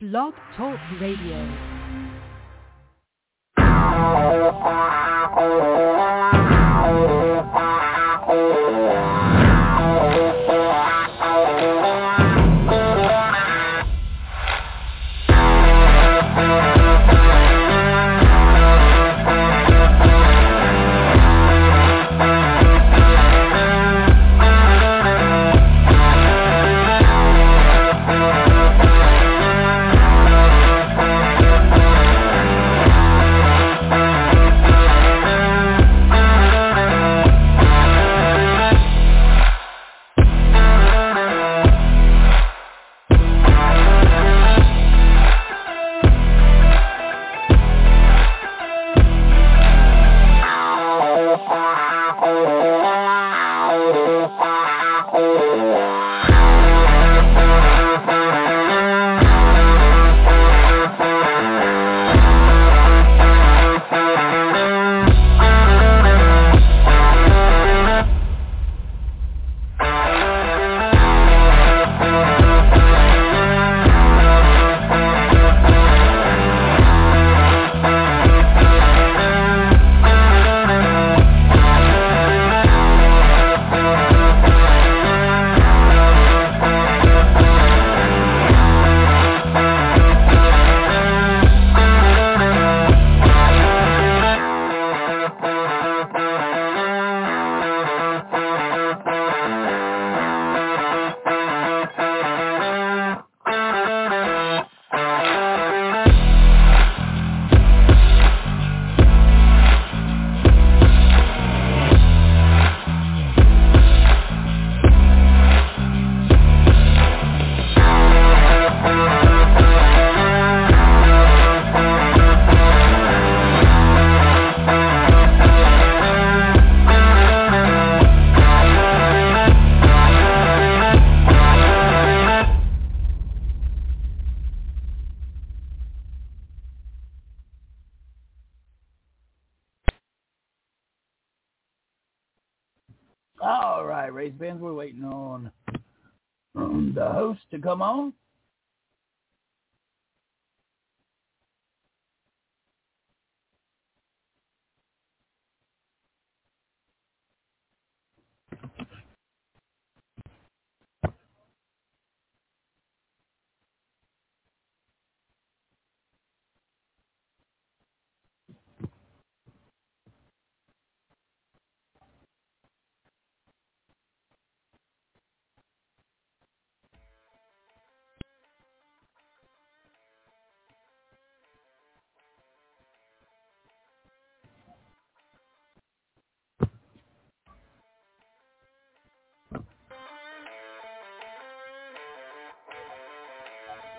Blog Talk Radio.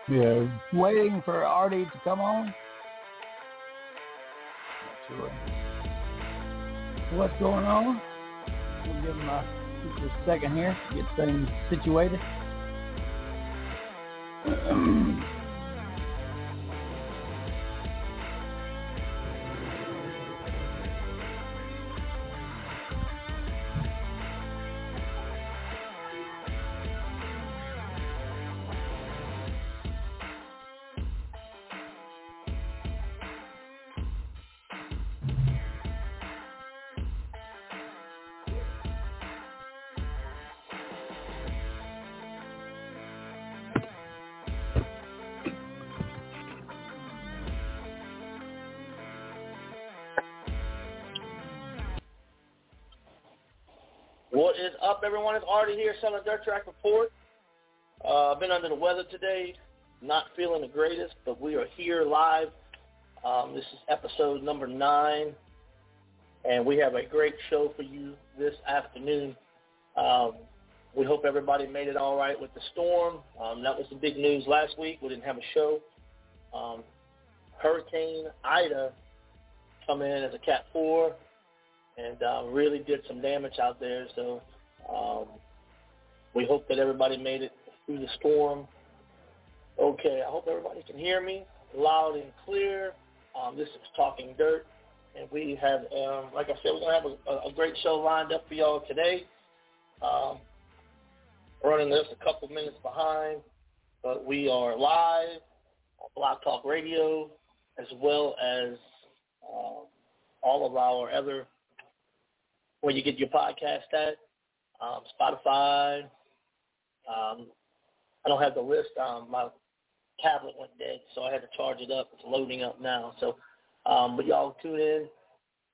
Yeah, waiting for Artie to come on. Sure what's going on. We'll give him a, just a second here to get things situated. Here, Southern Dirt Track Report. Uh, I've been under the weather today, not feeling the greatest, but we are here live. Um, this is episode number nine, and we have a great show for you this afternoon. Um, we hope everybody made it all right with the storm. Um, that was the big news last week. We didn't have a show. Um, Hurricane Ida come in as a Cat 4 and uh, really did some damage out there. So um, we hope that everybody made it through the storm. Okay, I hope everybody can hear me loud and clear. Um, this is Talking Dirt, and we have, um, like I said, we're going to have a, a great show lined up for y'all today. Um, running just a couple minutes behind, but we are live on Blog Talk Radio, as well as uh, all of our other where you get your podcast at, um, Spotify. Um, I don't have the list. Um, my tablet went dead, so I had to charge it up. It's loading up now. So, um, but y'all tune in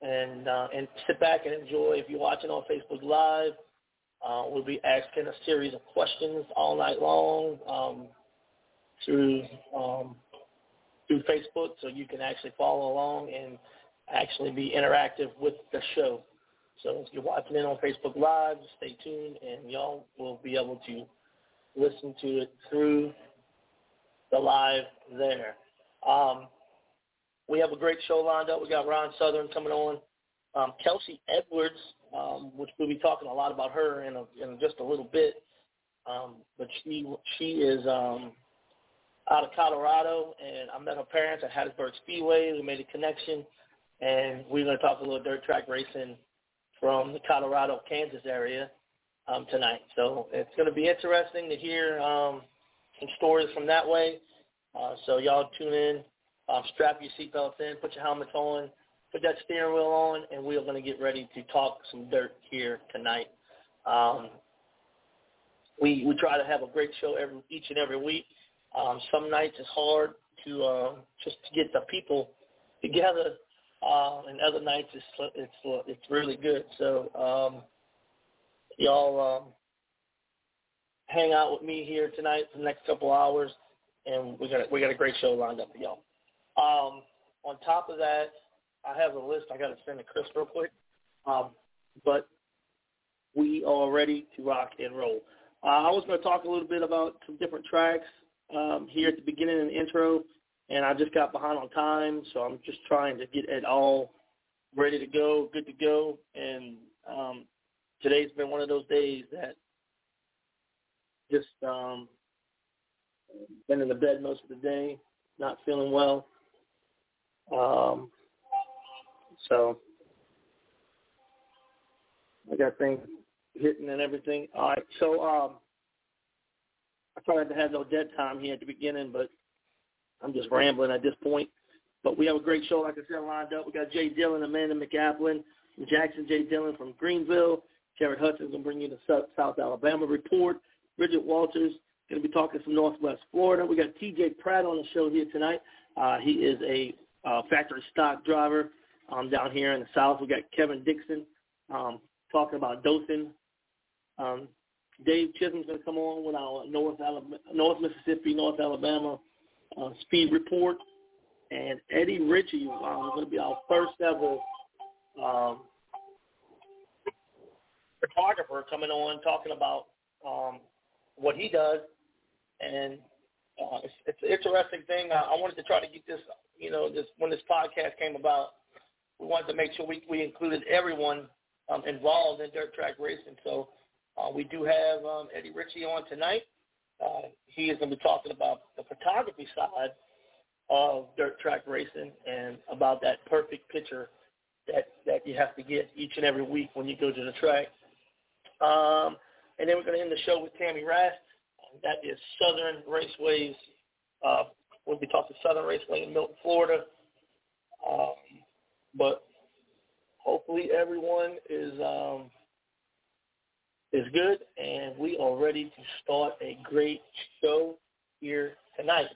and uh, and sit back and enjoy. If you're watching on Facebook Live, uh, we'll be asking a series of questions all night long um, through um, through Facebook, so you can actually follow along and actually be interactive with the show. So if you're watching it on Facebook Live, stay tuned, and y'all will be able to listen to it through the live there. Um, we have a great show lined up. We got Ron Southern coming on. Um, Kelsey Edwards, um, which we'll be talking a lot about her in, a, in just a little bit. Um, but she she is um, out of Colorado, and I met her parents at Hattiesburg Speedway. We made a connection, and we're going to talk a little dirt track racing from the Colorado, Kansas area um, tonight. So it's going to be interesting to hear um, some stories from that way. Uh, so y'all tune in, um, strap your seatbelts in, put your helmets on, put that steering wheel on, and we are going to get ready to talk some dirt here tonight. Um, we we try to have a great show every each and every week. Um, some nights it's hard to uh, just to get the people together, uh, and other nights it's it's it's really good. So um, y'all um, hang out with me here tonight for the next couple hours, and we got we got a great show lined up for y'all. Um, on top of that, I have a list I got to send to Chris real quick, um, but we are ready to rock and roll. Uh, I was going to talk a little bit about some different tracks um, here at the beginning and intro, and I just got behind on time, so I'm just trying to get it all ready to go, good to go. And um, today's been one of those days that just um, been in the bed most of the day, not feeling well. Um, so I got things hitting and everything. All right, so um, I tried to have no dead time here at the beginning, but I'm just rambling at this point. But we have a great show, like I said, lined up. We got Jay Dillon, Amanda McAplin, from Jackson Jay Dillon from Greenville. Jared Hudson's going to bring you the South, Alabama report. Bridget Walters going to be talking from Northwest Florida. We got TJ Pratt on the show here tonight. Uh, he is a uh, factory stock driver um, down here in the South. We got Kevin Dixon um, talking about Dothan. Um, Dave Chisholm's going to come on with our North Alabama, North Mississippi, North Alabama uh, speed report, and Eddie Ritchie um, is going to be our first ever um, photographer coming on talking about um, what he does, and uh, it's, it's an interesting thing. I, I wanted to try to get this, you know, this when this podcast came about, we wanted to make sure we, we included everyone um, involved in dirt track racing. So uh, we do have um, Eddie Ritchie on tonight. Uh, he is going to be talking about the photography side of dirt track racing and about that perfect picture that that you have to get each and every week when you go to the track. Um, and then we're going to end the show with Tammy Rast. That is Southern Raceways. Uh, we'll be talking Southern Raceway in Milton, Florida. Um, but hopefully everyone is um, is good, and we are ready to start a great show here tonight.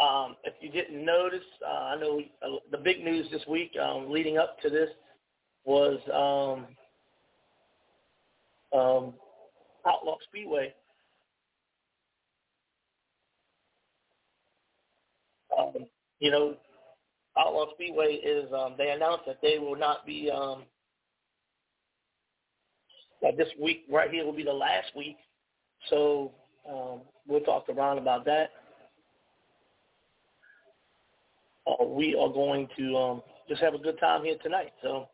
Um, if you didn't notice, uh, I know uh, the big news this week um, leading up to this was um, um, Outlaw Speedway. Um, you know, Outlaw Speedway is um, they announced that they will not be um, that this week right here will be the last week. So um, we'll talk to Ron about that. Uh, we are going to um, just have a good time here tonight. So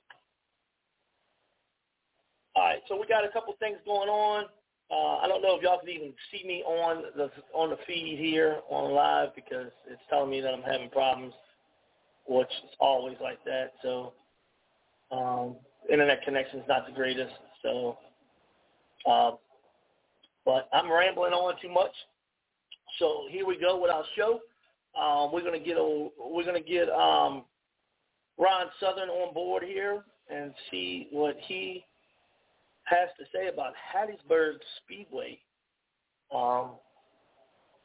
all right, so we got a couple things going on. Uh, I don't know if y'all can even see me on the on the feed here on live because it's telling me that I'm having problems, which is always like that. So um, internet connection is not the greatest. So, uh, but I'm rambling on too much. So here we go with our show. Um, we're gonna get a, we're gonna get um, Ron Southern on board here and see what he has to say about Hattiesburg Speedway. Um,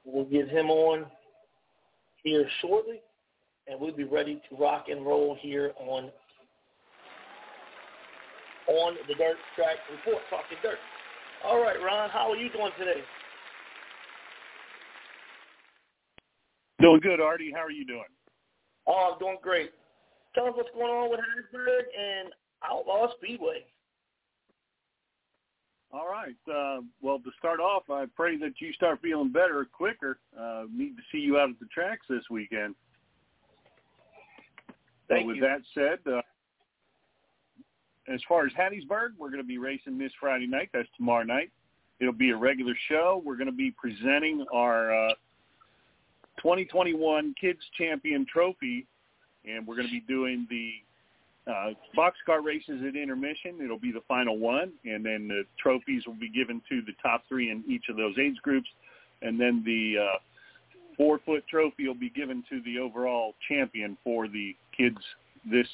we'll get him on here shortly, and we'll be ready to rock and roll here on on the Dirt Track Report, Talking Dirt. All right, Ron, how are you doing today? Doing good, Artie. How are you doing? Oh, I'm doing great. Tell us what's going on with Hattiesburg and Outlaw Speedway. All right. Uh, well, to start off, I pray that you start feeling better quicker. Uh, need to see you out at the tracks this weekend. Thank so with you. that said, uh, as far as Hattiesburg, we're going to be racing this Friday night. That's tomorrow night. It'll be a regular show. We're going to be presenting our uh, 2021 Kids Champion Trophy, and we're going to be doing the uh, boxcar races at intermission. It'll be the final one, and then the trophies will be given to the top three in each of those age groups, and then the uh, four-foot trophy will be given to the overall champion for the kids this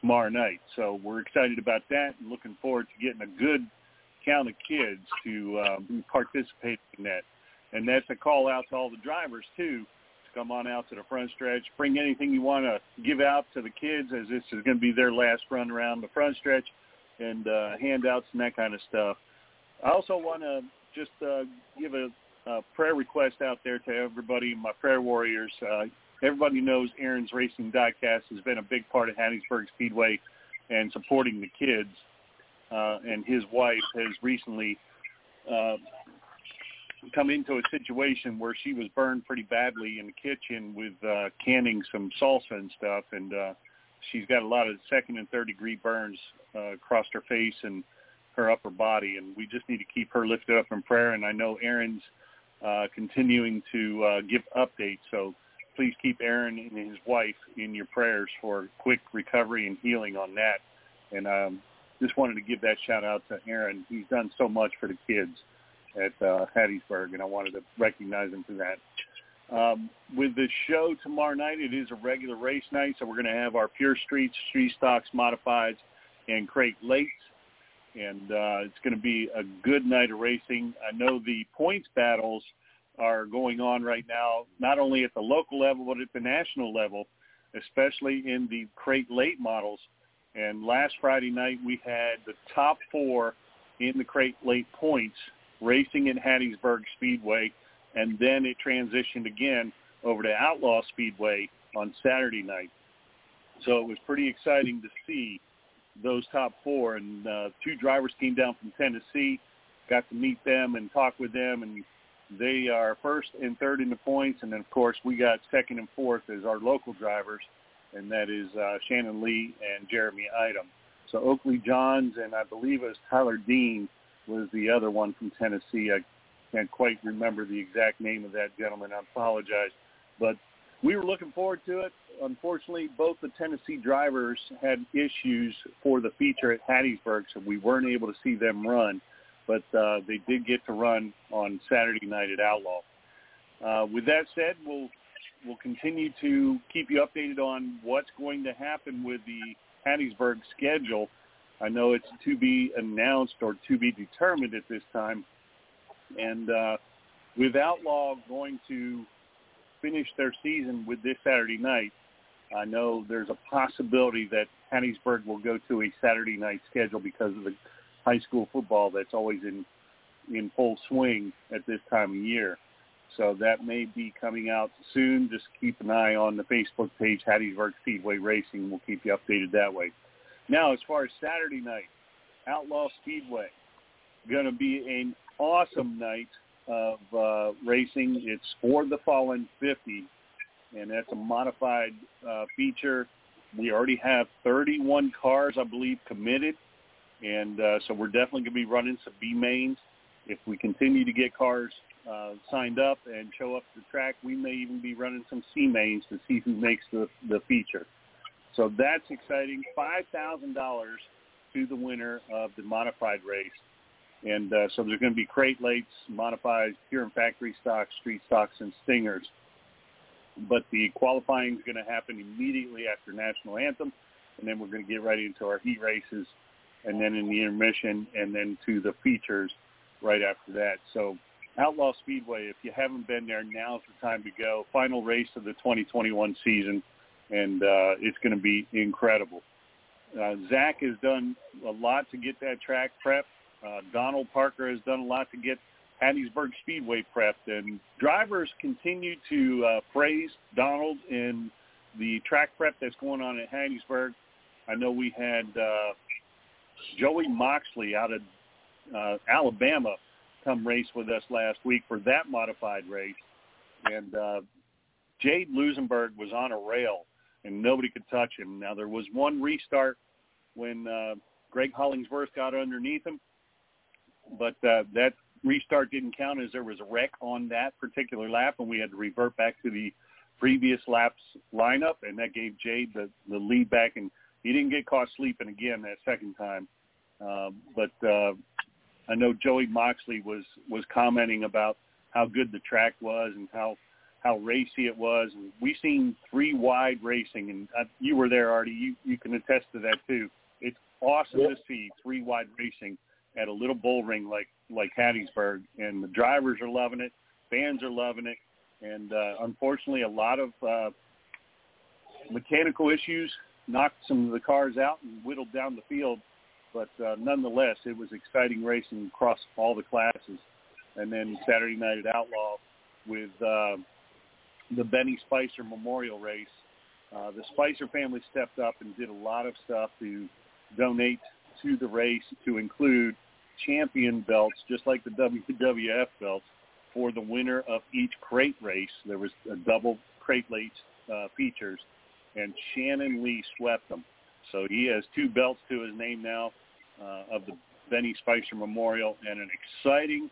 tomorrow night. So we're excited about that and looking forward to getting a good count of kids to um, participate in that. And that's a call out to all the drivers too to come on out to the front stretch. Bring anything you want to give out to the kids as this is going to be their last run around the front stretch and uh, handouts and that kind of stuff. I also want to just uh, give a, a prayer request out there to everybody, my prayer warriors. Uh, everybody knows Aaron's Racing Diecast has been a big part of Hattiesburg Speedway and supporting the kids. Uh, and his wife has recently uh, come into a situation where she was burned pretty badly in the kitchen with uh, canning some salsa and stuff, and uh, she's got a lot of second and third degree burns uh, across her face and her upper body, and we just need to keep her lifted up in prayer. And I know Aaron's uh, continuing to uh, give updates, so please keep Aaron and his wife in your prayers for quick recovery and healing on that. And um, just wanted to give that shout out to Aaron. He's done so much for the kids at uh, Hattiesburg, and I wanted to recognize him for that. Um, with the show tomorrow night, it is a regular race night, so we're going to have our Pure Streets, Street Stocks, Modifieds, and Crate Lates, and uh, it's going to be a good night of racing. I know the points battles are going on right now, not only at the local level, but at the national level, especially in the Crate Late models. And last Friday night, we had the top four in the Crate Late points racing at Hattiesburg Speedway, and then it transitioned again over to Outlaw Speedway on Saturday night. So it was pretty exciting to see those top four, and uh, two drivers came down from Tennessee, got to meet them and talk with them, and they are first and third in the points, and then of course we got second and fourth as our local drivers, and that is uh, Shannon Lee and Jeremy Idom. So Oakley Johns and I believe it was Tyler Dean was the other one from Tennessee. I can't quite remember the exact name of that gentleman. I apologize. But we were looking forward to it. Unfortunately, both the Tennessee drivers had issues for the feature at Hattiesburg, so we weren't able to see them run. But uh, they did get to run on Saturday night at Outlaw. Uh, with that said, we'll we'll continue to keep you updated on what's going to happen with the Hattiesburg schedule I know it's to be announced or to be determined at this time. And uh, with Outlaw going to finish their season with this Saturday night, I know there's a possibility that Hattiesburg will go to a Saturday night schedule because of the high school football that's always in in full swing at this time of year. So that may be coming out soon. Just keep an eye on the Facebook page, Hattiesburg Speedway Racing. We'll keep you updated that way. Now, as far as Saturday night, Outlaw Speedway, going to be an awesome night of uh, racing. It's for the Fallen 50, and that's a modified uh, feature. We already have 31 cars, I believe, committed, and uh, so we're definitely going to be running some B mains. If we continue to get cars uh, signed up and show up to the track, we may even be running some C mains to see who makes the, the feature. So that's exciting. $5,000 to the winner of the modified race. And uh, so there's going to be crate lates, modified, pure and factory stocks, street stocks, and stingers. but the qualifying is going to happen immediately after national anthem, and then we're going to get right into our heat races, and then in the intermission, and then to the features right after that. So Outlaw Speedway, if you haven't been there, now's the time to go. Final race of the 2021 season, and uh, it's going to be incredible. Uh, Zach has done a lot to get that track prepped. Uh, Donald Parker has done a lot to get Hattiesburg Speedway prepped, and drivers continue to uh, praise Donald and the track prep that's going on at Hattiesburg. I know we had uh, Joey Moxley out of uh, Alabama come race with us last week for that modified race, and uh, Jade Lusenberg was on a rail and nobody could touch him. Now there was one restart when uh, Greg Hollingsworth got underneath him, but uh, that restart didn't count as there was a wreck on that particular lap, and we had to revert back to the previous lap's lineup, and that gave Jade the, the lead back, and he didn't get caught sleeping again that second time. Uh, but uh, I know Joey Moxley was was commenting about how good the track was and how how racy it was. We seen three wide racing, and uh, you were there, Artie. You you can attest to that too. It's awesome yep. to see three wide racing at a little bull ring like like Hattiesburg, and the drivers are loving it, fans are loving it, and uh, unfortunately, a lot of uh, mechanical issues knocked some of the cars out and whittled down the field. But uh, nonetheless, it was exciting racing across all the classes. And then Saturday night at Outlaw with uh, the Benny Spicer Memorial Race. Uh, the Spicer family stepped up and did a lot of stuff to donate to the race to include champion belts, just like the WWF belts, for the winner of each crate race. There was a double crate race uh, features, and Shannon Lee swept them. So he has two belts to his name now uh, of the Benny Spicer Memorial, and an exciting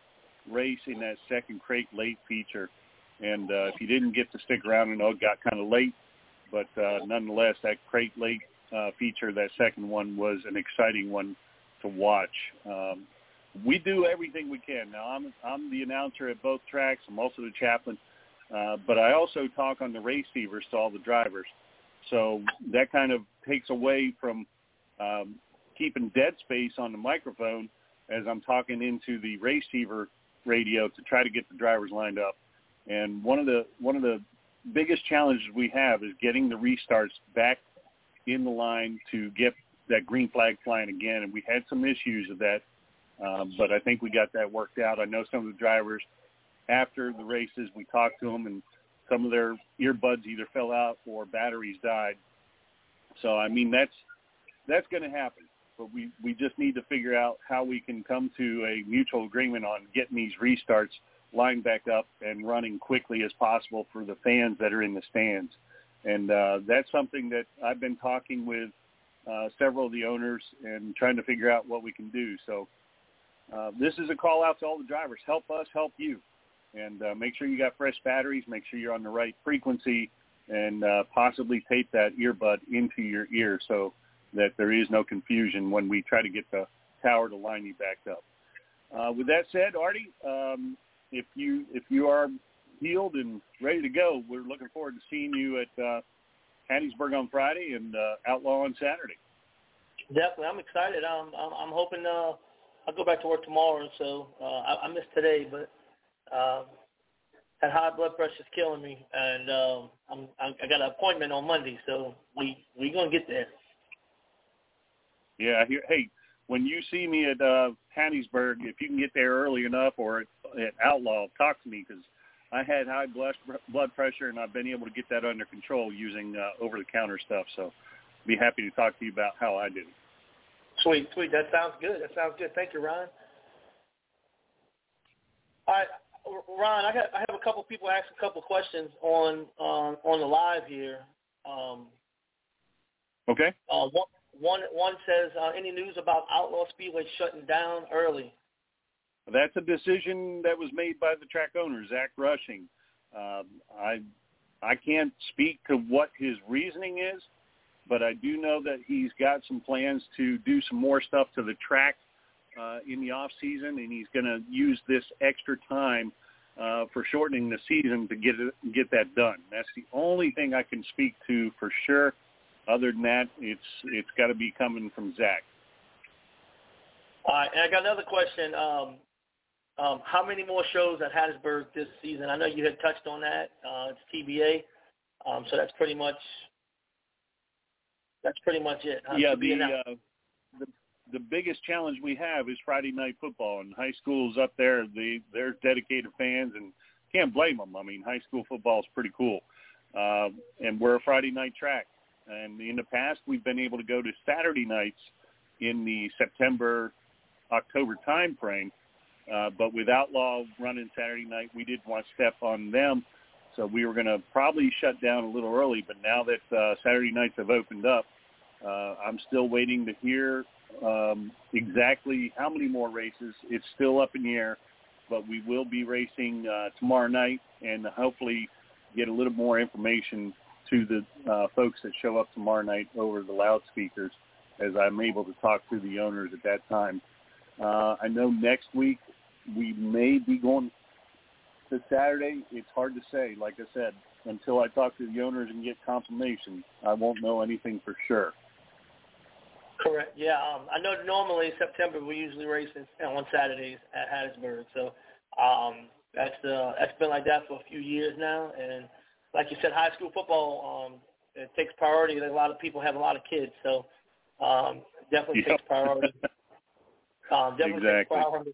race in that second crate late feature and uh, if you didn't get to stick around, I know it got kind of late, but uh, nonetheless, that crate late uh, feature, that second one, was an exciting one to watch. Um, we do everything we can. Now, I'm I'm the announcer at both tracks. I'm also the chaplain, uh, but I also talk on the race receivers to all the drivers. So that kind of takes away from um, keeping dead space on the microphone as I'm talking into the race receiver radio to try to get the drivers lined up. And one of the one of the biggest challenges we have is getting the restarts back in the line to get that green flag flying again. And we had some issues of that, um, but I think we got that worked out. I know some of the drivers after the races, we talked to them, and some of their earbuds either fell out or batteries died. So I mean that's that's going to happen. But we we just need to figure out how we can come to a mutual agreement on getting these restarts line back up and running quickly as possible for the fans that are in the stands. And uh, that's something that I've been talking with uh, several of the owners and trying to figure out what we can do. So uh, this is a call out to all the drivers. Help us, help you. And uh, make sure you got fresh batteries. Make sure you're on the right frequency and uh, possibly tape that earbud into your ear so that there is no confusion when we try to get the tower to line you back up. Uh, with that said, Artie, um, if you if you are healed and ready to go, we're looking forward to seeing you at uh, Hattiesburg on Friday and uh, Outlaw on Saturday. Definitely, I'm excited. I'm I'm, I'm hoping uh, I'll go back to work tomorrow, so uh, I, I missed today, but uh, that high blood pressure is killing me, and um, I'm I got an appointment on Monday, so we we gonna get there. Yeah, I hear. Hey, when you see me at uh, Hattiesburg, if you can get there early enough or at, at Outlaw, talk to me because I had high blood blood pressure and I've been able to get that under control using uh, over-the-counter stuff. So, be happy to talk to you about how I did it. Sweet, sweet. That sounds good. That sounds good. Thank you, Ron. All right, Ron. I got I have a couple people ask a couple questions on um, on the live here. Um, okay. Uh, one, one one says, uh, any news about Outlaw Speedway shutting down early? That's a decision that was made by the track owner, Zach Rushing. Um, I I can't speak to what his reasoning is, but I do know that he's got some plans to do some more stuff to the track uh, in the off season, and he's going to use this extra time uh, for shortening the season to get it, get that done. That's the only thing I can speak to for sure. Other than that, it's it's got to be coming from Zach. All right, and I got another question. Um, um, how many more shows at Hattiesburg this season? I know you had touched on that. Uh, it's TBA, um, so that's pretty much that's pretty much it. Huh? Yeah, the, uh, the the biggest challenge we have is Friday night football, and high schools up there, they they're dedicated fans, and can't blame them. I mean, high school football is pretty cool, uh, and we're a Friday night track. And in the past, we've been able to go to Saturday nights in the September October time frame. Uh, but with Outlaw running Saturday night, we didn't want to step on them. So we were going to probably shut down a little early. But now that uh, Saturday nights have opened up, uh, I'm still waiting to hear um, exactly how many more races. It's still up in the air, but we will be racing uh, tomorrow night and hopefully get a little more information to the uh, folks that show up tomorrow night over the loudspeakers as I'm able to talk to the owners at that time. Uh, I know next week we may be going to Saturday. It's hard to say. Like I said, until I talk to the owners and get confirmation, I won't know anything for sure. Correct. Yeah, um, I know normally September we usually race on Saturdays at Hattiesburg, so um, that's uh, that's been like that for a few years now. And like you said, high school football um, it takes priority. A lot of people have a lot of kids, so um, definitely yep. takes priority. Um, definitely exactly. priority.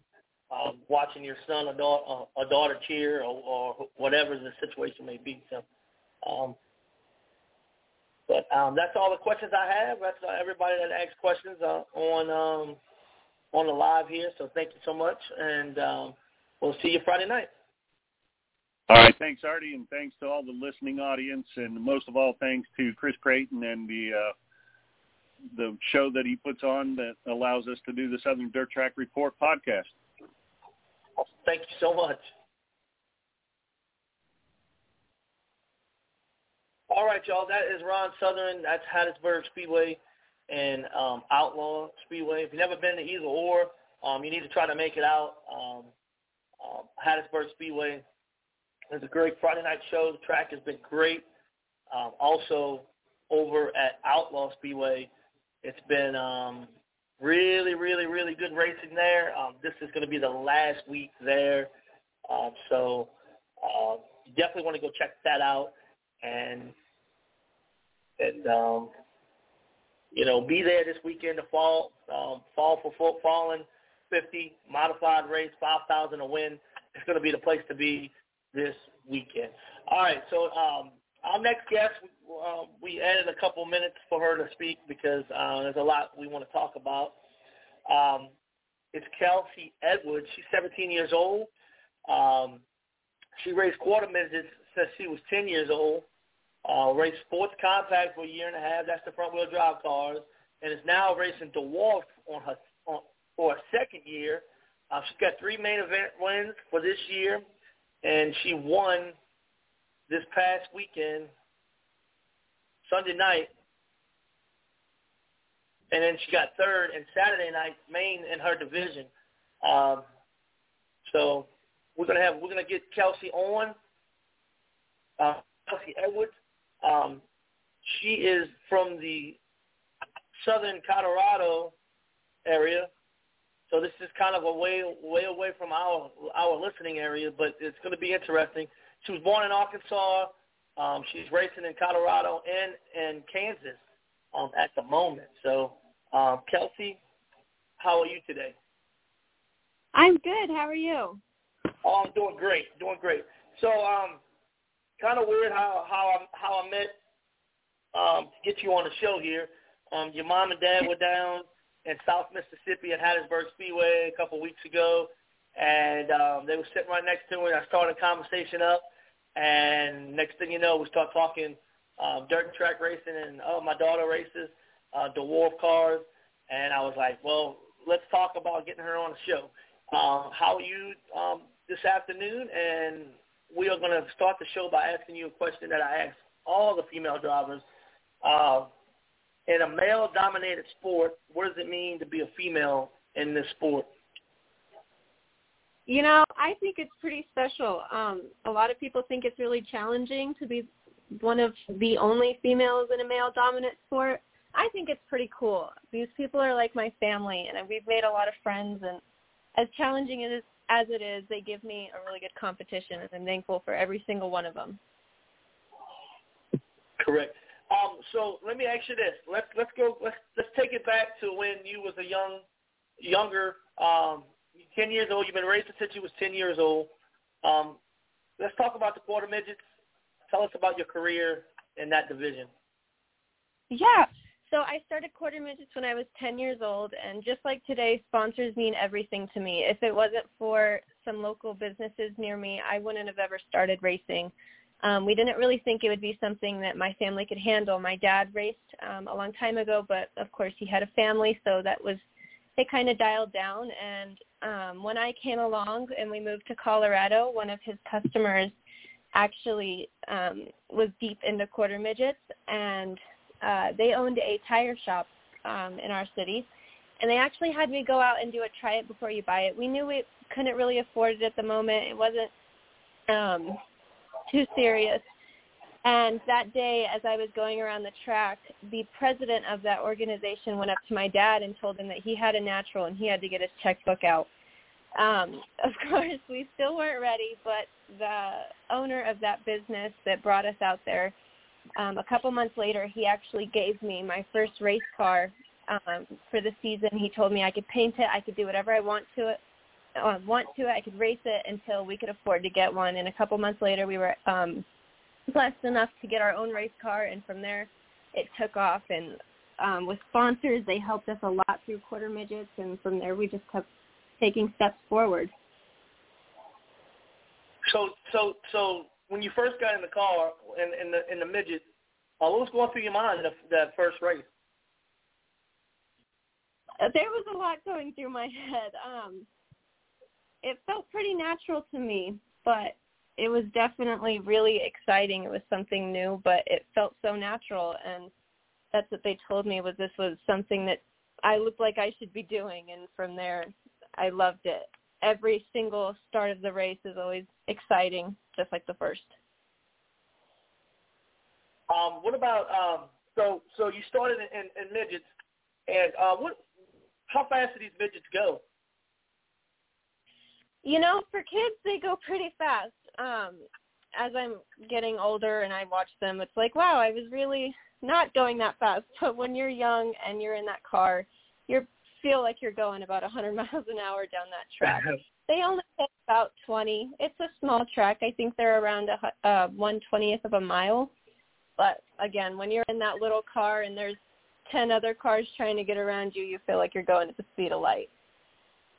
Um, watching your son or daughter, uh, a daughter cheer or, or whatever the situation may be. So, um, but um, that's all the questions I have. That's uh, everybody that asked questions uh, on um, on the live here. So thank you so much, and um, we'll see you Friday night. All right, thanks, Artie, and thanks to all the listening audience, and most of all, thanks to Chris Creighton and the uh, the show that he puts on that allows us to do the Southern Dirt Track Report podcast. Thank you so much. All right, y'all. That is Ron Southern. That's Hattiesburg Speedway and um, Outlaw Speedway. If you've never been to either or, um, you need to try to make it out. Um, um, Hattiesburg Speedway is a great Friday night show. The track has been great. Um, also, over at Outlaw Speedway, it's been um, really, really, really good racing there. Um, this is going to be the last week there, um, so uh, you definitely want to go check that out and and um, you know be there this weekend to fall um, fall for foot falling 50 modified race 5,000 a win. It's going to be the place to be this weekend. All right, so um, our next guest, uh, we added a couple minutes for her to speak because uh, there's a lot we want to talk about. Um, it's Kelsey Edwards. She's 17 years old. Um, she raced quarter midgets since she was 10 years old. Uh, raced sports compact for a year and a half. That's the front wheel drive cars, and is now racing dwarf on her on, for a second year. Uh, she's got three main event wins for this year, and she won this past weekend, Sunday night, and then she got third and Saturday night main in her division. Um, so we're gonna have we're gonna get Kelsey on. Uh, Kelsey Edwards. Um, she is from the southern Colorado area, so this is kind of a way way away from our our listening area, but it's going to be interesting. She was born in Arkansas. Um, she's racing in Colorado and and Kansas um, at the moment. So, um, Kelsey, how are you today? I'm good. How are you? Oh, I'm doing great. Doing great. So, um, kind of weird how how I how I met um, to get you on the show here. Um, your mom and dad were down in South Mississippi at Hattiesburg Speedway a couple weeks ago, and um, they were sitting right next to me. I started a conversation up, and next thing you know, we start talking um, dirt track racing, and oh, my daughter races uh, dwarf cars, and I was like, well, let's talk about getting her on the show. Um, how are you um, this afternoon? And we are going to start the show by asking you a question that I ask all the female drivers. Uh, in a male-dominated sport, what does it mean to be a female in this sport? You know, I think it's pretty special. Um, a lot of people think it's really challenging to be one of the only females in a male-dominant sport. I think it's pretty cool. These people are like my family, and we've made a lot of friends. And as challenging as as it is, they give me a really good competition, and I'm thankful for every single one of them. Correct. Um, so let me ask you this. Let's let's go. Let's let's take it back to when you was a young, younger, um, ten years old. You've been racing since you was ten years old. Um, let's talk about the quarter midgets. Tell us about your career in that division. Yeah. So I started quarter midgets when I was 10 years old, and just like today, sponsors mean everything to me. If it wasn't for some local businesses near me, I wouldn't have ever started racing. Um, we didn't really think it would be something that my family could handle. My dad raced um, a long time ago, but of course he had a family, so that was it kind of dialed down. And um, when I came along and we moved to Colorado, one of his customers actually um, was deep into quarter midgets, and uh, they owned a tire shop um, in our city, and they actually had me go out and do a try it before you buy it. We knew we couldn't really afford it at the moment. It wasn't um, too serious. And that day, as I was going around the track, the president of that organization went up to my dad and told him that he had a natural and he had to get his checkbook out. Um, of course, we still weren't ready, but the owner of that business that brought us out there um, a couple months later, he actually gave me my first race car um, for the season. He told me I could paint it, I could do whatever I want to it, uh, want to I could race it until we could afford to get one. And a couple months later, we were um, blessed enough to get our own race car, and from there, it took off. And um, with sponsors, they helped us a lot through quarter midgets, and from there, we just kept taking steps forward. So, so, so when you first got in the car in, in the in the midget, uh, what was going through your mind that, that first race? Uh, there was a lot going through my head. Um, it felt pretty natural to me, but it was definitely really exciting. It was something new, but it felt so natural, and that's what they told me was this was something that I looked like I should be doing, and from there, I loved it. Every single start of the race is always exciting, just like the first. Um, what about um, so so you started in, in, midgets, and uh, what? How fast do these midgets go? You know, for kids, they go pretty fast. Um, as I'm getting older and I watch them, it's like, wow, I was really not going that fast. But when you're young and you're in that car, you feel like you're going about 100 miles an hour down that track. they only take about 20. It's a small track. I think they're around a uh, 120th of a mile. But again, when you're in that little car and there's 10 other cars trying to get around you, you feel like you're going at the speed of light.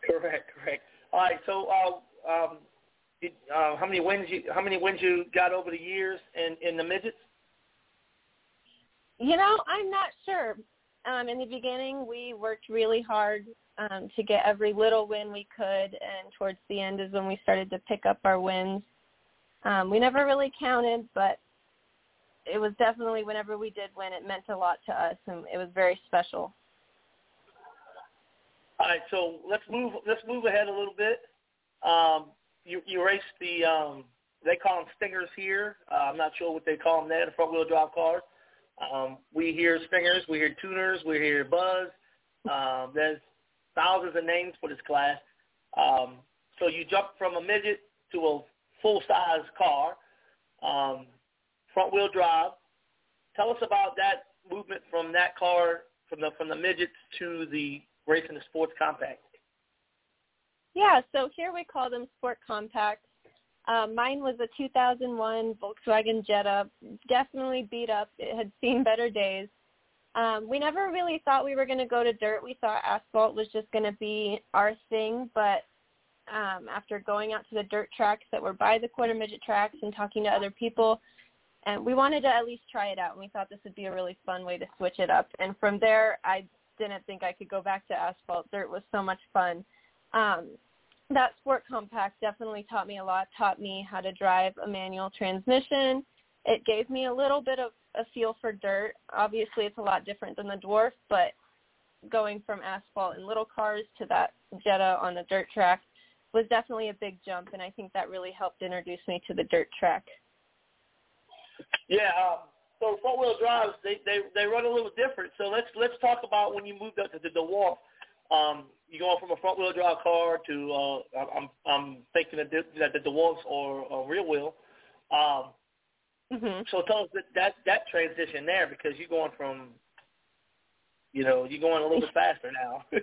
Correct, correct. All right, so uh, um, did, uh, how many wins you how many wins you got over the years in in the midgets? You know, I'm not sure. Um, in the beginning, we worked really hard um, to get every little win we could, and towards the end is when we started to pick up our wins. Um, we never really counted, but it was definitely whenever we did win, it meant a lot to us, and it was very special. All right, so let's move let's move ahead a little bit. Um, you you raced the um, they call them stingers here. Uh, I'm not sure what they call them there, the front wheel drive cars. Um, we hear stingers, we hear tuners, we hear buzz. Um, there's thousands of names for this class. Um, so you jump from a midget to a full size car, um, front wheel drive. Tell us about that movement from that car from the from the midgets to the racing the sports compact? Yeah, so here we call them sport compacts. Um, mine was a 2001 Volkswagen Jetta, definitely beat up. It had seen better days. Um, we never really thought we were going to go to dirt. We thought asphalt was just going to be our thing, but um, after going out to the dirt tracks that were by the quarter midget tracks and talking to other people, and we wanted to at least try it out. And we thought this would be a really fun way to switch it up. And from there, I didn't think I could go back to asphalt. Dirt was so much fun. Um, that sport compact definitely taught me a lot. Taught me how to drive a manual transmission. It gave me a little bit of a feel for dirt. Obviously, it's a lot different than the dwarf, but going from asphalt and little cars to that Jetta on the dirt track was definitely a big jump, and I think that really helped introduce me to the dirt track. Yeah, um, so front wheel drives they, they they run a little different. So let's let's talk about when you moved up to the Dwarf. Um, you going from a front wheel drive car to uh, I'm I'm thinking that the, that the Dwarfs or a rear wheel. Um, mm-hmm. So tell us that, that that transition there because you're going from you know you're going a little bit faster now.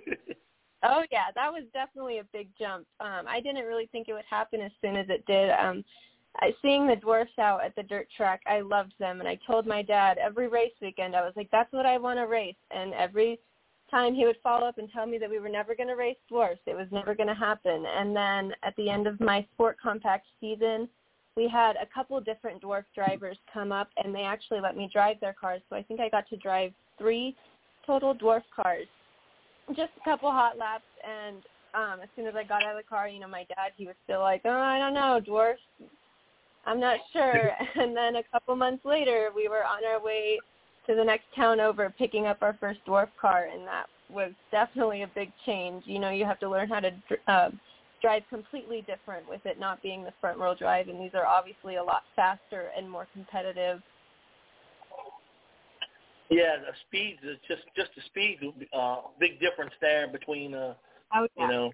Oh yeah, that was definitely a big jump. Um, I didn't really think it would happen as soon as it did. Um, Seeing the dwarfs out at the dirt track, I loved them, and I told my dad every race weekend I was like, "That's what I want to race." And every time he would follow up and tell me that we were never going to race dwarfs, it was never going to happen. And then at the end of my sport compact season, we had a couple different dwarf drivers come up, and they actually let me drive their cars. So I think I got to drive three total dwarf cars just a couple hot laps and um as soon as I got out of the car, you know, my dad he was still like, Oh, I don't know, dwarf I'm not sure and then a couple months later we were on our way to the next town over picking up our first dwarf car and that was definitely a big change. You know, you have to learn how to uh, drive completely different with it not being the front wheel drive and these are obviously a lot faster and more competitive yeah, the speeds is just just the speed. Uh, big difference there between uh, oh, yeah. you know,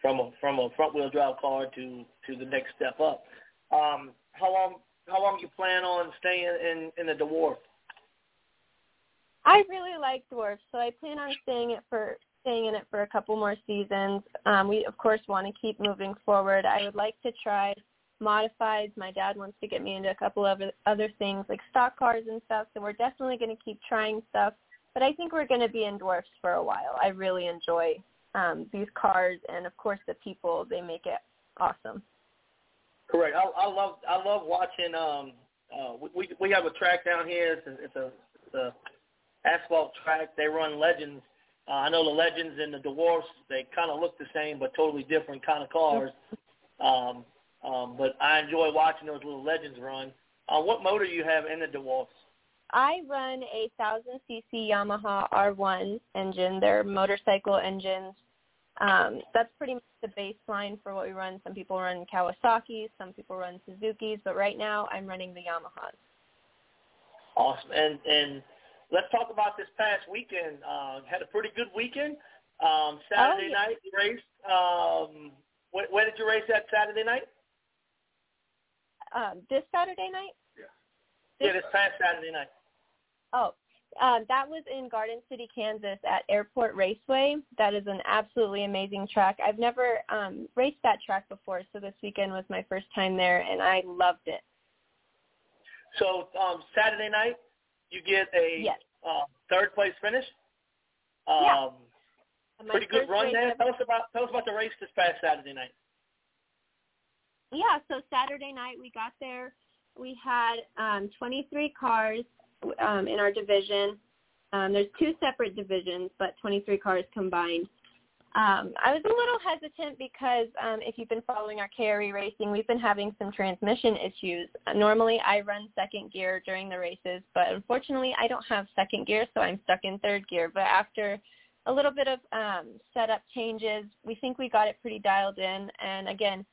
from a from a front wheel drive car to to the next step up. Um, how long how long you plan on staying in in the dwarf? I really like dwarf, so I plan on staying it for staying in it for a couple more seasons. Um, we of course want to keep moving forward. I would like to try modifieds. My dad wants to get me into a couple of other things like stock cars and stuff. So we're definitely going to keep trying stuff. But I think we're going to be in dwarfs for a while. I really enjoy um, these cars, and of course the people. They make it awesome. Correct. I, I love I love watching. Um, uh, we we have a track down here. It's a, it's a, it's a asphalt track. They run legends. Uh, I know the legends and the dwarfs. They kind of look the same, but totally different kind of cars. Um, um, but I enjoy watching those little legends run. Uh, what motor you have in the dwarfs? I run a 1000 cc Yamaha R1 engine. They're motorcycle engines. Um, that's pretty much the baseline for what we run. Some people run Kawasaki's, some people run Suzuki's, but right now I'm running the Yamahas. Awesome. And and let's talk about this past weekend. Uh, had a pretty good weekend. Um, Saturday oh, yeah. night you raced. Um, where, where did you race that Saturday night? um, this Saturday night. Yeah. This, yeah, this past Saturday night. Oh, um, that was in Garden City, Kansas, at Airport Raceway. That is an absolutely amazing track. I've never um, raced that track before, so this weekend was my first time there, and I loved it. So um, Saturday night, you get a yes. uh, third place finish. Um, yeah. Pretty good run there. Tell us about tell us about the race this past Saturday night yeah, so Saturday night we got there. We had um, 23 cars um, in our division. Um, there's two separate divisions, but 23 cars combined. Um, I was a little hesitant because um, if you've been following our KRE racing, we've been having some transmission issues. Uh, normally, I run second gear during the races, but unfortunately, I don't have second gear, so I'm stuck in third gear. But after a little bit of um, setup changes, we think we got it pretty dialed in. And again,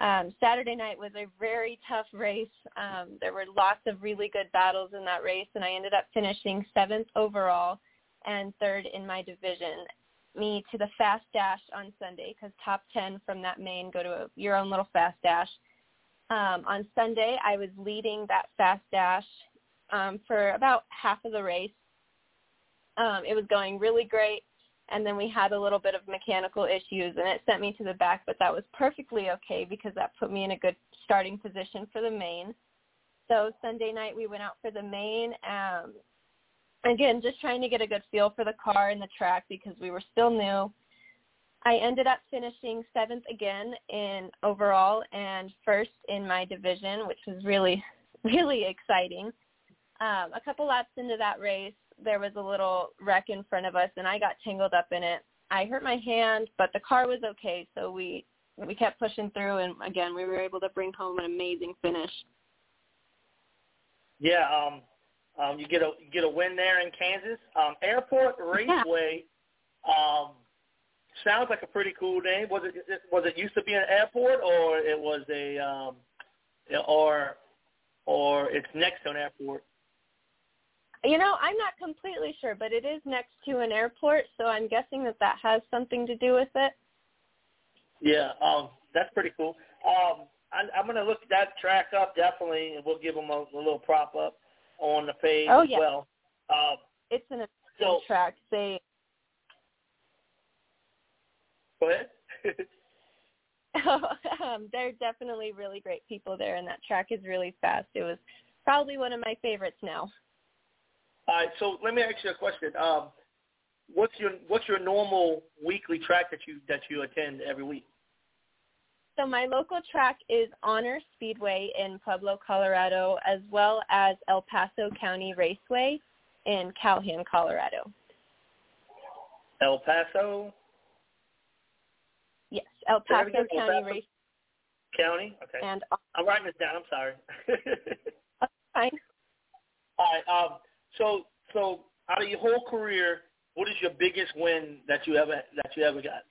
um, Saturday night was a very tough race. Um, there were lots of really good battles in that race, and I ended up finishing seventh overall and third in my division. Me to the fast dash on Sunday because top 10 from that main go to a, your own little fast dash. Um, on Sunday, I was leading that fast dash um, for about half of the race. Um, it was going really great and then we had a little bit of mechanical issues and it sent me to the back but that was perfectly okay because that put me in a good starting position for the main. So sunday night we went out for the main um again just trying to get a good feel for the car and the track because we were still new. I ended up finishing seventh again in overall and first in my division which was really really exciting. Um, a couple laps into that race, there was a little wreck in front of us and I got tangled up in it. I hurt my hand, but the car was okay, so we we kept pushing through and again we were able to bring home an amazing finish. Yeah, um um you get a you get a win there in Kansas. Um Airport Raceway yeah. um sounds like a pretty cool name. Was it was it used to be an airport, or it was a um, or or it's next to an airport? You know, I'm not completely sure, but it is next to an airport, so I'm guessing that that has something to do with it. Yeah, um, that's pretty cool. Um, I, I'm going to look that track up definitely, and we'll give them a, a little prop up on the page oh, as yeah. well. Um, it's an so, track. They go ahead. um, they're definitely really great people there, and that track is really fast. It was probably one of my favorites now. All right, so let me ask you a question. Um, what's your what's your normal weekly track that you that you attend every week? So my local track is Honor Speedway in Pueblo, Colorado, as well as El Paso County Raceway in Calhan, Colorado. El Paso. Yes, El Paso County El Paso Race. County. Okay. And I'm writing this down. I'm sorry. fine. All right. Um, so so out of your whole career, what is your biggest win that you ever that you ever got?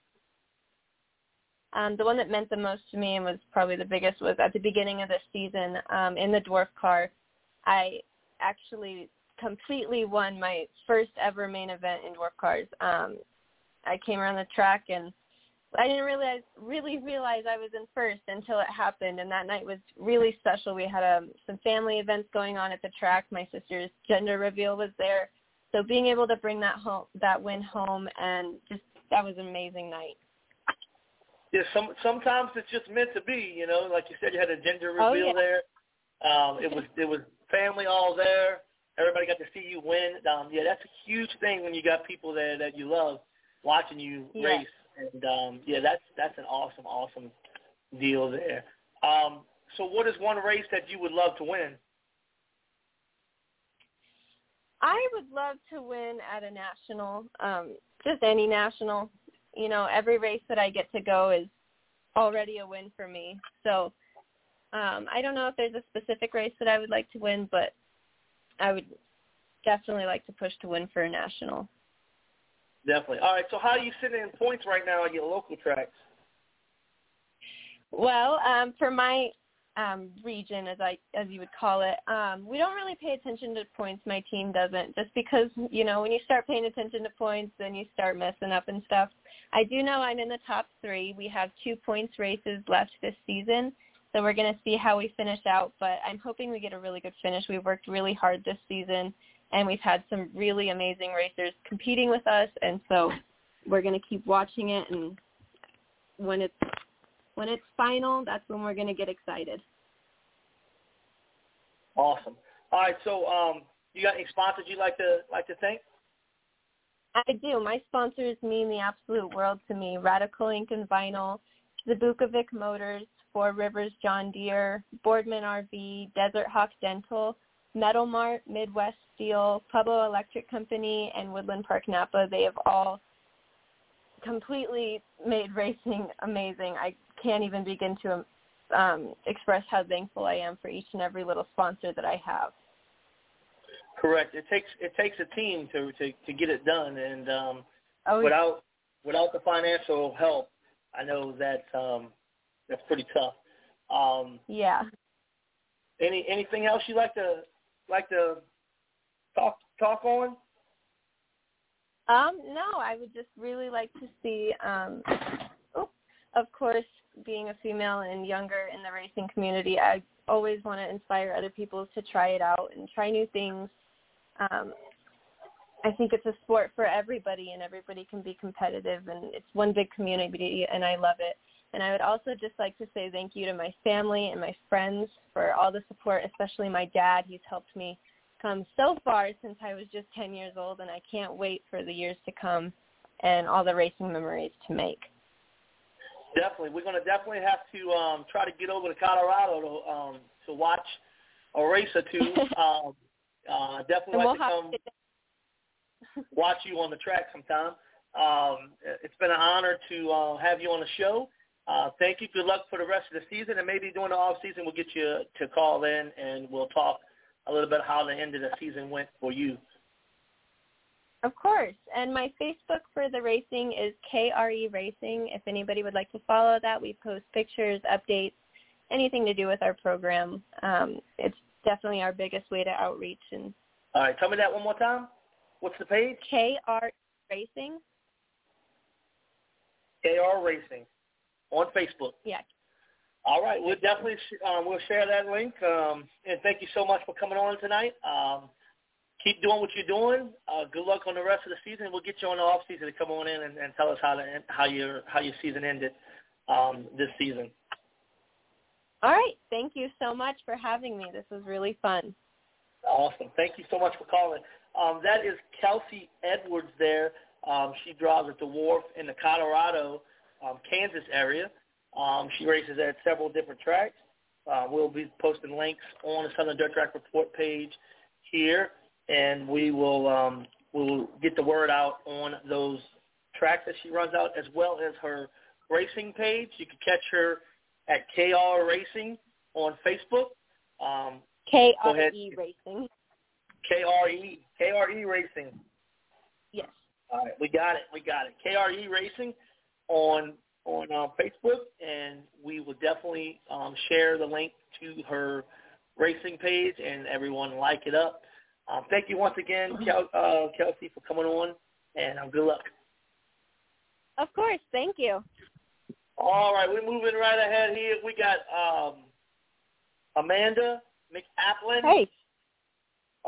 Um, the one that meant the most to me and was probably the biggest was at the beginning of the season um, in the dwarf car. I actually completely won my first ever main event in dwarf cars. Um, I came around the track and I didn't realize really realize I was in first until it happened, and that night was really special. We had um, some family events going on at the track. My sister's gender reveal was there, so being able to bring that home, that win home, and just that was an amazing night. Yeah, some sometimes it's just meant to be. You know, like you said, you had a gender Oh, reveal yeah. there. Um, it was it was family all there. Everybody got to see you win. Um, yeah, that's a huge thing when you got people there that you love watching you Yeah. race. And um, yeah, that's that's an awesome, awesome deal there. Um, so, what is one race that you would love to win? I would love to win at a national, um, just any national. You know, every race that I get to go is already a win for me. So um, I don't know if there's a specific race that I would like to win, but I would definitely like to push to win for a national. Definitely. All right. So, how are you sitting in points right now at your local tracks? Well, um, for my um, region, as I as you would call it, um, we don't really pay attention to points. My team doesn't, just because you know when you start paying attention to points, then you start messing up and stuff. I do know I'm in the top three. We have two points races left this season, so we're going to see how we finish out. But I'm hoping we get a really good finish. We've worked really hard this season, and we've had some really amazing racers competing with us, and so we're going to keep watching it. And when it's when it's final, that's when we're going to get excited. Awesome. All right. So, um, you got any sponsors you'd like to like to thank? I do. My sponsors mean the absolute world to me. Radical Ink and Vinyl, Zabukovic Motors, Four Rivers John Deere, Boardman RV, Desert Hawk Dental, Metal Mart, Midwest Steel, Pueblo Electric Company, and Woodland Park Napa. They have all completely made racing amazing. I can't even begin to um, express how thankful I am for each and every little sponsor that I have. Correct. It takes it takes a team to to, to get it done, and um, Oh, without without the financial help, I know that um, that's pretty tough. Um, yeah. any anything else you'd like to like to talk talk on? Um, no, I would just really like to see, um, oh, of course, being a female and younger in the racing community, I always want to inspire other people to try it out and try new things. Um, I think it's a sport for everybody, and everybody can be competitive, and it's one big community, and I love it. And I would also just like to say thank you to my family and my friends for all the support, especially my dad. He's helped me come so far since I was just 10 years old, and I can't wait for the years to come and all the racing memories to make. Definitely, we're going to definitely have to um, try to get over to Colorado to um, to watch a race or two. um, uh, definitely And like we'll to come to watch you on the track sometime. Um, it's been an honor to uh, have you on the show. Uh, thank you. Good luck for the rest of the season, and maybe during the off season we'll get you to call in and we'll talk a little bit how the end of the season went for you. Of course. And my Facebook for the racing is KRE Racing. If anybody would like to follow that, we post pictures, updates, anything to do with our program. Um, it's definitely our biggest way to outreach. And All right, tell me that one more time. What's the page? KR Racing. KR Racing on Facebook. Yeah. All right, we'll definitely um, we'll share that link. Um, and thank you so much for coming on tonight. Um, keep doing what you're doing. Uh, good luck on the rest of the season. We'll get you on the off season to come on in and, and tell us how to, how your how your season ended um, this season. All right. Thank you so much for having me. This was really fun. Awesome. Thank you so much for calling. Um, that is Kelsey Edwards there. Um, she drives at the dwarf in the Colorado, um, Kansas area. Um, she races at several different tracks. Uh, we'll be posting links on the Southern Dirt Track Report page here, and we will um, we'll get the word out on those tracks that she runs out, as well as her racing page. You can catch her at KR Racing on Facebook. Um, KRE Racing. KRE KRE Racing. Yes. All right, we got it. We got it. KRE Racing on on uh, Facebook, and we will definitely um, share the link to her racing page, and everyone like it up. Um, thank you once again, Kel- uh, Kelsey, for coming on, and um, good luck. Of course. Thank you. All right, we're moving right ahead here. We got um, Amanda McAplin. Hey.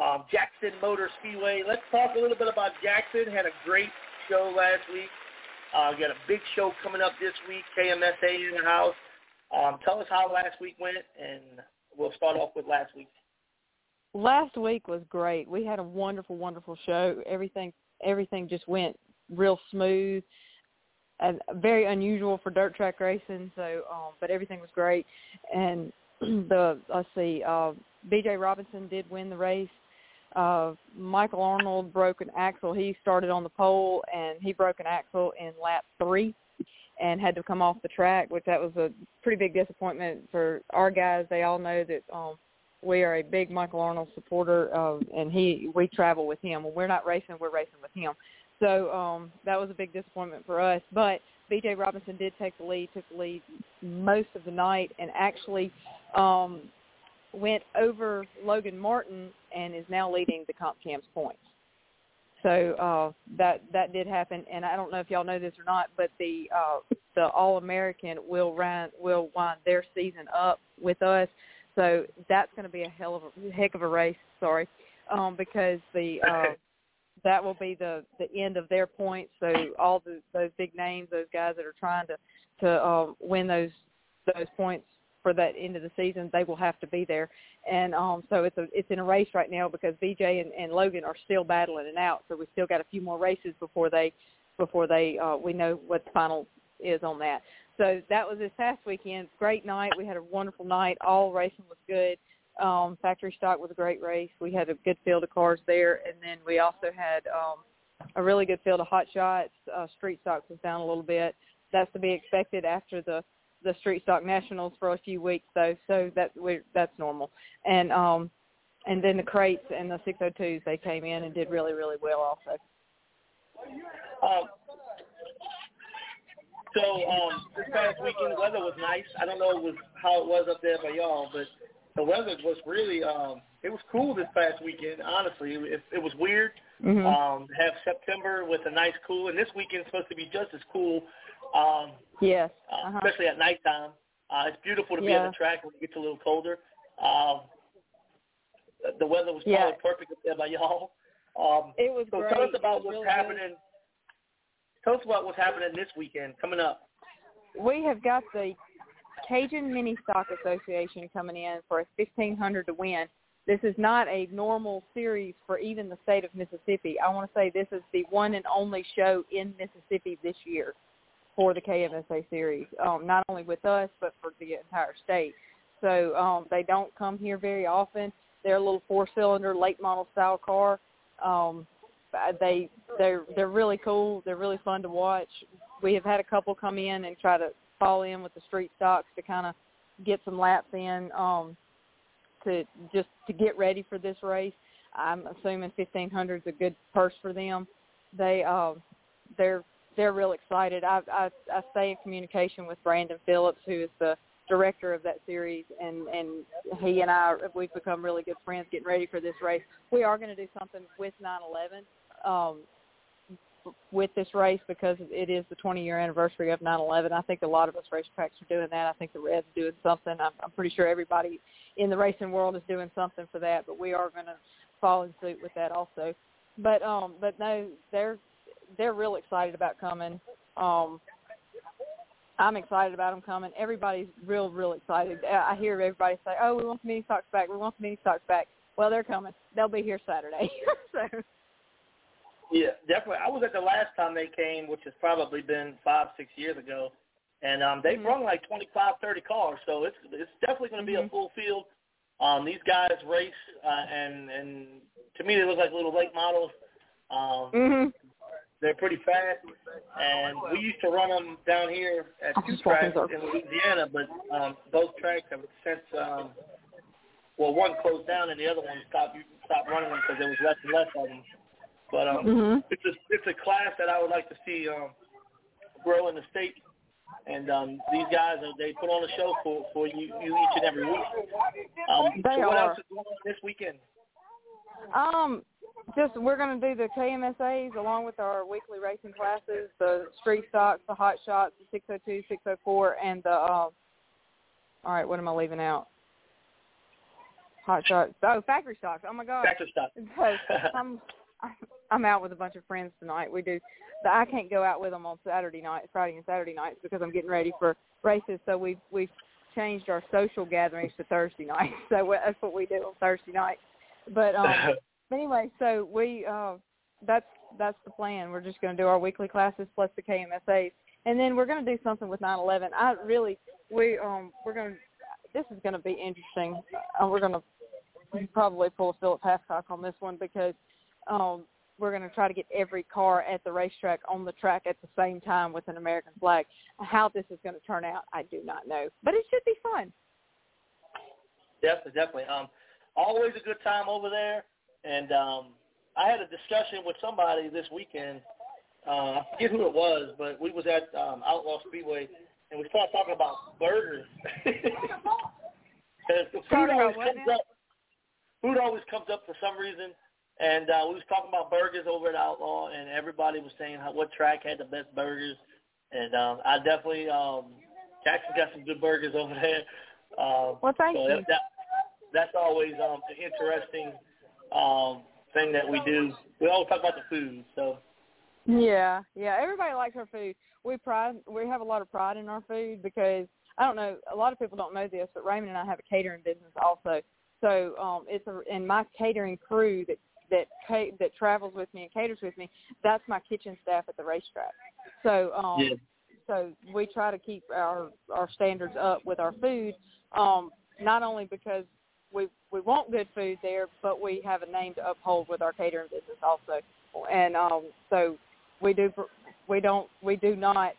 Um, Jackson Motor Speedway. Let's talk a little bit about Jackson. Had a great show last week. Uh, got a big show coming up this week. KMSA in the house. Um, tell us how last week went, and we'll start off with last week. Last week was great. We had a wonderful, wonderful show. Everything, everything just went real smooth and very unusual for dirt track racing. So, um, but everything was great. And the let's see, uh, B.J. Robinson did win the race. Uh, Michael Arnold broke an axle. He started on the pole and he broke an axle in lap three and had to come off the track, which that was a pretty big disappointment for our guys. They all know that um, we are a big Michael Arnold supporter, uh, and he we travel with him. When we're not racing, we're racing with him. So um, that was a big disappointment for us. But B.J. Robinson did take the lead, took the lead most of the night, and actually um, went over Logan Martin and is now leading the Comp Cams points. So uh, that that did happen, and I don't know if y'all know this or not, but the uh, the All American will run will wind their season up with us. So that's going to be a hell of a heck of a race. Sorry, um, because the uh, that will be the the end of their points. So all the those big names, those guys that are trying to to um, win those those points for that end of the season, they will have to be there. And um, so it's a it's in a race right now because BJ and, and Logan are still battling it out. So we still got a few more races before they before they uh, we know what the final is on that. So that was this past weekend. Great night. We had a wonderful night. All racing was good. Um, factory stock was a great race. We had a good field of cars there, and then we also had um, a really good field of hot shots. Uh, street stock was down a little bit. That's to be expected after the the street stock nationals for a few weeks though, so that we that's normal. And um and then the crates and the 602s they came in and did really really well also. Um, so um, this past weekend, the weather was nice. I don't know it was how it was up there by y'all, but the weather was really um, it was cool this past weekend. Honestly, it, it was weird mm-hmm. um, have September with a nice cool, and this weekend's supposed to be just as cool. Um, yes, uh, uh-huh. especially at nighttime. Uh, it's beautiful to be Yeah. on the track when it gets a little colder. Um, the weather was probably Yeah. perfect up there by y'all. Um, it was so great. tell us about what's really good. happening. Tell us about what's happening this weekend coming up. we have got the Cajun Mini Stock Association coming in for a fifteen hundred to win. This is not a normal series for even the state of Mississippi. I want to say this is the one and only show in Mississippi this year for the KMSA series. Um, not only with us, but for the entire state. So um, they don't come here very often. They're a little four-cylinder late model style car. Um, they they're they're really cool. They're really fun to watch. We have had a couple come in and try to fall in with the street stocks to kind of get some laps in um, to just to get ready for this race. I'm assuming 1500 is a good purse for them. they um they're they're real excited. I I I stay in communication with Brandon Phillips, who is the director of that series, and and he and I we've become really good friends getting ready for this race. We are going to do something with 911 um, with this race because it is the 20 year anniversary of 911. I think a lot of us racetracks are doing that. I think the Reds doing something. I'm, I'm pretty sure everybody in the racing world is doing something for that, but we are going to follow suit with that also. But um, but no, they're they're real excited about coming. Um, I'm excited about them coming. Everybody's real, real excited. I hear everybody say, "Oh, we want the mini stocks back. We want the mini stocks back." Well, they're coming. They'll be here Saturday. so. Yeah, definitely. I was at the last time they came, which has probably been five, six years ago, and um, they mm-hmm. run like twenty five, thirty cars. So it's it's definitely going to be mm-hmm. a full field. Um, these guys race, uh, and and to me they look like little late models. Um, mm-hmm. They're pretty fast, and we used to run them down here at two tracks in Louisiana, but um, both tracks have since um, well, one closed down and the other one stopped stopped running them because there was less and less of them. But um, mm-hmm. it's a it's a class that I would like to see um, grow in the state. And um, these guys, uh, they put on a show for for you, you each and every week. Um, they so what are. else is going on this weekend? Um, just we're going to do the KMSA's along with our weekly racing classes, the street stocks, the hot shots, the 602, 604, and the. Uh, all right, what am I leaving out? Hot shots. Oh, factory stocks. Oh my God. Factory stocks. I'm I'm out with a bunch of friends tonight. We do. I can't go out with them on Saturday night, Friday and Saturday nights because I'm getting ready for races. So we've we've changed our social gatherings to Thursday night. So that's what we do on Thursday night. But um anyway, so we uh that's that's the plan. We're just going to do our weekly classes plus the KMSAs, and then we're going to do something with 9/11. I really we um we're going to this is going to be interesting. Uh, we're going to probably pull a Philip on this one because um we're going to try to get every car at the racetrack on the track at the same time with an American flag. How this is going to turn out, I do not know, but it should be fun. Definitely, definitely. Um, always a good time over there. And um, I had a discussion with somebody this weekend. Uh, I forget who it was, but we was at um, Outlaw Speedway, and we started talking about burgers. food always comes up. Food always comes up for some reason, and uh, we was talking about burgers over at Outlaw, and everybody was saying how, what track had the best burgers. And um, I definitely, um, Jackson got some good burgers over there. Uh, well, thank so you. That, that's always um, an interesting um, thing that we do. We always talk about the food, so. Yeah, yeah. Everybody likes our food. We pride. We have a lot of pride in our food because I don't know. A lot of people don't know this, but Raymond and I have a catering business also. So um, it's a and my catering crew that that that travels with me and caters with me. That's my kitchen staff at the racetrack. So um, yeah. so we try to keep our our standards up with our food. Um, not only because we we want good food there, but we have a name to uphold with our catering business also, and um, so we do we don't we do not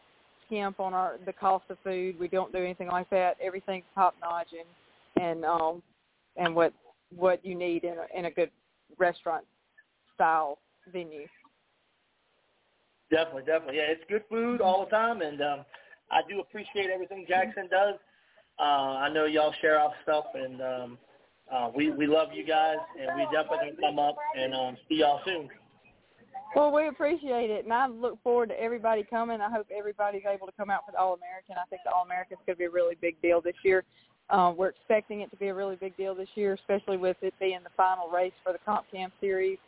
skimp on our the cost of food. We don't do anything like that. Everything's top notch and and um and what what you need in a in a good restaurant style venue. Definitely, definitely. Yeah, it's good food all the time, and um, I do appreciate everything Jackson does. Uh, I know y'all share our stuff, and um, uh, we we love you guys, and we definitely come up and um, see y'all soon. Well, we appreciate it, and I look forward to everybody coming. I hope everybody's able to come out for the All American. I think the All American is going to be a really big deal this year. Uh, we're expecting it to be a really big deal this year, especially with it being the final race for the Comp Cam series.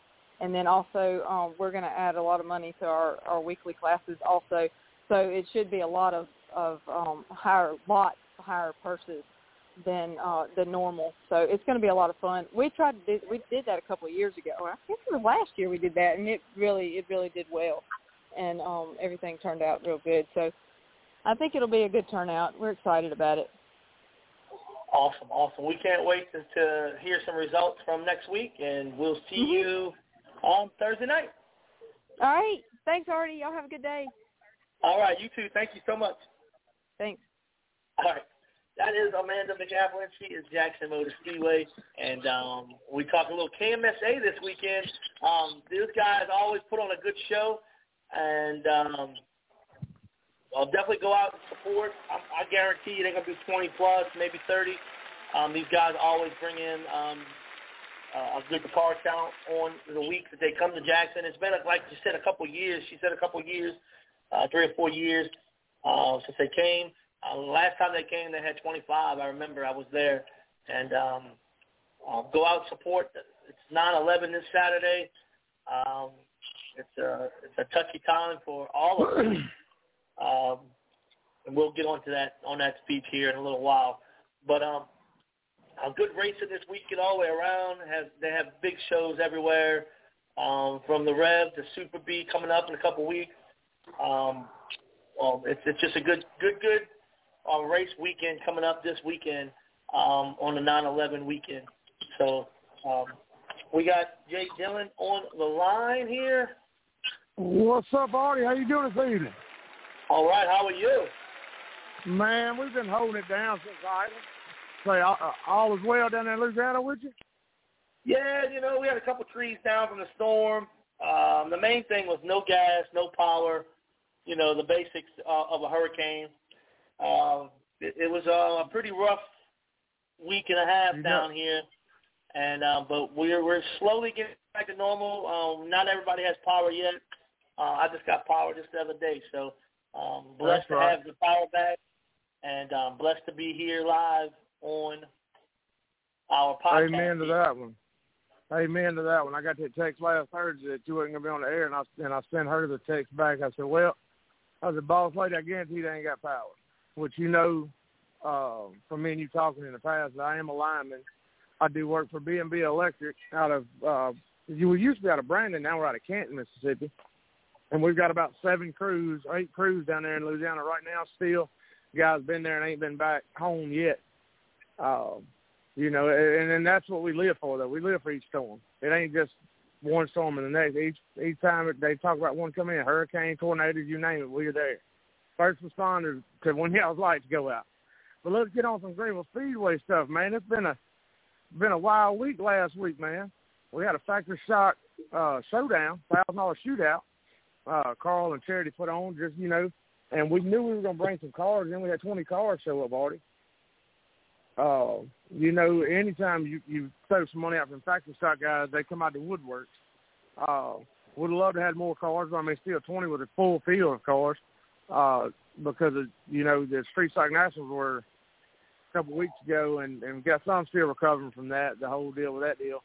And then also, um, we're going to add a lot of money to our, our weekly classes also. So it should be a lot of, of um, higher, lots higher purses than uh, than normal. So it's going to be a lot of fun. We tried to do we did that a couple of years ago. I think it was last year we did that, and it really it really did well, and um, everything turned out real good. So I think it'll be a good turnout. We're excited about it. Awesome, awesome. We can't wait to, to hear some results from next week, and we'll see mm-hmm. you on Thursday night. All right. Thanks, Artie. Y'all have a good day. All right. You too. Thank you so much. Thanks. All right. That is Amanda McAflin. She is Jackson Motor Speedway, and um, we talked a little KMSA this weekend. Um, these guys always put on a good show, and um, I'll definitely go out and support. I, I guarantee you they're going to be 20 plus, maybe 30. Um, these guys always bring in um, uh, a good car count on the week that they come to Jackson. It's been, like you said, a couple years. She said a couple years, uh, three or four years uh, since they came. Uh, last time they came, they had 25. I remember I was there. And um, uh, go out support. It's 9/11 this Saturday. Um, it's a it's a touchy time for all of us. Um, and we'll get onto that on that speech here in a little while. But um, a good racing this weekend all the way around. Has they have big shows everywhere, um, from the Rev to Super B coming up in a couple weeks. Um, well, it's it's just a good good good uh, race weekend coming up this weekend um, on the 9/11 weekend. So um, we got Jake Dillon on the line here. What's up, Artie? How you doing this evening? All right, how are you? Man, we've been holding it down since I say all, uh, all is well down there in Louisiana with you. Yeah, you know, we had a couple trees down from the storm. Um, the main thing was no gas, no power. You know, the basics uh, of a hurricane. Um, it, it was uh, a pretty rough week and a half You down here, and uh, but we're we're slowly getting back to normal. Um, not everybody has power yet. Uh, I just got power just the other day, so um, blessed That's to right. have the power back, and um, blessed to be here live on our podcast. Amen to that one. Amen to that one. I got that text last Thursday that you wasn't gonna be on the air, and I and I sent her the text back. I said, "Well, I said, boss lady, I guarantee they ain't got power." Which you know, uh, from me and you talking in the past, I am a lineman. I do work for B and B Electric out of uh, you we used to be out of Brandon, now we're out of Canton, Mississippi, and we've got about seven crews, eight crews down there in Louisiana right now. Still, guys been there and ain't been back home yet. Uh, you know, and, and that's what we live for. Though we live for each storm. It ain't just one storm and the next. Each each time they talk about one coming in, hurricane, tornadoes, you name it, we're there. First responders to when y'all's lights go out. But let's get on some Greenville Speedway stuff, man. It's been a been a wild week last week, man. We had a factory shot uh, showdown, thousand dollar shootout. Uh, Carl and Charity put on just you know, and we knew we were gonna bring some cars. and we had twenty cars show up, Artie. Uh, you know, anytime you you throw some money out from factory stock guys, they come out the woodworks. Uh, would loved to have more cars. but I mean, still twenty with a full field of cars. Uh, because of you know the street stock nationals were a couple weeks ago, and and got some still recovering from that. The whole deal with that deal.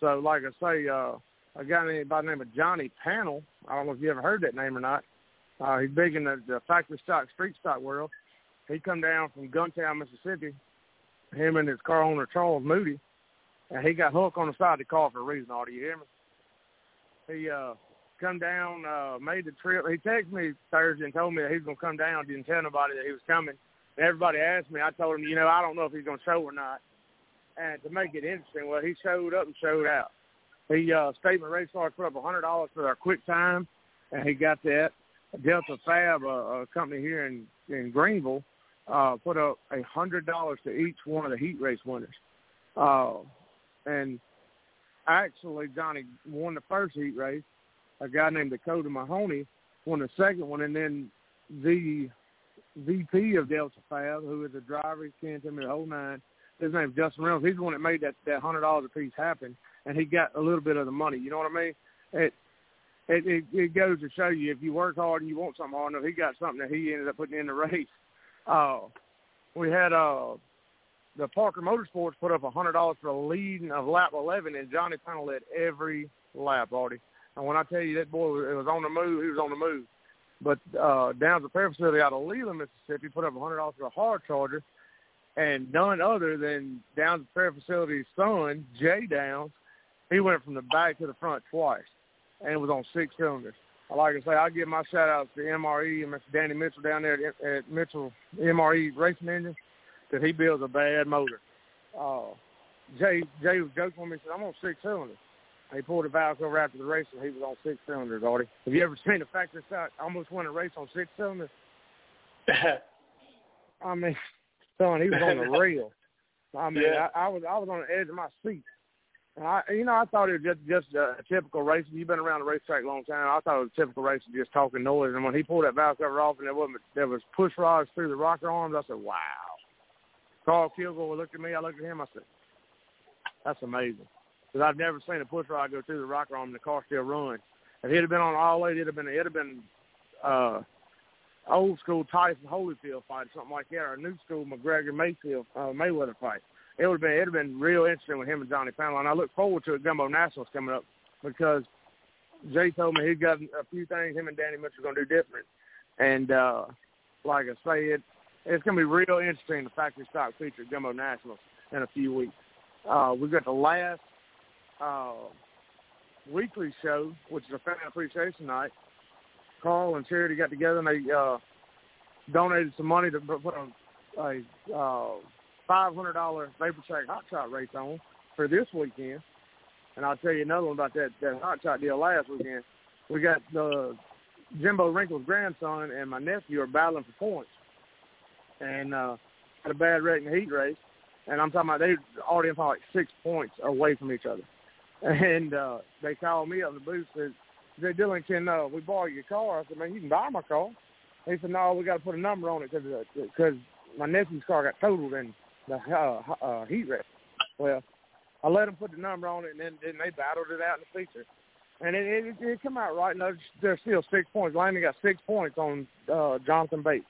So, like I say, uh, a guy named by the name of Johnny Panel. I don't know if you ever heard that name or not. Uh, he's big in the, the factory stock, street stock world. He come down from Guntown, Mississippi. Him and his car owner Charles Moody, and he got hooked on the side of the car for a reason. All do you hear me? He uh, come down, uh, made the trip. He texted me Thursday and told me that he was gonna come down. Didn't tell nobody that he was coming. And everybody asked me. I told him, you know, I don't know if he's gonna show or not. And to make it interesting, well, he showed up and showed out. He uh, Statement Race Car put up a hundred dollars for our quick time, and he got that. Delta Fab, a, a company here in in Greenville, uh, put up a hundred dollars to each one of the heat race winners. Uh, and actually, Johnny won the first heat race. A guy named Dakota Mahoney won the second one, and then the VP of Delta Fab, who is a driver, he's kin to me the whole nine. His name's Justin Reynolds. He's the one that made that that hundred dollars a piece happen, and he got a little bit of the money. You know what I mean? It it it, it goes to show you if you work hard and you want something hard enough, he got something that he ended up putting in the race. Uh, we had uh the Parker Motorsports put up a hundred dollars for a lead of lap eleven, and Johnny Panel led every lap, Artie. And when I tell you that boy it was on the move, he was on the move. But uh, down at the repair facility out of Leland, Mississippi, put up a hundred dollars for a hard charger, and none other than down at the repair facility's son, Jay Downs. He went from the back to the front twice, and was on six cylinders. Like I say, I give my shout outs to MRE and Mr. Danny Mitchell down there at, at Mitchell MRE Racing Engine, because he builds a bad motor. Uh, Jay Jay was joking with me. Said, "I'm on six cylinders." He pulled a valve cover after the race, and he was on six cylinders. Artie, have you ever seen a factory stock almost win a race on six cylinders? I mean, son, he was on the rail. I mean, Yeah. I, I was I was on the edge of my seat. And I, you know, I thought it was just just a typical race. You've been around the racetrack a long time. I thought it was a typical race of just talking noise. And when he pulled that valve cover off and there wasn't there was push rods through the rocker arms, I said, "Wow." Carl Kilgore looked at me. I looked at him. I said, "That's amazing." Because I've never seen a push rod go through the rocker arm and the car still run. If he'd have been on all eight, it'd have been it'd have been uh, old school Tyson Holyfield fight, something like that, or a new school McGregor Mayfield uh, Mayweather fight. It would have been it'd have been real interesting with him and Johnny Panel, and I look forward to it. Gumbo Nationals coming up because Jay told me he's got a few things him and Danny Mitchell to do different, and uh, like I say, it it's going to be real interesting the factory stock feature at Gumbo Nationals in a few weeks. Uh, we've got the last uh, weekly show, which is a fan appreciation night. Carl and Charity got together and they uh, donated some money to put a, a uh, $500 vapor track hot shot race on for this weekend. And I'll tell you another one about that, that hot shot deal last weekend. We got the Jimbo Wrinkle's grandson and my nephew are battling for points. And uh, had a bad wreck in the heat race. And I'm talking about they already probably like six points away from each other. And uh, they called me up the booth and said, Jay Dillon, can uh, we borrow your car? I said, man, you can buy my car. He said, no, we got to put a number on it because because my nephew's car got totaled in the uh, uh, heat wreck. Well, I let them put the number on it, and then, then they battled it out in the feature. And it, it, it come out right. No, there's still six points. Landon got six points on uh, Jonathan Bates.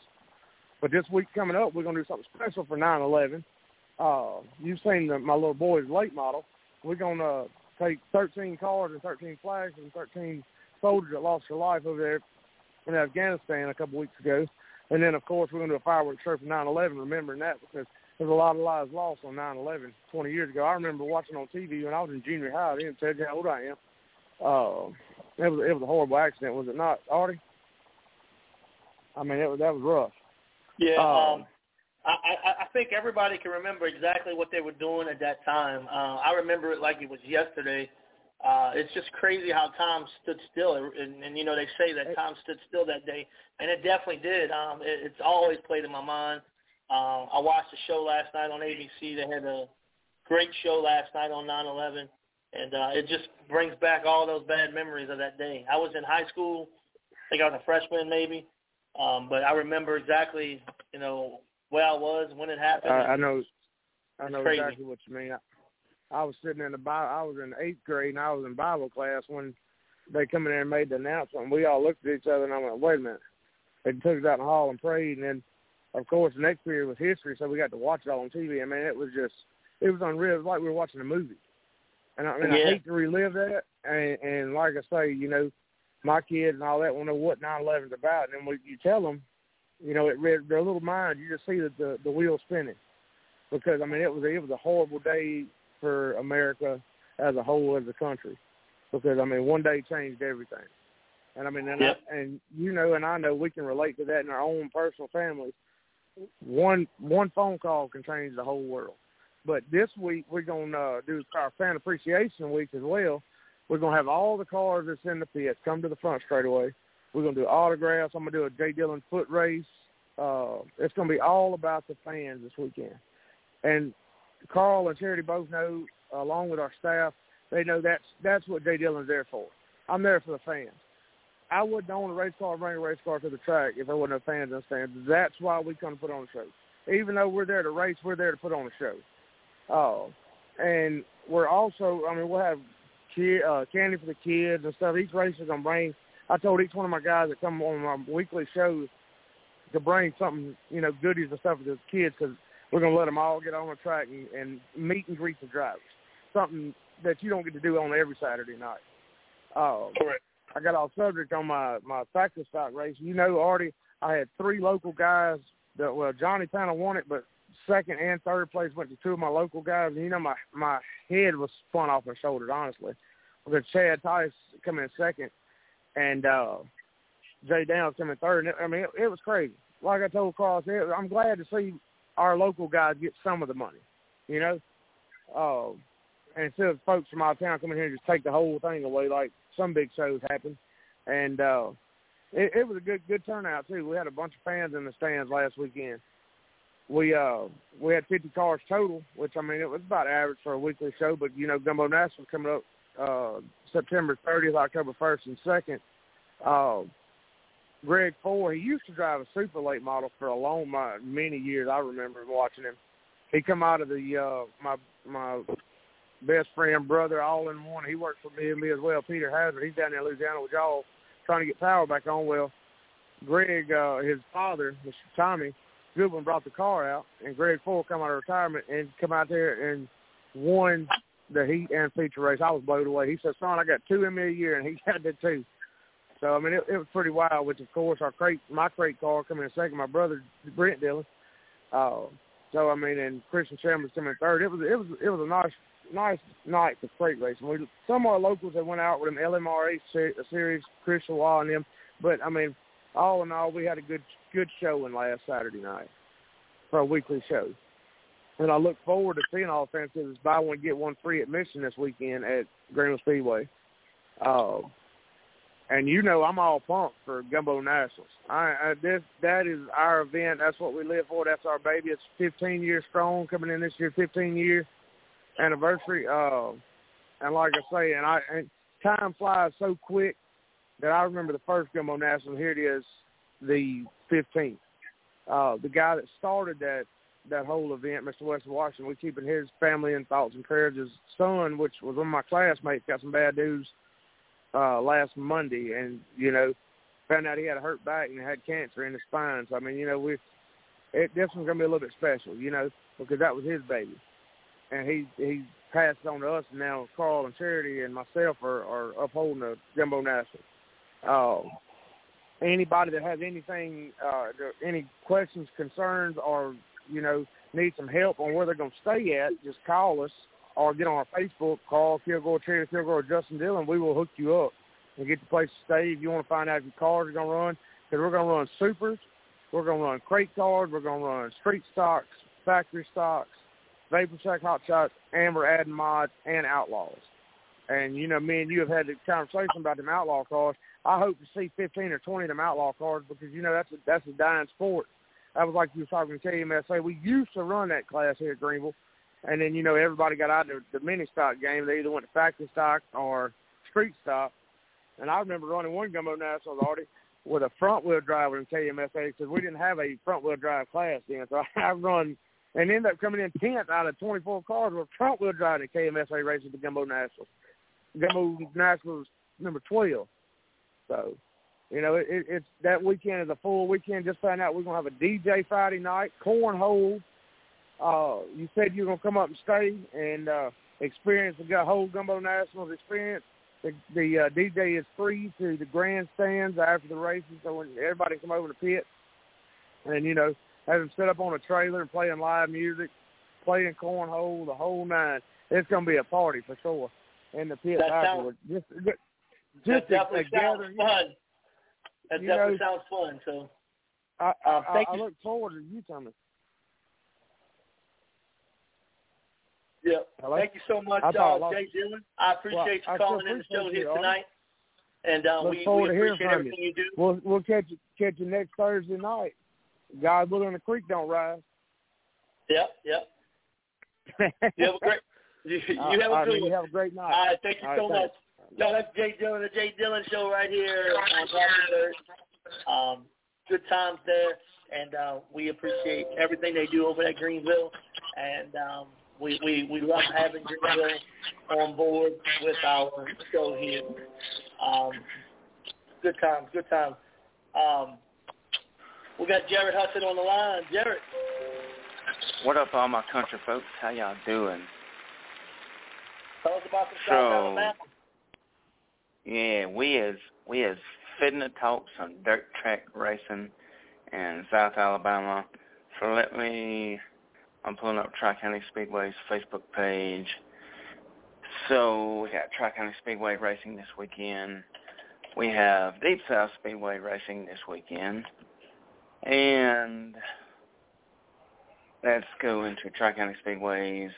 But this week coming up, we're going to do something special for 9/11. Uh, you've seen the, my little boy's late model. We're going to take 13 cars and 13 flags and 13 soldiers that lost their life over there in Afghanistan a couple weeks ago. And then, of course, we're going to do a fireworks show for 9/11, remembering that because there's a lot of lives lost on 9/11 20 years ago. I remember watching on TV when I was in junior high. I didn't tell you how old I am. Uh, it was it was a horrible accident, was it not, Artie? I mean, it was that was rough. Yeah, Um, um, I, I, I think everybody can remember exactly what they were doing at that time. Uh, I remember it like it was yesterday. Uh, it's just crazy how time stood still, and, and you know they say that time stood still that day, and it definitely did. Um, it, it's always played in my mind. Uh, I watched the show last night on ABC. They had a great show last night on 9/11, and uh, it just brings back all those bad memories of that day. I was in high school. I think I was a freshman maybe, um, but I remember exactly, you know, where I was when it happened. I, I know, I know crazy. exactly what you mean. I, I was sitting in the Bible. I was in eighth grade, and I was in Bible class when they come in there and made the announcement. We all looked at each other, and I went, "Wait a minute!" They took us out in the hall and prayed, and then, of course, the next period was history, so we got to watch it all on TV. I mean, it was just, it was unreal. It was like we were watching a movie. And I mean, Yeah. I hate to relive that. And, and like I say, you know, my kids and all that want to know what 9/11's about, and then when you tell them, you know, it read their little mind. You just see the the, the wheel spinning, because I mean, it was it was a horrible day for America as a whole, as a country, because I mean, one day changed everything. And I mean, and, Yep. I, and you know, and I know we can relate to that in our own personal families. One one phone call can change the whole world. But this week we're gonna uh, do our fan appreciation week as well. We're gonna have all the cars that's in the pits come to the front straight away. We're gonna do autographs. I'm gonna do a Jay Dillon foot race. Uh, it's gonna be all about the fans this weekend. And Carl and Charity both know, along with our staff, they know that's that's what Jay Dillon's there for. I'm there for the fans. I wouldn't own a race car bring a race car to the track if there wasn't no fans in the stands. That's why we come to put on a show. Even though we're there to race, we're there to put on a show. Oh, and we're also, I mean, we'll have kid, uh, candy for the kids and stuff. Each race is gonna bring. I told each one of my guys that come on my weekly shows to bring something, you know, goodies and stuff for the kids because we're gonna let them all get on the track and, and meet and greet the drivers. Something that you don't get to do on every Saturday night. Uh, Correct. I got off subject on my my factory stock race. You know, already I had three local guys. That well, Johnny kind of won it, but second and third place went to two of my local guys. And you know, my my head was spun off my shoulders, honestly, because Chad Tice come in second, and uh Jay Downs come in third. And it, I mean, it, it was crazy. Like I told Carl, I said, I'm glad to see our local guys get some of the money. You know, uh, and instead of folks from out town coming here and just take the whole thing away, like some big shows happen. And uh, it, it was a good good turnout too. We had a bunch of fans in the stands last weekend. we uh we had 50 cars total, which I mean it was about average for a weekly show. But you know, Gumbo Nationals coming up uh September 30th, October 1st, and 2nd. Uh, Greg Ford, he used to drive a super late model for a long my, many years. I remember watching him. He come out of the uh my my best friend brother all in one. He works for me and me as well. Peter Hazard, he's down in Louisiana with y'all trying to get power back on. Well, Greg, uh, his father, Mr. Tommy Goodwin, brought the car out, and Greg Ford come out of retirement and come out there and won the heat and feature race. I was blown away. He said, "Son, I got two in me a year," and he got the two. So I mean, it, it was pretty wild. Which of course, our crate, my crate car coming in second. My brother Brent Dillon. Uh, so I mean, and Christian Chambers coming in third. It was it was it was a nice nice night for crate racing. We some of our locals that went out with them LMRA series, Chris Shaw and them. But I mean, all in all, we had a good good showing last Saturday night for a weekly show. And I look forward to seeing all fans because buy one get one free admission this weekend at Greenville Speedway. Uh, and you know I'm all pumped for Gumbo Nationals. I, I this that is our event. That's what we live for. That's our baby. It's 15 years strong coming in this year. 15 year anniversary. Uh, and like I say, and I and time flies so quick that I remember the first Gumbo National. Here it is, the 15th. Uh, the guy that started that that whole event, Mr. Weston Washington, we keeping his family in thoughts and prayers. His son, which was one of my classmates, got some bad news uh, last Monday, and you know, found out he had a hurt back and had cancer in his spine. So I mean, you know, we it, this one's gonna be a little bit special, you know, because that was his baby, and he he passed on to us. And now Carl and Charity and myself are, are upholding the Gumbo National. Uh, anybody that has anything, uh, any questions, concerns, or you know, need some help on where they're going to stay at, just call us or get on our Facebook, call Kilgore Charity Kilgore Justin Dillon. We will hook you up and get the place to stay. If you want to find out if your cars are going to run, because we're going to run supers, we're going to run crate cars, we're going to run street stocks, factory stocks, vapor check hot shots, and we're adding mods and outlaws. And you know, me and you have had the conversation about them outlaw cars. I hope to see 15 or 20 of them outlaw cars because you know that's a, that's a dying sport. That was like you were talking to KMSA. We used to run that class here at Greenville, and then you know everybody got out of the mini stock game. They either went to factory stock or street stock. And I remember running one Gumbo Nationals already with a front wheel drive in KMSA because we didn't have a front wheel drive class then. So I run and ended up coming in tenth out of 24 cars with front wheel drive in KMSA races the Gumbo Nationals. Gumbo Nationals number 12. So, you know, it, it, it's that weekend is a full weekend. Just found out we're gonna have a DJ Friday night, cornhole. Uh, you said you're gonna come up and stay and uh, experience the whole Gumbo Nationals experience. The, the uh, DJ is free to the grandstands after the races, so when everybody come over to pit, and you know, have them set up on a trailer and playing live music, playing cornhole, the whole nine. It's gonna be a party for sure in the pit that afterwards. Sounds, just, just that definitely sounds fun. That you definitely know, sounds fun. So I, Uh, thank I you. look forward to you coming. yeah, Hello? thank you so much, I I uh, Jay Dillon. I appreciate Well, you I calling in the show here tonight. And uh, Look we, forward we to hearing appreciate everything you do. We'll we'll catch you catch you next Thursday night. God willing, the creek don't rise. Yep, yep. You have a great. You, you have a I good mean, one. you have a great night. All right, thank you All so right, much. No, that's Jay Dillon, the Jay Dillon Show right here on Robert Um, good times there, and uh, we appreciate everything they do over at Greenville, and um, we, we, we love having Greenville on board with our show here. Um, good times, good times. Um, we got Jared Hudson on the line. Jared, What up, all my country folks? How y'all doing? tell us about some So- Alabama. Yeah, we is we is fitting to talk some dirt track racing in South Alabama. So let me, I'm pulling up Tri County Speedway's Facebook page. So we got Tri County Speedway racing this weekend. We have Deep South Speedway racing this weekend, and let's go into Tri County Speedway's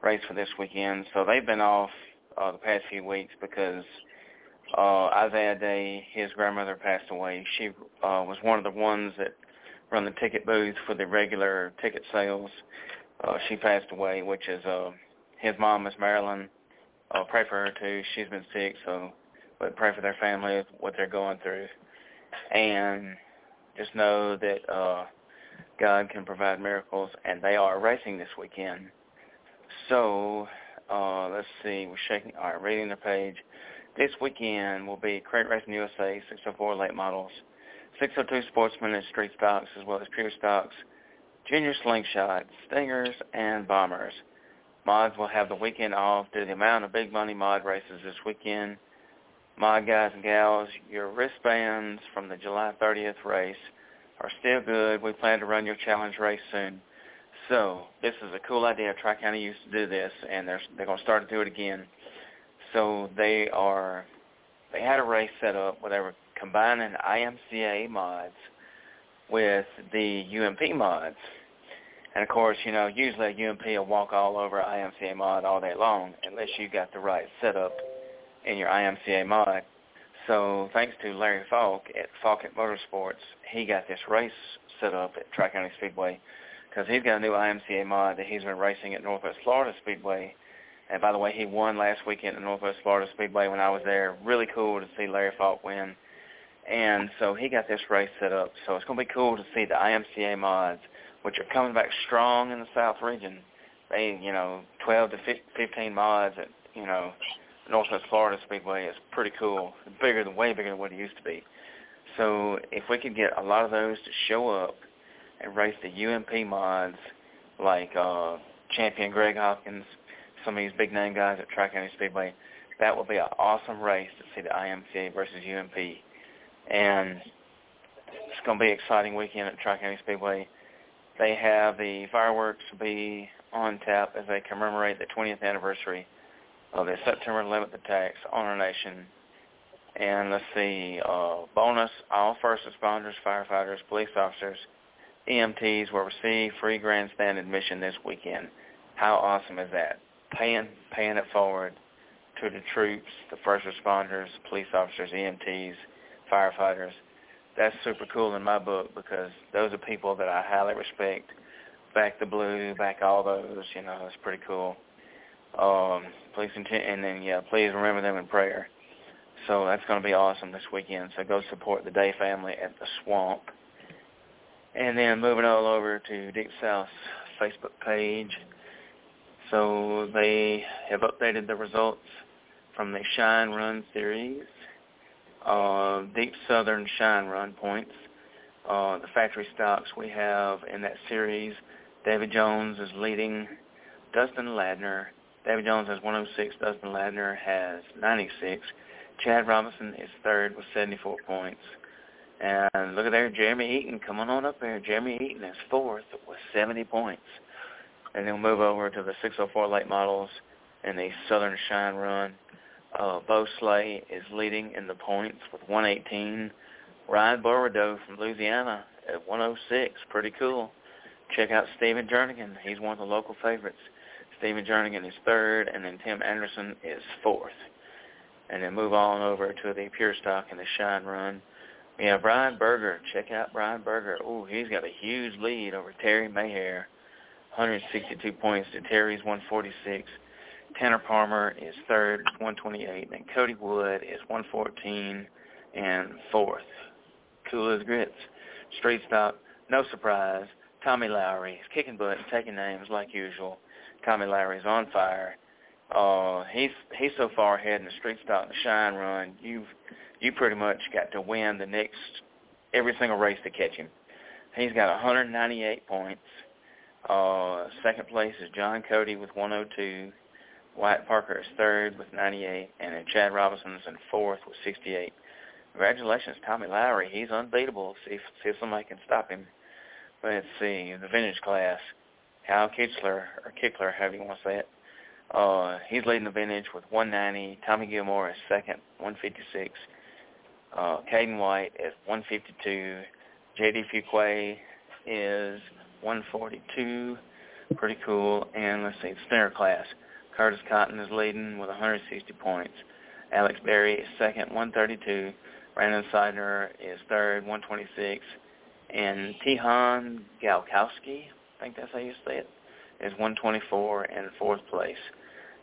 race for this weekend. So they've been off uh, the past few weeks because uh, Isaiah Day, his grandmother passed away. She uh, was one of the ones that run the ticket booth for the regular ticket sales. Uh, she passed away, which is uh, his mom, Miss Marilyn. Uh, pray for her too. She's been sick, so but pray for their family, what they're going through, and just know that uh, God can provide miracles, and they are racing this weekend. So uh, let's see, we're shaking. All right, reading the page. This weekend will be Crate Racing USA 604 late models, 602 Sportsman and Street Stocks, as well as Pure Stocks, Junior Slingshots, Stingers, and Bombers. Mods will have the weekend off due to the amount of big money mod races this weekend. Mod guys and gals, your wristbands from the July 30th race are still good. We plan to run your challenge race soon. So this is a cool idea. Tri-County used to do this, and they're they're going to start to do it again. So they are they had a race set up were combining IMCA mods with the UMP mods. And of course, you know, usually a UMP will walk all over IMCA mod all day long unless you got the right setup in your IMCA mod. So thanks to Larry Falk at Falk at Motorsports, he got this race set up at Tri-County Speedway because he's got a new IMCA mod that he's been racing at Northwest Florida Speedway. And by the way, he won last weekend at Northwest Florida Speedway when I was there. Really cool to see Larry Falk win. And so he got this race set up. So it's going to be cool to see the IMCA mods, which are coming back strong in the South region. They, you know, 12 to 15 mods at, you know, Northwest Florida Speedway is pretty cool. Bigger than, way bigger than what it used to be. So if we could get a lot of those to show up and race the UMP mods like uh, champion Greg Hopkins, some of these big name guys at Tri-County Speedway, that would be an awesome race to see the IMCA versus UMP. And it's going to be an exciting weekend at Tri-County Speedway. They have the fireworks be on tap as they commemorate the 20th anniversary of the September 11th attacks on our nation. And let's see, uh, bonus, all first responders, firefighters, police officers, EMTs will receive free grandstand admission this weekend. How awesome is that? Paying, paying it forward to the troops, the first responders, police officers, EMTs, firefighters. That's super cool in my book because those are people that I highly respect. Back the blue, back all those, you know, it's pretty cool. Um, please continue, and then yeah, please remember them in prayer. So that's going to be awesome this weekend. So go support the Day family at the Swamp. And then moving all over to Deep South's Facebook page. So they have updated the results from the Shine Run series. Uh, Deep Southern Shine Run points. Uh, the factory stocks we have in that series. David Jones is leading. Dustin Ladner. David Jones has 106. Dustin Ladner has 96. Chad Robinson is third with 74 points. And look at there, Jeremy Eaton coming on up there. Jeremy Eaton is fourth with 70 points. And then we'll move over to the 604 late models in the Southern Shine Run. Uh, Bo Slay is leading in the points with 118. Ryan Bordeaux from Louisiana at 106. Pretty cool. Check out Stephen Jernigan. He's one of the local favorites. Stephen Jernigan is third, and then Tim Anderson is fourth. And then move on over to the Pure Stock and the Shine Run. We have Brian Berger. Check out Brian Berger. Oh, he's got a huge lead over Terry Mayhair. 162 points to Terry's 146. Tanner Palmer is third, 128, and Cody Wood is 114 and fourth. Cool as grits. Street stock, no surprise. Tommy Lowry is kicking butt and taking names like usual. Tommy Lowry's on fire. Uh, he's he's so far ahead in the street stock and the shine run. You've you pretty much got to win the next every single race to catch him. He's got 198 points. Uh, second place is John Cody with 102. Wyatt Parker is third with 98, and then Chad Robinson's in fourth with 68. Congratulations, Tommy Lowry. He's unbeatable. See if, see if somebody can stop him. Let's see, the vintage class, Hal Kichler, or Kickler, however you want to say it. Uh, he's leading the vintage with 190. Tommy Gilmore is second, 156. Uh, Caden White is 152. J.D. Fuquay is 142. Pretty cool. And let's see, snare class. Curtis Cotton is leading with 160 points. Alex Berry is second, 132. Brandon Seidner is third, 126. And Tihan Galkowski, I think that's how you say it, is 124 in fourth place.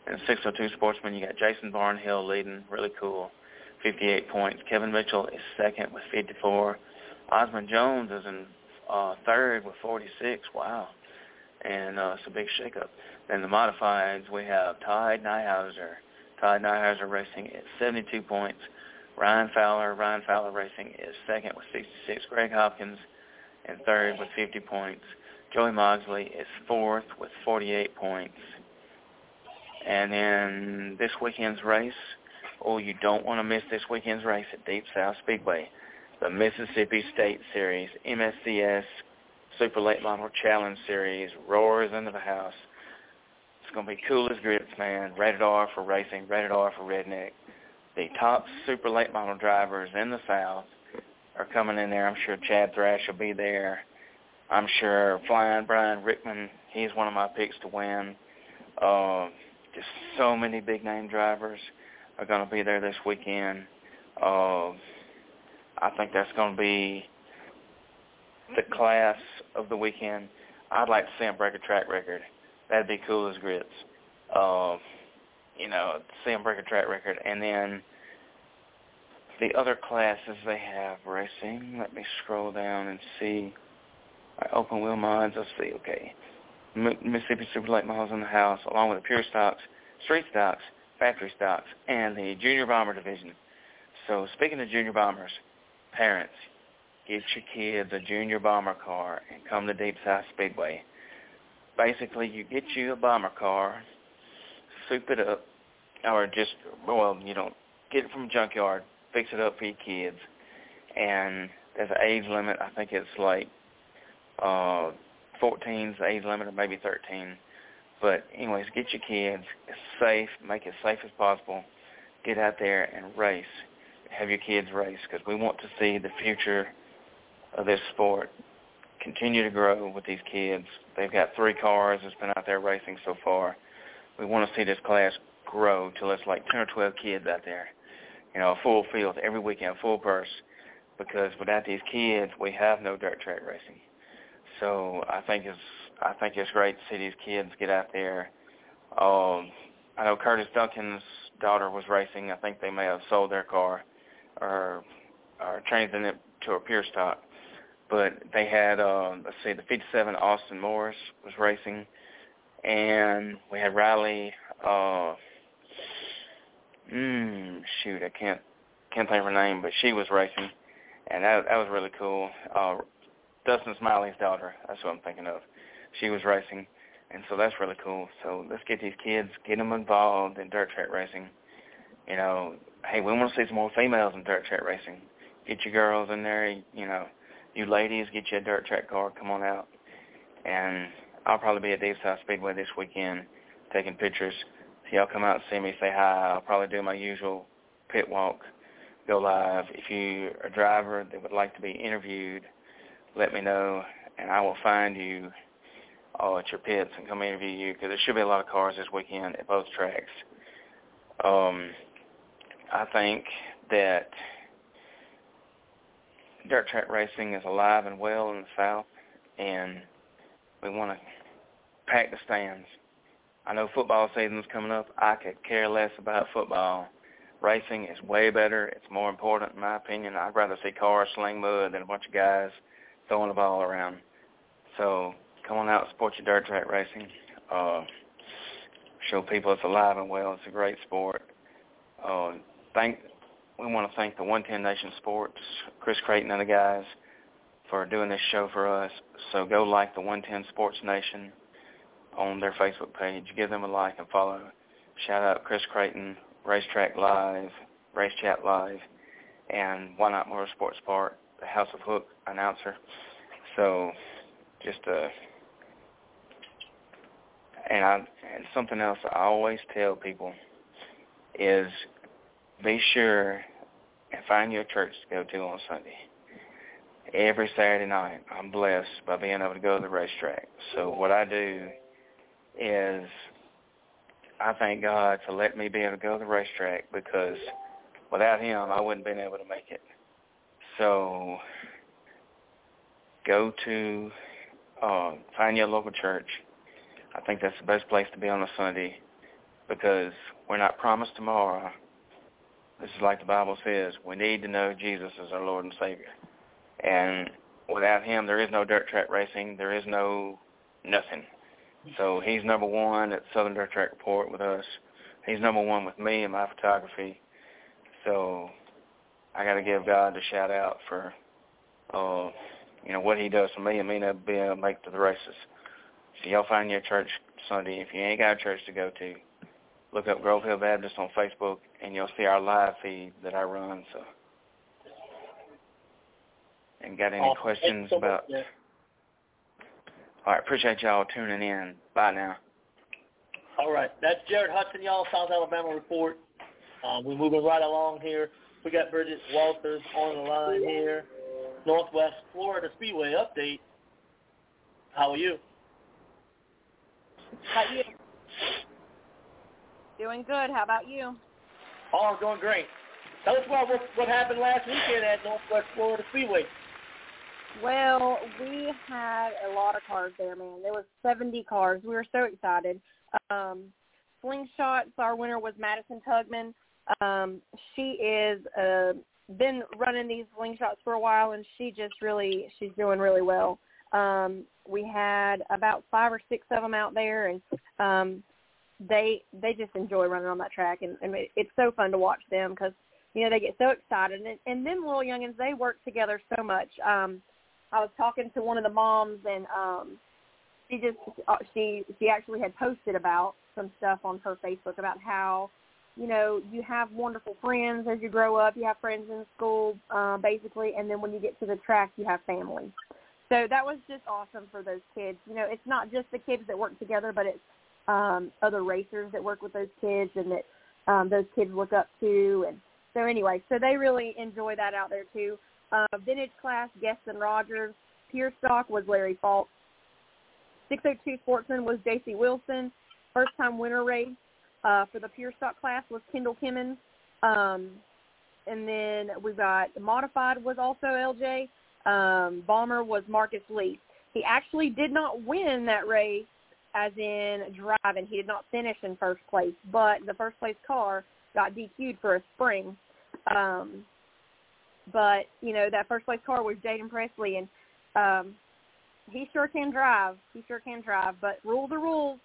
And 602 Sportsman, you got Jason Barnhill leading, really cool, 58 points. Kevin Mitchell is second with 54. Osmond Jones is in uh, third with 46. Wow. And uh, it's a big shakeup. Then the modifieds, we have Todd Nyhauser. Todd Nyhauser Racing is 72 points. Ryan Fowler, Ryan Fowler Racing is second with 66. Greg Hopkins in third with 50 points. Joey Mogsley is fourth with 48 points. And then this weekend's race, oh, you don't want to miss this weekend's race at Deep South Speedway. The Mississippi State Series, MSCS Super Late Model Challenge Series roars into the house. It's going to be cool as grits, man. Rated R for racing, rated R for redneck. The top super late model drivers in the South are coming in there. I'm sure Chad Thrash will be there. I'm sure Flying Brian Rickman, he's one of my picks to win. Uh, just so many big name drivers are going to be there this weekend. Uh, I think that's going to be the class of the weekend. I'd like to see him break a track record. That'd be cool as grits. Uh, you know, see him break a track record. And then the other classes they have racing. Let me scroll down and see. Right, open wheel mods. Let's see. Okay. Mississippi Super Late Models in the house, along with the pure stocks, street stocks, factory stocks, and the junior bomber division. So speaking of junior bombers, parents, get your kids a junior bomber car and come to Deep South Speedway. Basically, you get you a bomber car, soup it up, or just, well, you don't get it from a junkyard, fix it up for your kids. And there's an age limit. I think it's like uh, 14's the age limit, or maybe 13. But anyways, get your kids. Safe. Make it safe as possible. Get out there and race. Have your kids race because we want to see the future of this sport continue to grow with these kids. They've got three cars that's been out there racing so far. We want to see this class grow till it's like 10 or 12 kids out there. You know, a full field every weekend, full purse. Because without these kids, we have no dirt track racing. So I think it's I think it's great to see these kids get out there. Um, I know Curtis Duncan's daughter was racing. I think they may have sold their car or or changed it to a pure stock. But they had uh, let's see, the 57 Austin Morris was racing, and we had Riley. Uh, mm, shoot, I can't can't think of her name, but she was racing, and that that was really cool. Uh, Dustin Smiley's daughter. That's what I'm thinking of. She was racing, and so that's really cool. So let's get these kids, get them involved in dirt track racing. You know, hey, we want to see some more females in dirt track racing. Get your girls in there. You know, you ladies, get you a dirt track car. Come on out, and I'll probably be at Deep South Speedway this weekend, taking pictures. So y'all come out and see me, say hi. I'll probably do my usual pit walk, go live. If you're a driver that would like to be interviewed let me know, and I will find you all at your pits and come interview you because there should be a lot of cars this weekend at both tracks. Um, I think that dirt track racing is alive and well in the South, and we want to pack the stands. I know football season's coming up. I could care less about football. Racing is way better. It's more important, in my opinion. I'd rather see cars sling mud than a bunch of guys – throwing the ball around. So come on out and support your dirt track racing. Uh, show people it's alive and well. It's a great sport. Uh, thank we want to thank the 110 Nation Sports, Chris Creighton and the guys for doing this show for us. So go like the 110 Sports Nation on their Facebook page. Give them a like and follow. Shout out Chris Creighton, Racetrack Live, Race Chat Live, and Whynot Motorsports Park the House of Hook announcer. So just uh and I and something else I always tell people is be sure and find you a church to go to on Sunday. Every Saturday night I'm blessed by being able to go to the racetrack. So what I do is I thank God for letting me be able to go to the racetrack because without him I wouldn't have been able to make it. So go to uh, find your local church. I think that's the best place to be on a Sunday because we're not promised tomorrow. This is like the Bible says. We need to know Jesus as our Lord and Savior. And without him, there is no dirt track racing. There is no nothing. So he's number one at Southern Dirt Track Report with us. He's number one with me in my photography. So I got to give God a shout out for, uh, you know, what he does for me and me not being able to make to the races. So y'all find your church Sunday. If you ain't got a church to go to, look up Grove Hill Baptist on Facebook, and you'll see our live feed that I run. So, and got any Awesome. questions so about? Jeff. All right, appreciate y'all tuning in. Bye now. All right, that's Jared Hudson, y'all, South Alabama Report. Um, we're moving right along here. We got Bridget Walters on the line here. Northwest Florida Speedway update. How are you? How you? Doing good. How about you? Oh, I'm doing great. Tell us about what, what happened last weekend at Northwest Florida Speedway. Well, we had a lot of cars there, man. There was 70 cars. We were so excited. Um, Slingshots, our winner was Madison Tugman. Um, she is uh, been running these slingshots for a while, and she just really she's doing really well. Um, we had about five or six of them out there, and um, they they just enjoy running on that track, and, and it, it's so fun to watch them because you know they get so excited, and, and them little youngins they work together so much. Um, I was talking to one of the moms, and um, she just uh, she she actually had posted about some stuff on her Facebook about how you know you have wonderful friends as you grow up. You have friends in school, uh, basically, and then when you get to the track, you have family. So that was just awesome for those kids. You know, it's not just the kids that work together, but it's um, other racers that work with those kids and that um, those kids look up to. And so anyway, so they really enjoy that out there too. Uh, vintage class, Gueston Rogers. Pure stock was Larry Falk. 602 Sportsman was J.C. Wilson. First time winner race uh, for the pure stock class was Kendall Kimmons. Um, and then we've got modified was also LJ. Um, bomber was Marcus Lee. He actually did not win that race as in driving. He did not finish in first place, but the first place car got DQ'd for a spring. Um, but, you know, that first place car was Jaden Presley, and um, he sure can drive. He sure can drive, but rules are rules,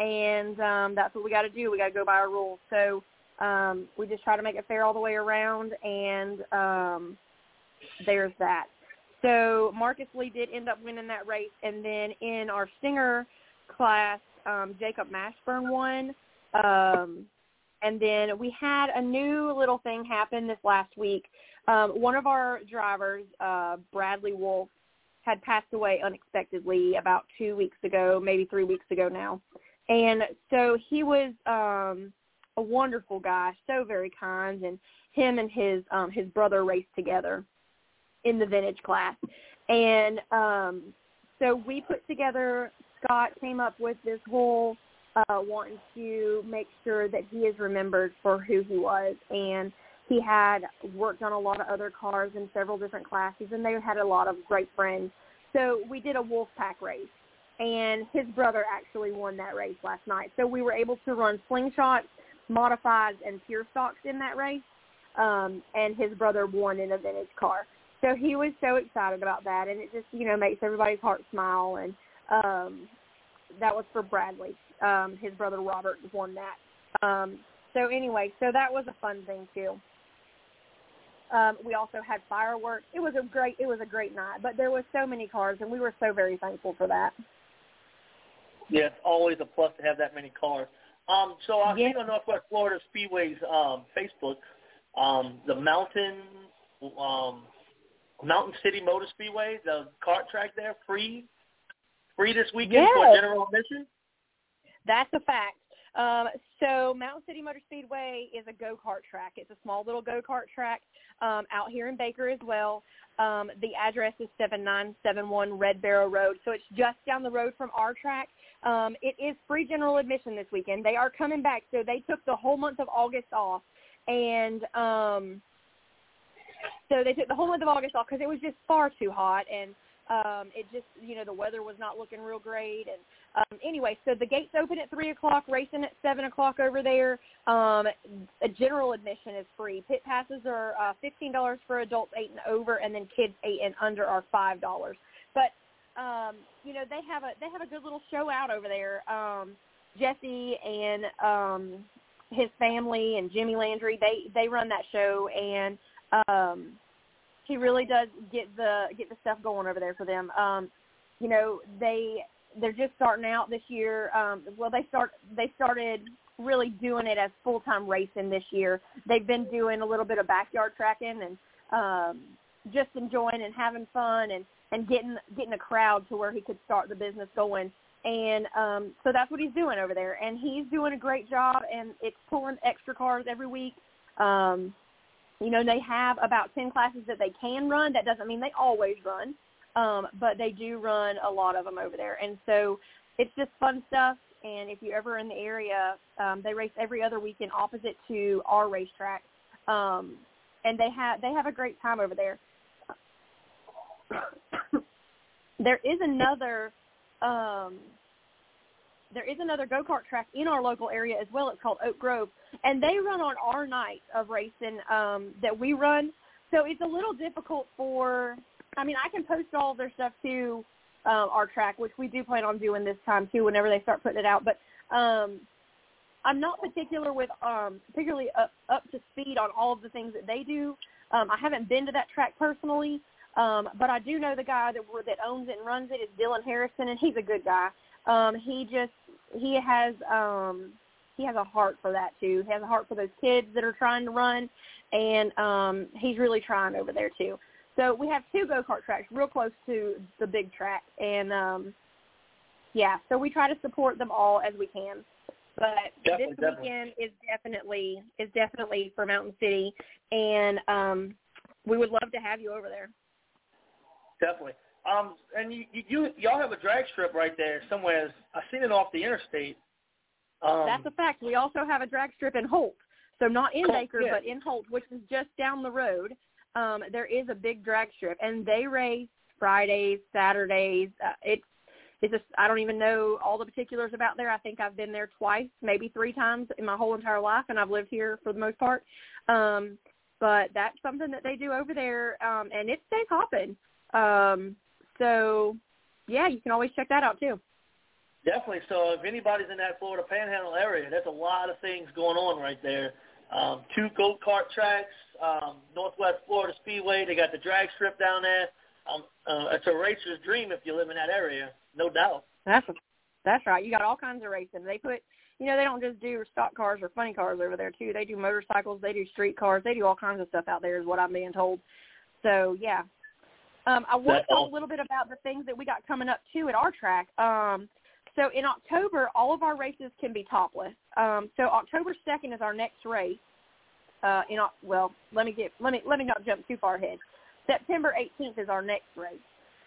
and um, that's what we got to do. We got to go by our rules. So um, we just try to make it fair all the way around, and um, there's that. So Marcus Lee did end up winning that race, and then in our Stinger class, um, Jacob Mashburn won. Um, and then we had a new little thing happen this last week. Um, one of our drivers, uh, Bradley Wolf, had passed away unexpectedly about two weeks ago, maybe three weeks ago now. And so he was um, a wonderful guy, so very kind, and him and his um, his brother raced together in the vintage class. And um, so we put together, Scott came up with this whole uh, wanting to make sure that he is remembered for who he was. And he had worked on a lot of other cars in several different classes, and they had a lot of great friends. So we did a wolf pack race, and his brother actually won that race last night. So we were able to run slingshots, modifieds, and pure stocks in that race, um, and his brother won in a vintage car. So he was so excited about that, and it just you know makes everybody's heart smile. And um, that was for Bradley. Um, his brother Robert won that. Um, so anyway, so that was a fun thing too. Um, we also had fireworks. It was a great it was a great night, but there was so many cars, and we were so very thankful for that. Yeah, it's always a plus to have that many cars. Um, so I've Yeah. seen on Northwest Florida Speedway's um, Facebook, um, the Mountain um, Mountain City Motor Speedway, the kart track there, free, free this weekend for general admission. That's a fact. Um, so Mountain City Motor Speedway is a go-kart track. It's a small little go-kart track um, out here in Baker as well. Um, the address is 7971 Red Barrow Road, so it's just down the road from our track. Um, it is free general admission this weekend. They are coming back, so they took the whole month of August off, and um, so they took the whole month of August off because it was just far too hot, and Um, it just, you know, the weather was not looking real great. And um, anyway, so the gates open at 3 o'clock, racing at 7 o'clock over there. Um, a general admission is free. Pit passes are uh, $15 for adults 8 and over, and then kids 8 and under are $5. But, um, you know, they have a they have a good little show out over there. Um, Jesse and um, his family and Jimmy Landry, they they run that show, and um, he really does get the get the stuff going over there for them. Um, you know, they they're just starting out this year. Um, well, they start they started really doing it as full time racing this year. They've been doing a little bit of backyard tracking and um, just enjoying and having fun and and getting getting a crowd to where he could start the business going. And um, so that's what he's doing over there, and he's doing a great job. And it's pulling extra cars every week. Um, you know, they have about 10 classes that they can run. That doesn't mean they always run, um, but they do run a lot of them over there. And so it's just fun stuff. And if you're ever in the area, um, they race every other weekend opposite to our racetrack. Um, and they have they have a great time over there. there is another um, there is another go kart track in our local area as well. It's called Oak Grove, and they run on our night of racing um, that we run. So it's a little difficult for. I mean, I can post all their stuff to um, our track, which we do plan on doing this time too, whenever they start putting it out. But um, I'm not particular with um, particularly up, up to speed on all of the things that they do. Um, I haven't been to that track personally, um, but I do know the guy that that owns it and runs it is Dylan Harrison, and he's a good guy. Um, he just he has um, he has a heart for that too. He has a heart for those kids that are trying to run, and um, he's really trying over there too. So we have two go kart tracks real close to the big track, and um, yeah, so we try to support them all as we can. But Definitely, this weekend is definitely is definitely for Mountain City, and um, we would love to have you over there. Definitely. Um, and you, you, y'all have a drag strip right there somewhere. I seen it off the interstate. Um, That's a fact. We also have a drag strip in Holt, so not in Cool, Baker, yeah. but in Holt, which is just down the road. Um, there is a big drag strip, and they race Fridays, Saturdays. Uh, it's it's just I don't even know all the particulars about there. I think I've been there twice, maybe three times in my whole entire life, and I've lived here for the most part. Um, but that's something that they do over there, um, and it stays hopping. Um, so yeah, you can always check that out too. Definitely. So if anybody's in that Florida Panhandle area, there's a lot of things going on right there. Um, two go kart tracks, um, Northwest Florida Speedway. They got the drag strip down there. Um, uh, it's a racer's dream if you live in that area, no doubt. That's that's right. You got all kinds of racing. They put, you know, they don't just do stock cars or funny cars over there too. They do motorcycles. They do street cars. They do all kinds of stuff out there, is what I'm being told. So yeah. Um, I want to talk a little bit about the things that we got coming up too at our track. Um, so in October, all of our races can be topless. Um, so October second is our next race. Uh, in well, let me get let me let me not jump too far ahead. September 18th is our next race,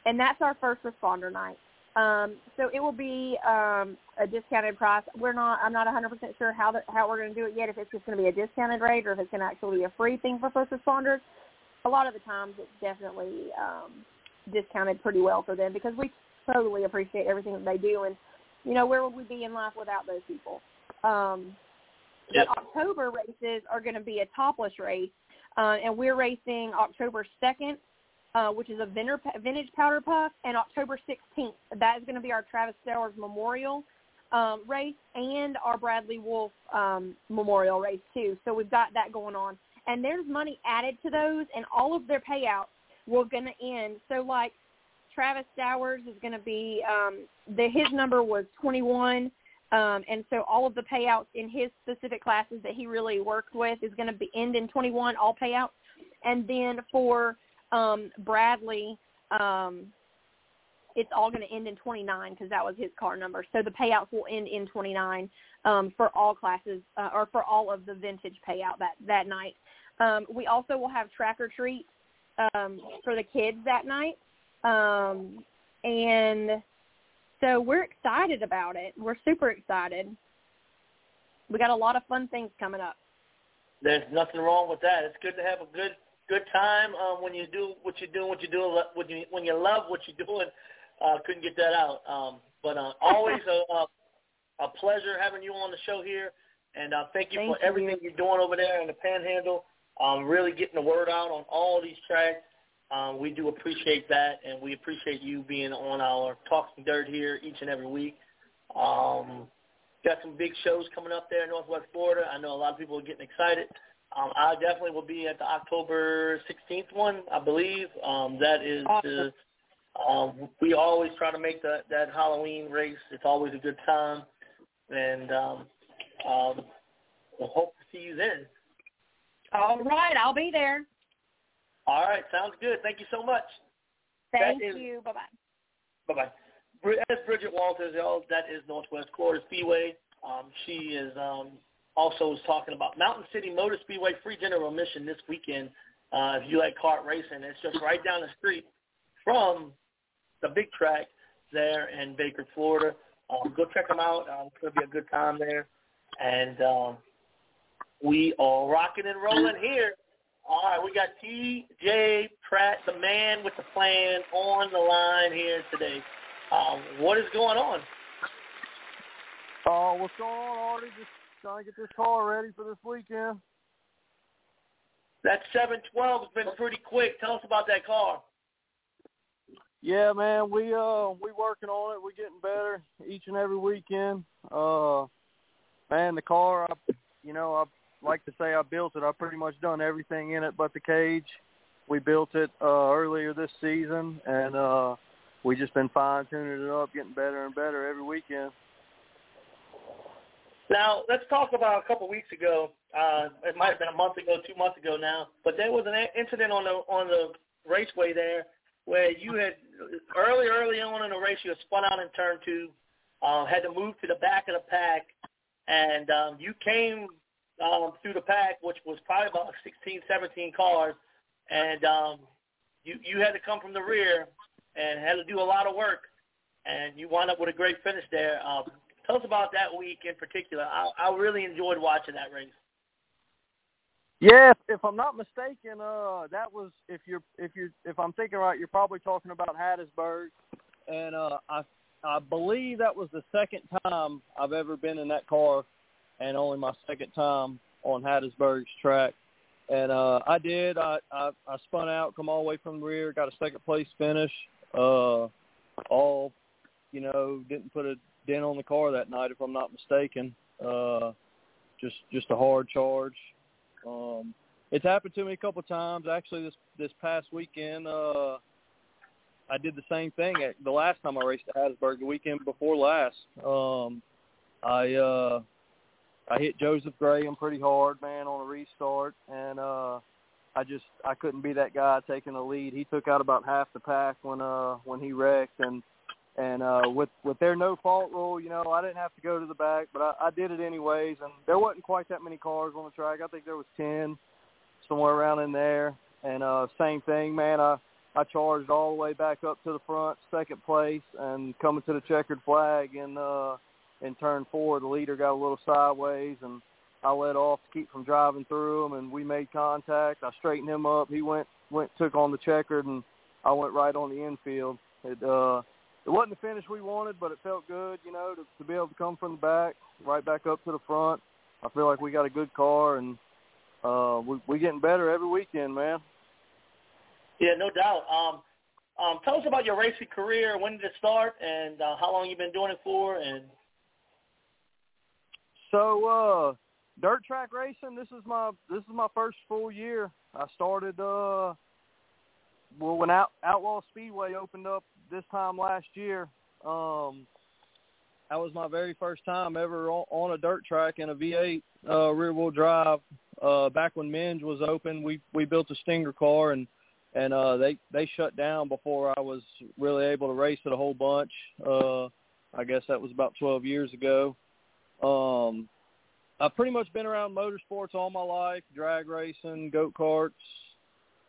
and that's our first responder night. Um, so it will be um, a discounted price. We're not. I'm not 100% sure how the, how we're going to do it yet. If it's just going to be a discounted rate or if it's going to actually be a free thing for first responders. A lot of the times it's definitely um, discounted pretty well for them because we totally appreciate everything that they do. And you know, where would we be in life without those people? Um, Yep. The October races are going to be a topless race, uh, and we're racing October 2nd, uh, which is a vintage, vintage powder puff, and October 16th. That is going to be our Travis Stowers Memorial um, race and our Bradley Wolf um, Memorial race too. So we've got that going on, and there's money added to those, and all of their payouts will going to end. So like Travis Stowers is going to be um, the his number was 21. Um, and so all of the payouts in his specific classes that he really worked with is going to be end in 21, all payouts. And then for um, Bradley, um, it's all going to end in 29 because that was his car number. So the payouts will end in 29 um, for all classes uh, or for all of the vintage payout that that night. Um, we also will have track or treat um, for the kids that night, um, and so we're excited about it. We're super excited. We got a lot of fun things coming up. There's nothing wrong with that. It's good to have a good good time um, when you do what you're doing, what you're doing, when you when you love what you're doing. Uh, couldn't get that out. Um, but uh, always a, a a pleasure having you on the show here, and uh, thank you Thank for everything you. you're doing over there in the Panhandle. Um, really getting the word out on all these tracks. Um, we do appreciate that, and we appreciate you being on our Talking Dirt here each and every week. Um, got some big shows coming up there in Northwest Florida. I know a lot of people are getting excited. Um, I definitely will be at the October 16th one, I believe. Um, that is the, um, we always try to make that that Halloween race. It's always a good time, and um, um, we'll hope to see you then. All right, I'll be there. All right, sounds good. Thank you so much. Thank That you. Bye bye. Bye-bye. Bri- As Bridget Walters, y'all, that is Northwest Florida Speedway. Um, she is um, also is talking about Mountain City Motor Speedway free general admission this weekend. Uh, if you like kart racing, it's just right down the street from the big track there in Baker, Florida. Um, go check them out. Um, it's going to be a good time there. And um, we are rocking and rolling here. All right, we got T.J. Pratt, the man with the plan, on the line here today. Um, what is going on? Oh, what's going on, Artie? Just trying to get this car ready for this weekend. That 712 has been pretty quick. Tell us about that car. Yeah, man, we uh we working on it. We're getting better each and every weekend. Uh, man, the car, I, you know, I like to say I built it. I've pretty much done everything in it but the cage. We built it uh, earlier this season, and uh, we just been fine tuning it up, getting better and better every weekend. Now, let's talk about a couple weeks ago. Uh, it might have been a month ago, two months ago now, but there was an incident on the on the raceway there where you had early, early on in the race, you had spun out in turn two, uh, had to move to the back of the pack, and um, you came um, through the pack, which was probably about 16, 17 cars, and um, you you had to come from the rear and had to do a lot of work, and you wound up with a great finish there. Um, tell us about that week in particular. I, I really enjoyed watching that race. Yeah, if, I'm not mistaken, uh, that was if you're if you're if I'm thinking right, you're probably talking about Hattiesburg, and uh, I I believe that was the second time I've ever been in that car, and only my second time on Hattiesburg's track. And uh, I did. I, I I spun out, come all the way from the rear, got a second place finish. Uh, all, you know, didn't put a dent on the car that night, if I'm not mistaken. Uh, just just a hard charge. Um, it's happened to me a couple times. Actually, this this past weekend, uh, I did the same thing. At the last time I raced at Hattiesburg, the weekend before last, um, I uh, I hit Joseph Graham pretty hard, man, on a restart, and uh, I just I couldn't be that guy taking the lead. He took out about half the pack when uh when he wrecked, and and uh with with their no fault rule, you know, I didn't have to go to the back, but I, I did it anyways. And there wasn't quite that many cars on the track. I think there was ten, somewhere around in there. And uh same thing, man. I I charged all the way back up to the front, second place, and coming to the checkered flag in uh in turn four, the leader got a little sideways, and I let off to keep from driving through him, and we made contact. I straightened him up. He went went took on the checkered, and I went right on the infield. It uh it wasn't the finish we wanted, but it felt good, you know, to, to be able to come from the back, right back up to the front. I feel like we got a good car, and uh, we we getting better every weekend, man. Yeah, no doubt. Um, um, tell us about your racing career. When did it start, and uh, how long you been doing it for? And So, uh, dirt track racing. This is my this is my first full year. I started uh, well when Out, Outlaw Speedway opened up this time last year. Um, that was my very first time ever on, a dirt track in a V8 uh, rear wheel drive. Uh, back when Minge was open, we we built a Stinger car and and uh, they they shut down before I was really able to race it a whole bunch. Uh, I guess that was about 12 years ago. Um, I've pretty much been around motorsports all my life: drag racing, go karts,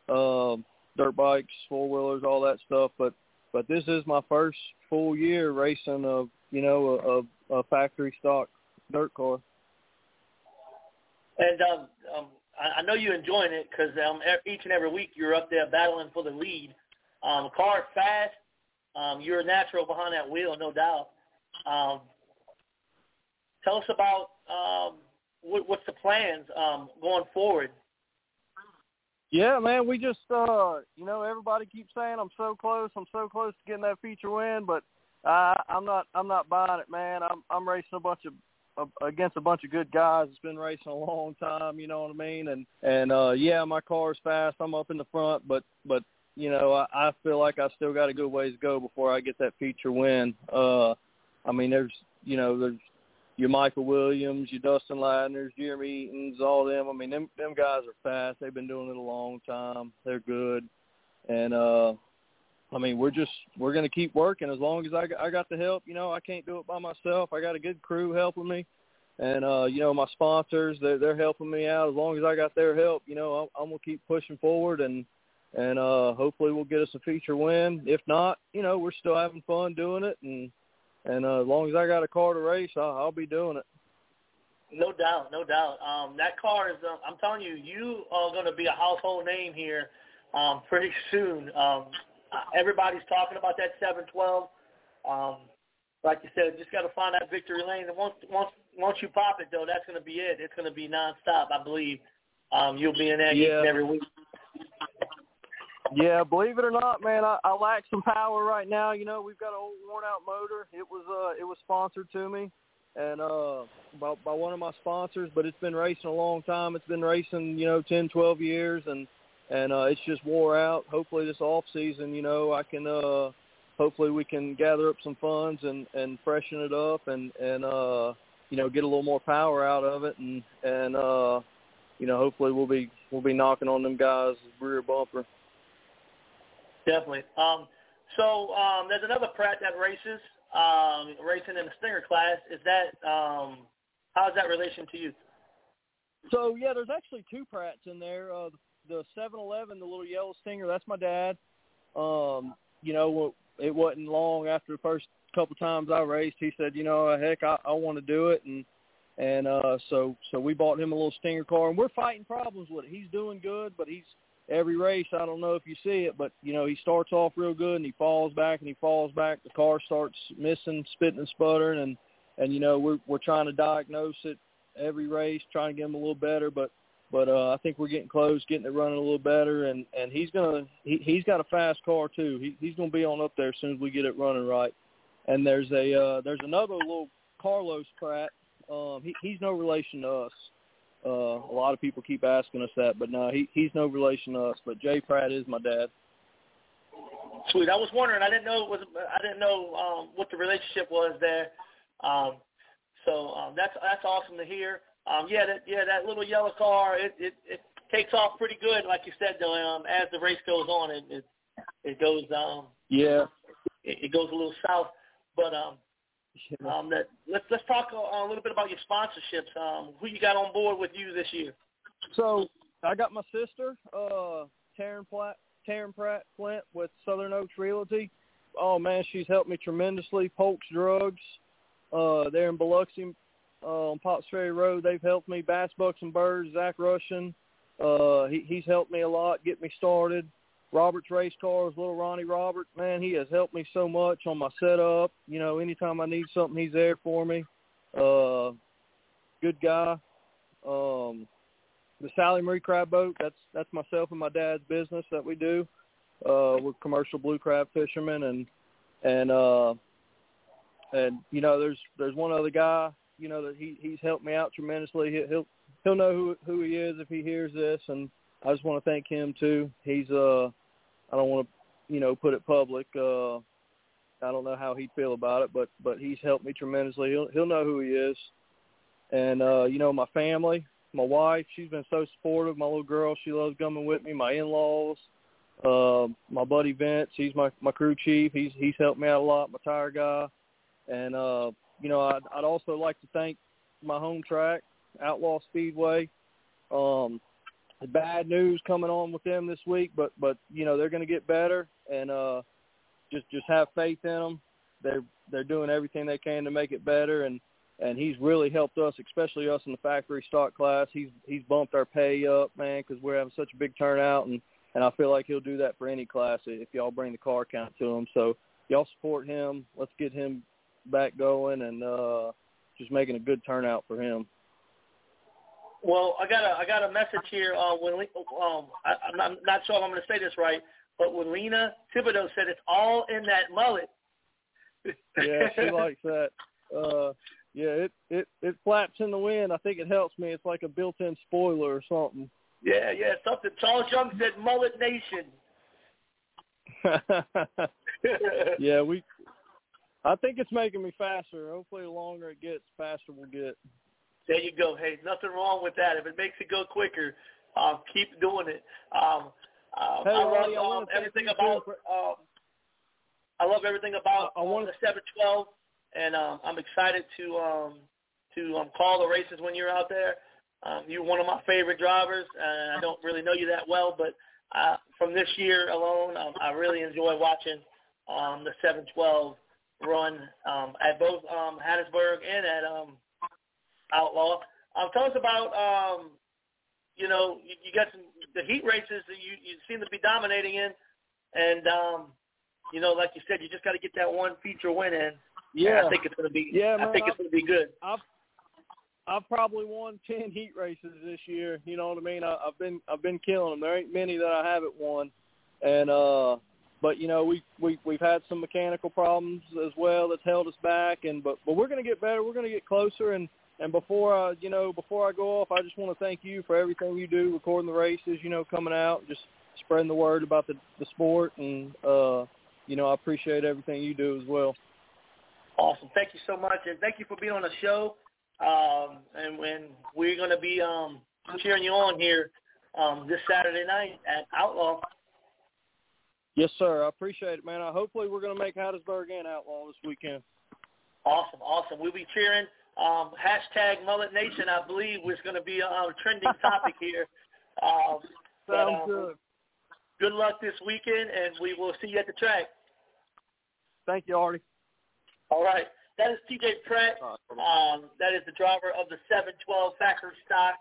uh, dirt bikes, four wheelers, all that stuff. But but this is my first full year racing of you know a, a, a factory stock dirt car. and um, um, I, know you're enjoying it because um, each and every week you're up there battling for the lead. Um, car fast. Um, you're a natural behind that wheel, no doubt. Um, tell us about um, what, what's the plans um, going forward. Yeah, man, we just uh you know, everybody keeps saying I'm so close, I'm so close to getting that feature win, but I I'm not I'm not buying it, man. I'm I'm racing a bunch of against a bunch of good guys. It's been racing a long time, you know what I mean? And and uh yeah, my car's fast. I'm up in the front, but but you know, I, I feel like I still got a good ways to go before I get that feature win. Uh I mean, there's you know, there's your Michael Williams, your Dustin Ladners, Jeremy Eatons, all them. I mean, them them guys are fast. They've been doing it a long time. They're good, and uh, I mean, we're just we're gonna keep working as long as I I got the help. You know, I can't do it by myself. I got a good crew helping me, and uh, you know, my sponsors they're they're helping me out. As long as I got their help, you know, I'm, I'm gonna keep pushing forward and. And uh hopefully we'll get us a feature win. If not, you know, we're still having fun doing it and and uh, as long as I got a car to race, I'll, I'll be doing it. No doubt, no doubt. Um, that car is. Uh, I'm telling you, you are going to be a household name here um, pretty soon. Um, everybody's talking about that 712. Um, like you said, just got to find that victory lane. And once once once you pop it, though, that's going to be it. It's going to be nonstop. I believe um, you'll be in there yeah. every week. Yeah, believe it or not, man, I, I lack some power right now. You know, we've got an old worn out motor. It was uh it was sponsored to me and uh by by one of my sponsors, but it's been racing a long time. It's been racing, you know, ten, twelve years and and uh it's just wore out. Hopefully this off season, you know, I can uh hopefully we can gather up some funds and and freshen it up and and uh you know, get a little more power out of it and and uh you know, hopefully we'll be we'll be knocking on them guys rear bumper. Definitely. Um, so um, there's another Pratt that races, um, racing in the Stinger class. Is that um, how's that relation to you? So yeah, there's actually two Pratts in there. Uh, the 711, the little yellow Stinger, that's my dad. Um, you know, it wasn't long after the first couple times I raced, he said, you know, heck, I, I want to do it, and and uh, so so we bought him a little Stinger car, and we're fighting problems with it. He's doing good, but he's every race. I don't know if you see it, but you know he starts off real good and he falls back and he falls back. The car starts missing, spitting and sputtering, and and you know we're we're trying to diagnose it every race, trying to get him a little better. But but uh, I think we're getting close, getting it running a little better, and and he's gonna he he's got a fast car too. He he's gonna be on up there as soon as we get it running right. And there's a uh, there's another little Carlos Pratt. Um, he he's no relation to us. Uh, a lot of people keep asking us that, but no, he he's no relation to us. But Jay Pratt is my dad. Sweet. I was wondering. I didn't know it was. I didn't know um, what the relationship was there. Um, so um, that's that's awesome to hear. Um, yeah, that yeah that little yellow car it, it it takes off pretty good, like you said. Though um, as the race goes on, it it, it goes um yeah it, it goes a little south. But um, um, that let's let's talk a, a little bit about your sponsorships. Um, who you got on board with you this year? So I got my sister, uh, Taryn Platt, Taryn Pratt Flint with Southern Oaks Realty. Oh man, she's helped me tremendously. Polk's Drugs, uh, there in Biloxi, uh, on Pops Ferry Road. They've helped me. Bass Bucks and Birds, Zach Russian. Uh, he, he's helped me a lot, get me started. Roberts Race Cars, little Ronnie Robert, man, he has helped me so much on my setup. You know, anytime I need something, he's there for me. Uh, good guy. Um, the Sally Marie Crab Boat, that's that's myself and my dad's business that we do. Uh, we're commercial blue crab fishermen, and and uh, and you know, there's there's one other guy, you know, that he he's helped me out tremendously. He, he'll he'll know who who he is if he hears this, and I just want to thank him too. He's uh I don't want to you know put it public. Uh I don't know how he'd feel about it, but but he's helped me tremendously. He'll he'll know who he is. And uh, you know, my family, my wife, she's been so supportive. My little girl, she loves coming with me. My in-laws, uh, my buddy Vince, he's my my crew chief. He's he's helped me out a lot. My tire guy, and uh, you know, I'd, I'd also like to thank my home track, Outlaw Speedway. Um, bad news coming on with them this week, but but you know they're going to get better, and uh, just just have faith in them. They're they're doing everything they can to make it better, and and he's really helped us, especially us in the factory stock class. He's he's bumped our pay up, man, because we're having such a big turnout, and and I feel like he'll do that for any class if y'all bring the car count to him. So y'all support him. Let's get him back going and uh just making a good turnout for him. Well, I got a I got a message here. Uh, when um, I, I'm not, not sure if I'm going to say this right, but when Lena Thibodeau said it's all in that mullet. yeah, she likes that. Uh, yeah, it it it flaps in the wind. I think it helps me. It's like a built-in spoiler or something. Yeah, yeah, something. Charles Young said Mullet Nation. yeah, we. I think it's making me faster. Hopefully, the longer it gets, faster we'll get. There you go. Hey, nothing wrong with that. If it makes it go quicker, um, keep doing it. Um, um, hey, I love I um, everything about. Um, I love everything about I want um, the 712, and um, I'm excited to um, to um, call the races when you're out there. Um, you're one of my favorite drivers, and I don't really know you that well, but uh, from this year alone, um, I really enjoy watching um, the 712 run um, at both um, Hattiesburg and at um, Outlaw. Um, tell us about, um, you know, you, you got some the heat races that you, you seem to be dominating in, and um, you know, like you said, you just got to get that one feature win in. Yeah, and I think it's going to be. Yeah, man, I think it's going to be good. I've I've probably won ten heat races this year. You know what I mean? I, I've been I've been killing them. There ain't many that I haven't won, and uh, but you know we we we've had some mechanical problems as well that's held us back. And but but we're gonna get better. We're gonna get closer. And and before I you know before I go off, I just want to thank you for everything you do, recording the races. You know, coming out, just spreading the word about the the sport, and uh, you know I appreciate everything you do as well. Awesome. Thank you so much, and thank you for being on the show. Um, and when we're going to be um, cheering you on here um, this Saturday night at Outlaw. Yes, sir. I appreciate it, man. I, hopefully, we're going to make Hattiesburg and Outlaw this weekend. Awesome, awesome. We'll be cheering. Um, hashtag Mullet Nation, I believe, was going to be a, a trending topic here. Um, but, Sounds um, good. Good luck this weekend, and we will see you at the track. Thank you, Artie. All right. That is TJ Pratt. Um, that is the driver of the 712 factory stock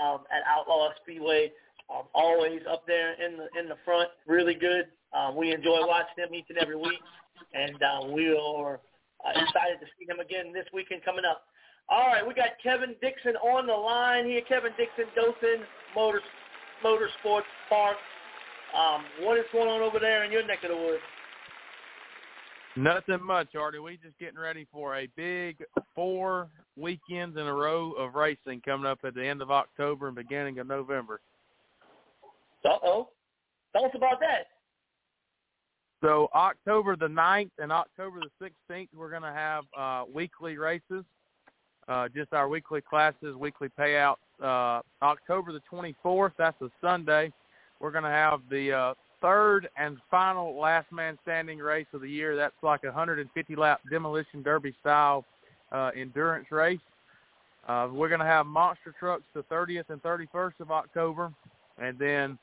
um, at Outlaw Speedway. Um, always up there in the in the front, really good. Um, we enjoy watching him each and every week, and uh, we are uh, excited to see him again this weekend coming up. All right, we got Kevin Dixon on the line here. Kevin Dixon, Dothan Motors Motorsports Park. Um, what is going on over there in your neck of the woods? Nothing much, Artie. We just getting ready for a big four weekends in a row of racing coming up at the end of October and beginning of November. Uh-oh. Tell us about that. So October the 9th and October the 16th, we're going to have uh, weekly races, uh, just our weekly classes, weekly payouts. Uh, October the 24th, that's a Sunday, we're going to have the uh, third and final last man standing race of the year. That's like a 150 lap demolition derby style uh, endurance race. Uh, we're going to have monster trucks the 30th and 31st of October, and then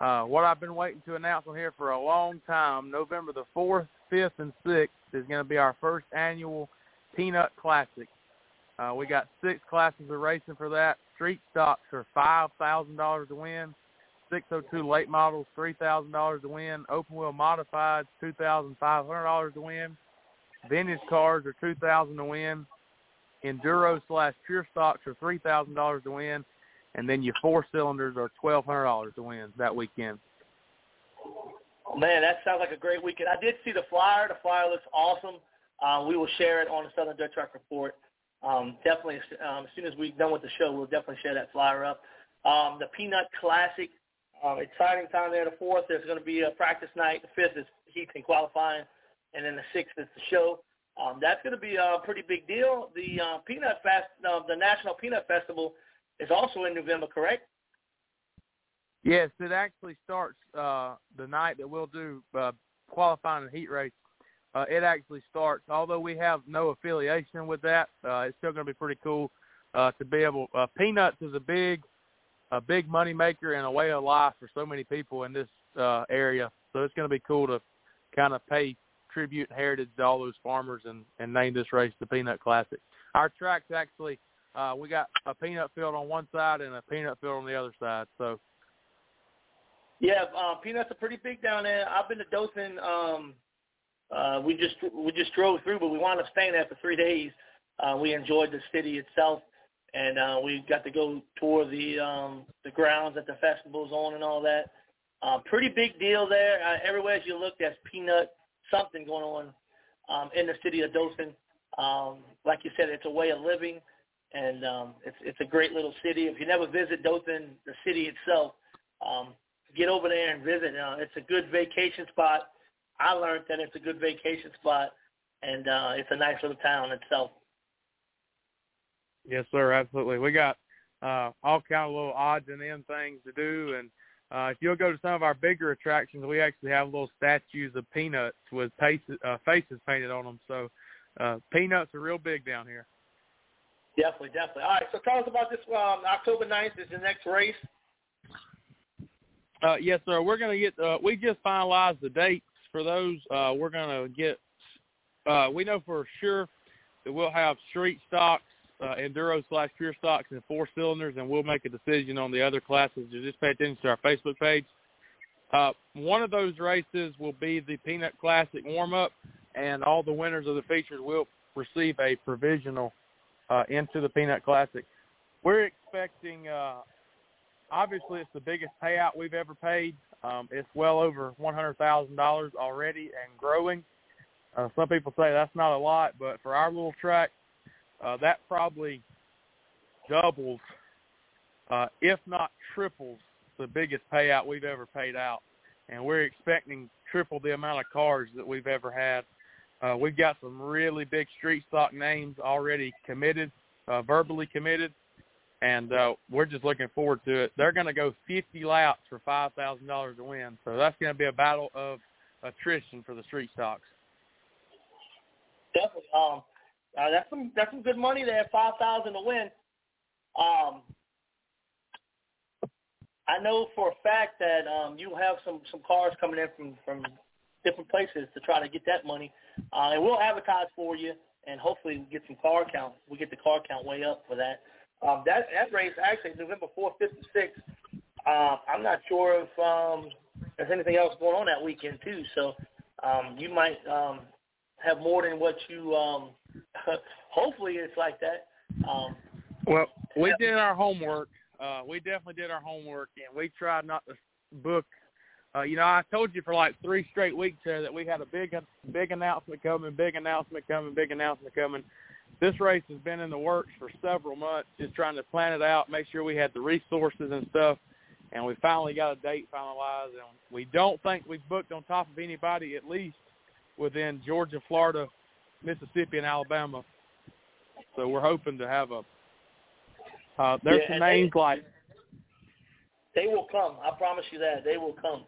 uh, what I've been waiting to announce on here for a long time, November the 4th, 5th, and 6th is going to be our first annual Peanut Classic. Uh, we got six classes of racing for that. Street stocks are $5,000 to win. 602 late models, $3,000 to win. Open wheel modifieds, $2,500 to win. Vintage cars are 2,000 to win. Enduro slash pure stocks are $3,000 to win. And then your four cylinders are $1,200 to win that weekend. Oh, man, that sounds like a great weekend. I did see the flyer. The flyer looks awesome. Uh, we will share it on the Southern Dirt Track Report. Um, definitely, um, as soon as we're done with the show, we'll definitely share that flyer up. Um, the Peanut Classic um, exciting time there. The fourth, there's going to be a practice night. The fifth is heats and qualifying, and then the sixth is the show. Um, that's going to be a pretty big deal. The uh, Peanut Fest, uh, the National Peanut Festival, is also in November, correct? Yes, it actually starts uh, the night that we'll do uh, qualifying and heat race. Uh, it actually starts, although we have no affiliation with that, uh, it's still going to be pretty cool uh, to be able. Uh, Peanuts is a big a big money maker and a way of life for so many people in this uh, area. So it's going to be cool to kind of pay tribute and heritage to all those farmers and, and name this race the Peanut Classic. our track's actually uh, we got a peanut field on one side and a peanut field on the other side. So Yeah, uh, peanuts are pretty big down there. I've been to Dothan. Um, uh, we just we just drove through, but we wound up staying there for three days. Uh, we enjoyed the city itself, and uh, we got to go tour the um, the grounds that the festival's on and all that. Uh, pretty big deal there. Uh, everywhere as you look, there's peanut something going on um, in the city of Dothan. Um, like you said, it's a way of living, and um, it's it's a great little city. If you never visit Dothan, the city itself, um, get over there and visit. Uh, it's a good vacation spot. I learned that it's a good vacation spot, and uh, it's a nice little town itself. yes, sir, absolutely. We got uh, all kind of little odds and end things to do, and uh, if you'll go to some of our bigger attractions, we actually have little statues of peanuts with faces, uh, faces painted on them. So uh, peanuts are real big down here. Definitely, definitely. All right, so tell us about this. Um, October 9th is the next race. Uh, yes, sir. We're going to get. Uh, we just finalized the dates for those. Uh, we're going to get. Uh, we know for sure that we'll have street stocks, uh, enduro slash pure stocks, and four cylinders, and we'll make a decision on the other classes. Just pay attention to our Facebook page. Uh, one of those races will be the Peanut Classic warm up, and all the winners of the features will receive a provisional uh, into the Peanut Classic. We're expecting. Uh, obviously, it's the biggest payout we've ever paid. Um, it's well over one hundred thousand dollars already and growing. Uh, some people say that's not a lot, but for our little track, uh, that probably doubles, uh, if not triples, the biggest payout we've ever paid out. And we're expecting triple the amount of cars that we've ever had. Uh, we've got some really big street stock names already committed, uh, verbally committed, and uh, we're just looking forward to it. They're going to go 50 laps for five thousand dollars to win, so that's going to be a battle of attrition for the street stocks. Definitely. Um, uh, that's some that's some good money there. Five thousand to win. Um, I know for a fact that um, you have some some cars coming in from from different places to try to get that money, uh, and we'll advertise for you, and hopefully we get some car count. We get the car count way up for that. Um, that that race actually November fourth, fifth, and sixth. Uh, I'm not sure if um, there's anything else going on that weekend too. So um, you might um, have more than what you. Um, hopefully, it's like that. Um, Well, we did our homework. Uh, we definitely did our homework, and we tried not to book. Uh, you know, I told you for like three straight weeks there that we had a big, big announcement coming, big announcement coming, big announcement coming. This race has been in the works for several months, just trying to plan it out, make sure we had the resources and stuff, and we finally got a date finalized. And we don't think we've booked on top of anybody, at least within Georgia, Florida, Mississippi, and Alabama. So we're hoping to have a. Uh, there's Yeah, some and they- names like they will come. I promise you that they will come.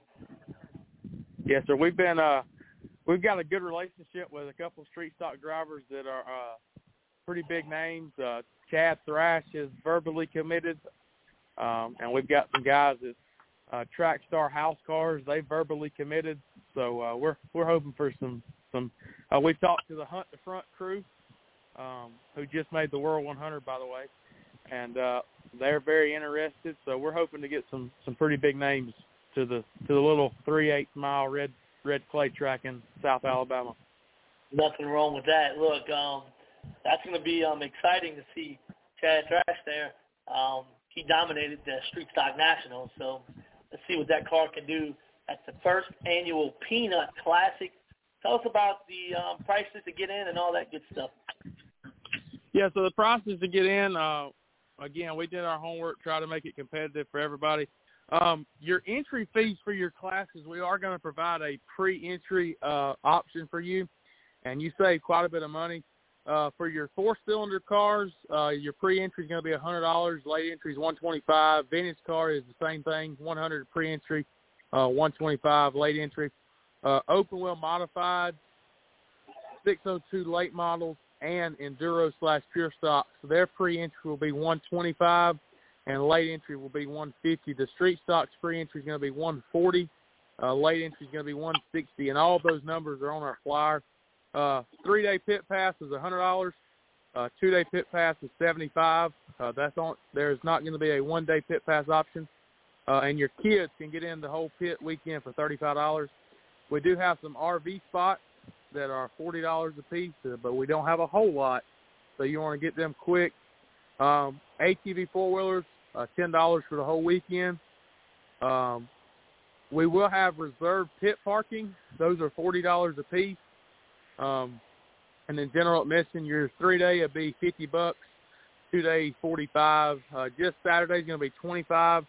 Yes, sir. We've been uh we've got a good relationship with a couple of street stock drivers that are uh pretty big names. Uh Chad Thrash is verbally committed. Um and we've got some guys that uh track star house cars, they verbally committed. So uh we're we're hoping for some some uh we talked to the Hunt the Front crew, um, who just made the World one hundred by the way. And uh they're very interested, so we're hoping to get some some pretty big names to the to the little three eight mile red red clay track in South Alabama. Nothing wrong with that. Look, um, that's going to be um, exciting to see Chad Thrash there. Um, he dominated the Street Stock National, so let's see what that car can do at the first annual Peanut Classic. Tell us about the um, prices to get in and all that good stuff. Yeah, so the process to get in, uh, again, we did our homework, try to make it competitive for everybody. Um, your entry fees for your classes, we are going to provide a pre-entry uh, option for you, and you save quite a bit of money. Uh, for your four-cylinder cars, uh, your pre-entry is going to be $100. Late entry is 125 Vintage car is the same thing, 100 pre-entry, uh, 125 late entry. Uh, open wheel modified, 602 late models, and enduro slash pure stock. So their pre-entry will be 125, and late entry will be 150. The street stocks pre-entry is going to be 140. Uh, late entry is going to be 160, and all those numbers are on our flyer. Uh, three-day pit pass is $100. Uh, two-day pit pass is 75. Uh, that's on. There's not going to be a one-day pit pass option, uh, and your kids can get in the whole pit weekend for thirty-five dollars. We do have some RV spots that are forty dollars a piece, uh, but we don't have a whole lot, so you want to get them quick. Um, ATV four-wheelers, uh, ten dollars for the whole weekend. Um, we will have reserved pit parking. Those are forty dollars a piece. Um, and then general admission, your three day would be fifty bucks, two day forty five. Uh, just Saturday's going to be twenty five.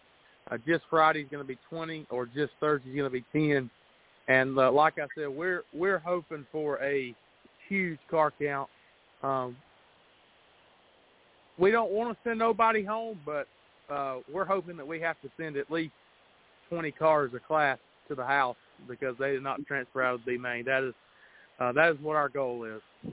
Uh, just Friday's going to be twenty, or just Thursday's going to be ten. And uh, like I said, we're we're hoping for a huge car count. Um, we don't want to send nobody home, but uh, we're hoping that we have to send at least 20 cars a class to the house because they did not transfer out of the main. That is uh, that is what our goal is.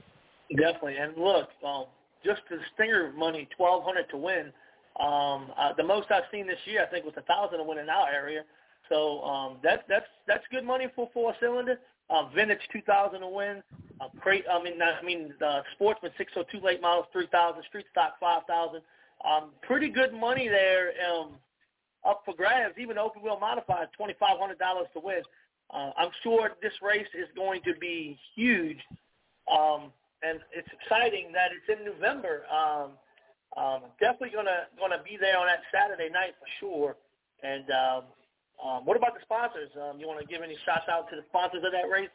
Definitely, and look, um, just the stinger money, twelve hundred to win. Um, uh, the most I've seen this year, I think, was a thousand to win in our area. So um, that's that's that's good money for four cylinder. Uh, vintage two thousand to win. Uh, crate, I mean, I mean, uh, sportsman six hundred two late models three thousand, street stock five thousand. Um, pretty good money there. Um, up for grabs. Even open wheel modified, twenty five hundred dollars to win. Uh, I'm sure this race is going to be huge, um, and it's exciting that it's in November. Um, um, definitely gonna gonna be there on that Saturday night for sure. And um, um, what about the sponsors? Um, you want to give any shots out to the sponsors of that race?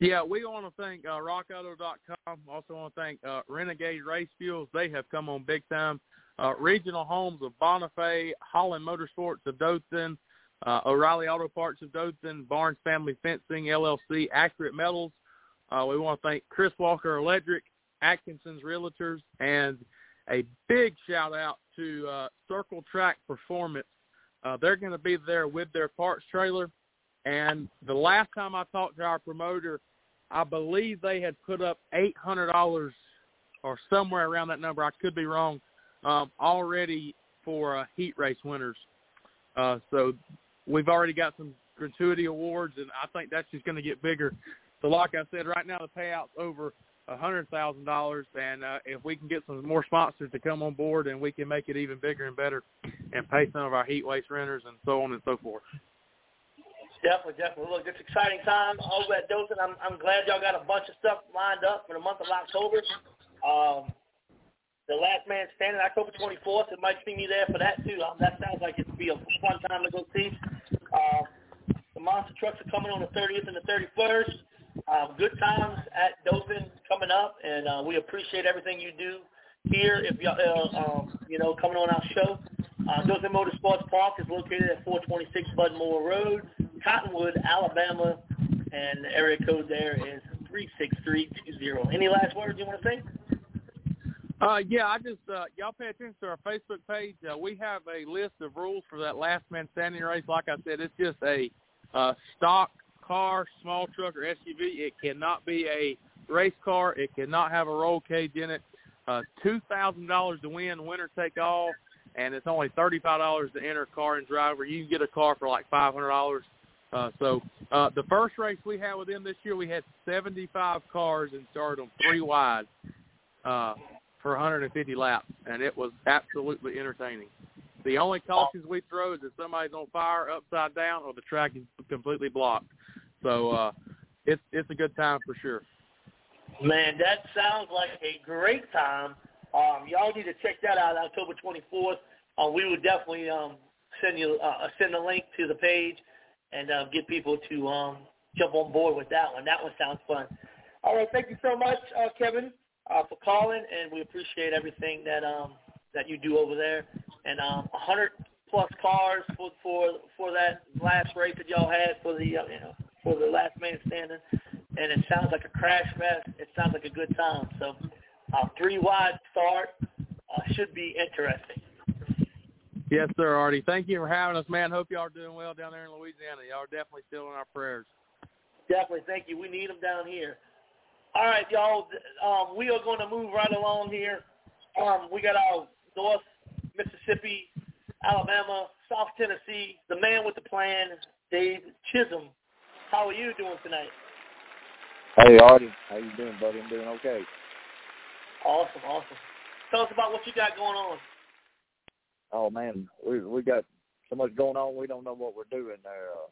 Yeah, we want to thank uh, RockAuto.com. Also want to thank uh, Renegade Race Fuels. They have come on big time uh, regional homes of Bonifay, Holland Motorsports of Dothan, uh, O'Reilly Auto Parts of Dothan, Barnes Family Fencing LLC, Accurate Metals. Uh, we want to thank Chris Walker Electric, Atkinson's Realtors, and a big shout out to uh, Circle Track Performance. Uh, they're going to be there with their parts trailer. And the last time I talked to our promoter, I believe they had put up eight hundred dollars or somewhere around that number. I could be wrong um, already for uh, heat race winners. Uh, so we've already got some gratuity awards, and I think that's just going to get bigger. So, like I said, right now the payout's over a hundred thousand dollars, and uh, if we can get some more sponsors to come on board, and we can make it even bigger and better, and pay some of our heat race renters and so on and so forth. Definitely, definitely. Look, it's exciting time over at Dothan. I'm, I'm glad y'all got a bunch of stuff lined up for the month of October. Um, the last man standing, October 24th. It might see me there for that too. Um, that sounds like it'd be a fun time to go see. Uh, the monster trucks are coming on the 30th and the 31st. Um, good times at Dothan coming up, and uh, we appreciate everything you do here. If you uh, um, you know coming on our show, uh, Dothan Motorsports Park is located at 426 Budmore Road, Cottonwood, Alabama, and the area code there is 36320. Any last words you want to say? Uh, yeah, I just uh, y'all pay attention to our Facebook page. Uh, we have a list of rules for that last man standing race. Like I said, it's just a uh, stock car, small truck, or SUV. It cannot be a race car. It cannot have a roll cage in it. Uh, Two thousand dollars to win, winner take all, and it's only thirty five dollars to enter car and driver. You can get a car for like five hundred dollars. Uh, so uh, the first race we had with them this year, we had seventy five cars and started them three wide. Uh, for 150 laps, and it was absolutely entertaining. The only cautions we throw is if somebody's on fire upside down or the track is completely blocked. So uh, it's it's a good time for sure. Man, that sounds like a great time. Um, y'all need to check that out October 24th. Uh, we will definitely um, send you uh, send a link to the page and uh, get people to um, jump on board with that one. That one sounds fun. All right, thank you so much, uh, Kevin uh, for calling, and we appreciate everything that um, that you do over there. And um, 100 plus cars for for for that last race that y'all had for the uh, you know for the last man standing, and it sounds like a crash fest. It sounds like a good time. So uh, three wide start uh, should be interesting. Yes, sir, Artie. Thank you for having us, man. Hope y'all are doing well down there in Louisiana. Y'all are definitely still in our prayers. Definitely. Thank you. We need them down here. All right, y'all. Um, we are going to move right along here. Um, we got our North Mississippi, Alabama, South Tennessee, the man with the plan, Dave Chisholm. How are you doing tonight? Hey Artie, how you doing, buddy? I'm doing okay. Awesome, awesome. Tell us about what you got going on. Oh man, we we got so much going on. We don't know what we're doing there. Uh,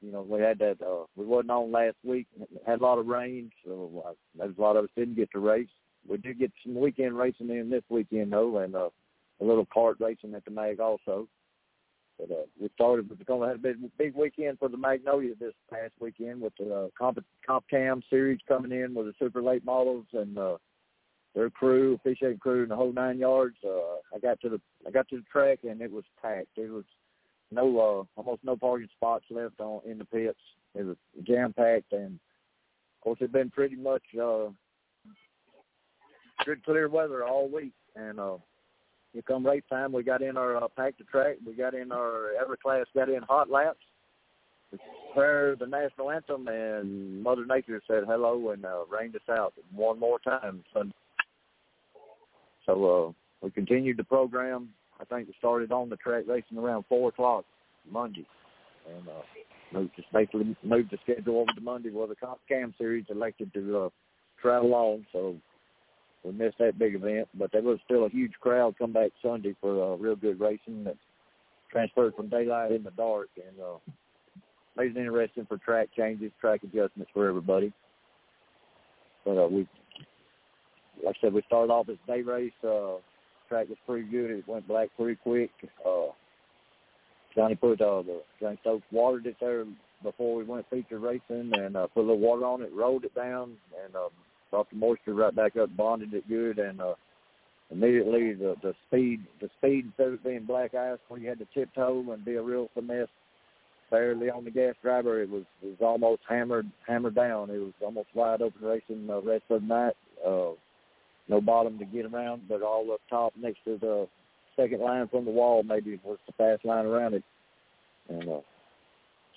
you know, we had that. uh We wasn't on last week. Had a lot of rain, so uh, a lot of us didn't get to race. We did get some weekend racing in this weekend though, and uh, a little kart racing at the mag also. But uh, we started. We're going to have a big, big weekend for the Magnolia this past weekend with the uh, Comp, Comp Cam series coming in with the super late models and uh, their crew, officiating crew, and the whole nine yards. Uh, I got to the I got to the track and it was packed. It was no uh, almost no parking spots left on in the pits. It was jam packed, and of course it's been pretty much uh, good clear weather all week. And uh, you come race time, we got in our uh, pack the track. We got in our Everclass, got in hot laps. To prepare the national anthem, and Mother Nature said hello and uh, rained us out one more time. Sunday. So uh, we continued the program. I think we started on the track racing around four o'clock Monday, and uh, moved just basically moved the schedule over to Monday where the Cam series elected to uh, travel on. So we missed that big event, but there was still a huge crowd come back Sunday for uh, real good racing that transferred from daylight into dark, and uh, made it interesting for track changes, track adjustments for everybody. But uh, we, like I said, we started off as day race. Uh, track was pretty good. It went black pretty quick. Uh, Johnny put uh, the Johnny Stokes watered it there before we went feature racing, and uh, put a little water on it, rolled it down, and uh, brought the moisture right back up, bonded it good, and uh, immediately the the speed the speed instead of being black ice where you had to tiptoe and be a real finesse barely on the gas driver, it was it was almost hammered hammered down. It was almost wide open racing the rest of the night. Uh, no bottom to get around, but all up top next to the second line from the wall maybe was the fast line around it. And uh,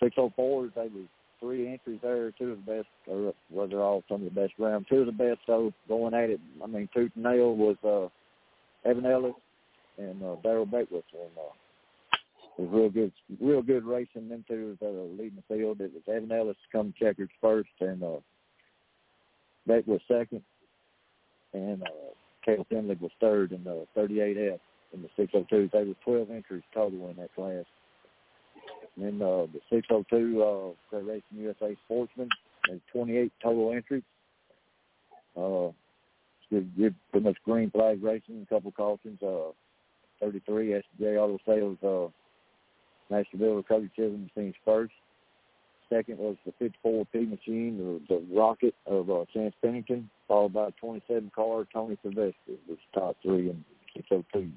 604s, they was three entries there, two of the best, or well, they're all some of the best around. Two of the best, though, going at it. I mean, tooth and nail was uh, Evan Ellis and uh, Daryl Beckwith. And, uh, it was real good, real good racing. Them two was uh, leading the field. It was Evan Ellis come checkers first, and uh, Beckwith second, and uh, Cale Finley was third in the 38F in the 602. There was 12 entries total in that class. And then uh, the 602 uh, Crate Racin' USA Sportsman, there's 28 total entries. Uh, good, good, pretty much green flag racing, a couple cautions. Uh, 33 SJ Auto Sales uh, Builder Cody Chisholm finished first. Second was the 54 P machine, the, the Rocket of uh, Chance Pennington, followed by 27 car Tony Sylvester was top three in 602s.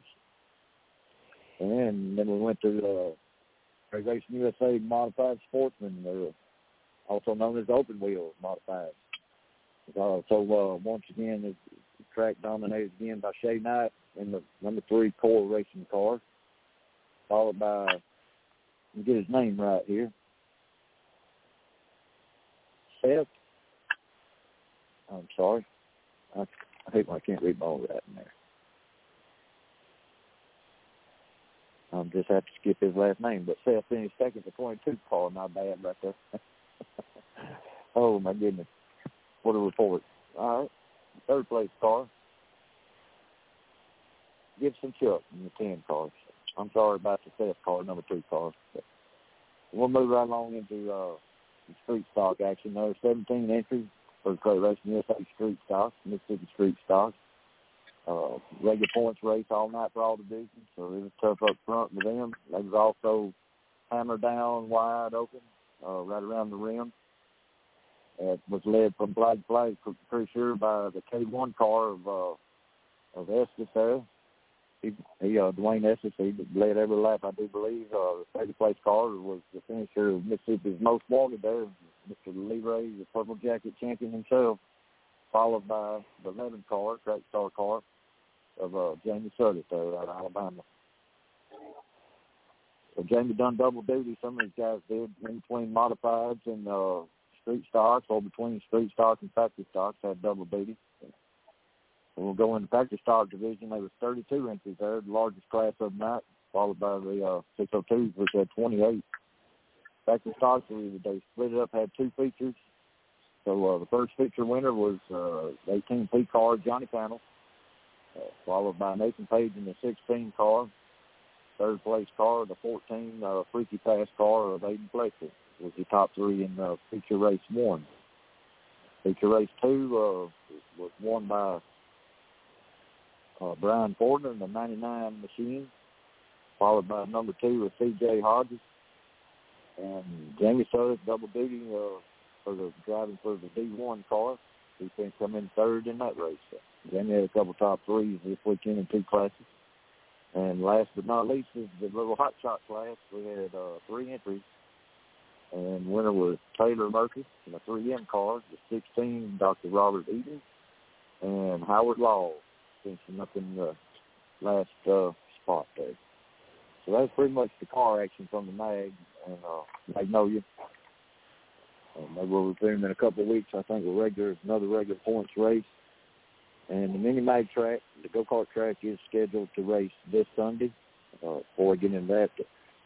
And then we went to uh, Racing USA Modified Sportsman, also known as Open Wheel Modified. Uh, so uh, once again, the track dominated again by Shay Knight in the number three core racing car, followed by, let me get his name right here, Seth. I'm sorry. I, I hate when I can't read my own writing there. I'll just have to skip his last name, but Seth finished second for 22 car. Not bad right there. oh, my goodness. What a report. All right. Third place car. Gibson Chuck in the 10 cars. I'm sorry about the Seth car, number two car. But we'll move right along into uh, street stock action. There are 17 entries for the Crate Racin' USA Street Stock, Mississippi Street Stock. Uh, regular points race all night for all divisions, so it was tough up front with them. They was also hammered down wide open, uh, right around the rim. It was led from flag to flag, pretty sure, by the K1 car of uh, of Estes there. He, he uh, Dwayne Estes, he led every lap, I do believe. Uh, second place car was the finisher of Mississippi's most wanted there, Mr. Lee Ray, the Purple Jacket champion himself, followed by the 11 car, Great Star car, of uh, Jamie Sudduth there out of Alabama. So Jamie done double duty. Some of these guys did in between modifieds and uh, street stocks, or between street stocks and factory stocks had double duty. We'll go in the factory stock division. There was 32 entries there, the largest class of night, followed by the uh, 602s, which had 28. Factory stocks, we they split it up, had two features. So uh, the first feature winner was uh, 18P car Johnny Panel uh, followed by Nathan Page in the 16 car. Third place car, the 14 uh, Freaky Pass car of Aiden Fletcher was the top three in uh, feature race one. Feature race two uh, was won by uh, Brian Fordner in the 99 machine, followed by number two with C.J. Hodges. And Jamie Sudduth double duty uh, for the driving for the D1 car. He can come in third in that race. So Jamie had a couple top threes this weekend in two classes. And last but not least is the little hot shot class. We had uh, three entries. And winner was Taylor Murphy in a 3M car, the 16, Dr. Robert Eden, and Howard Law finishing up in the last uh, spot there. So that's pretty much the car action from the mag and uh, Magnolia. And maybe we'll resume in a couple of weeks. I think a regular, another regular points race. And the mini mag track, the go kart track, is scheduled to race this Sunday. Uh, before I get into that,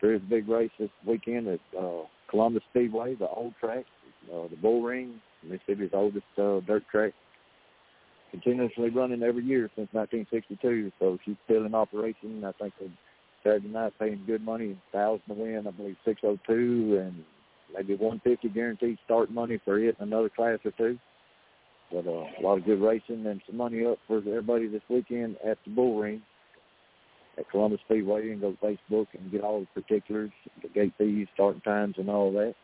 there is a big race this weekend at uh, Columbus Speedway, the old track, uh, the Bull Ring, Mississippi's oldest uh, dirt track, continuously running every year since 1962. So she's still in operation. I think Saturday night paying good money, thousand to win. I believe 602 and maybe 150 guaranteed start money for it in another class or two. But uh, a lot of good racing and some money up for everybody this weekend at the Bull Ring at Columbus Speedway and go to Facebook and get all the particulars, the gate fees, starting times, and all that.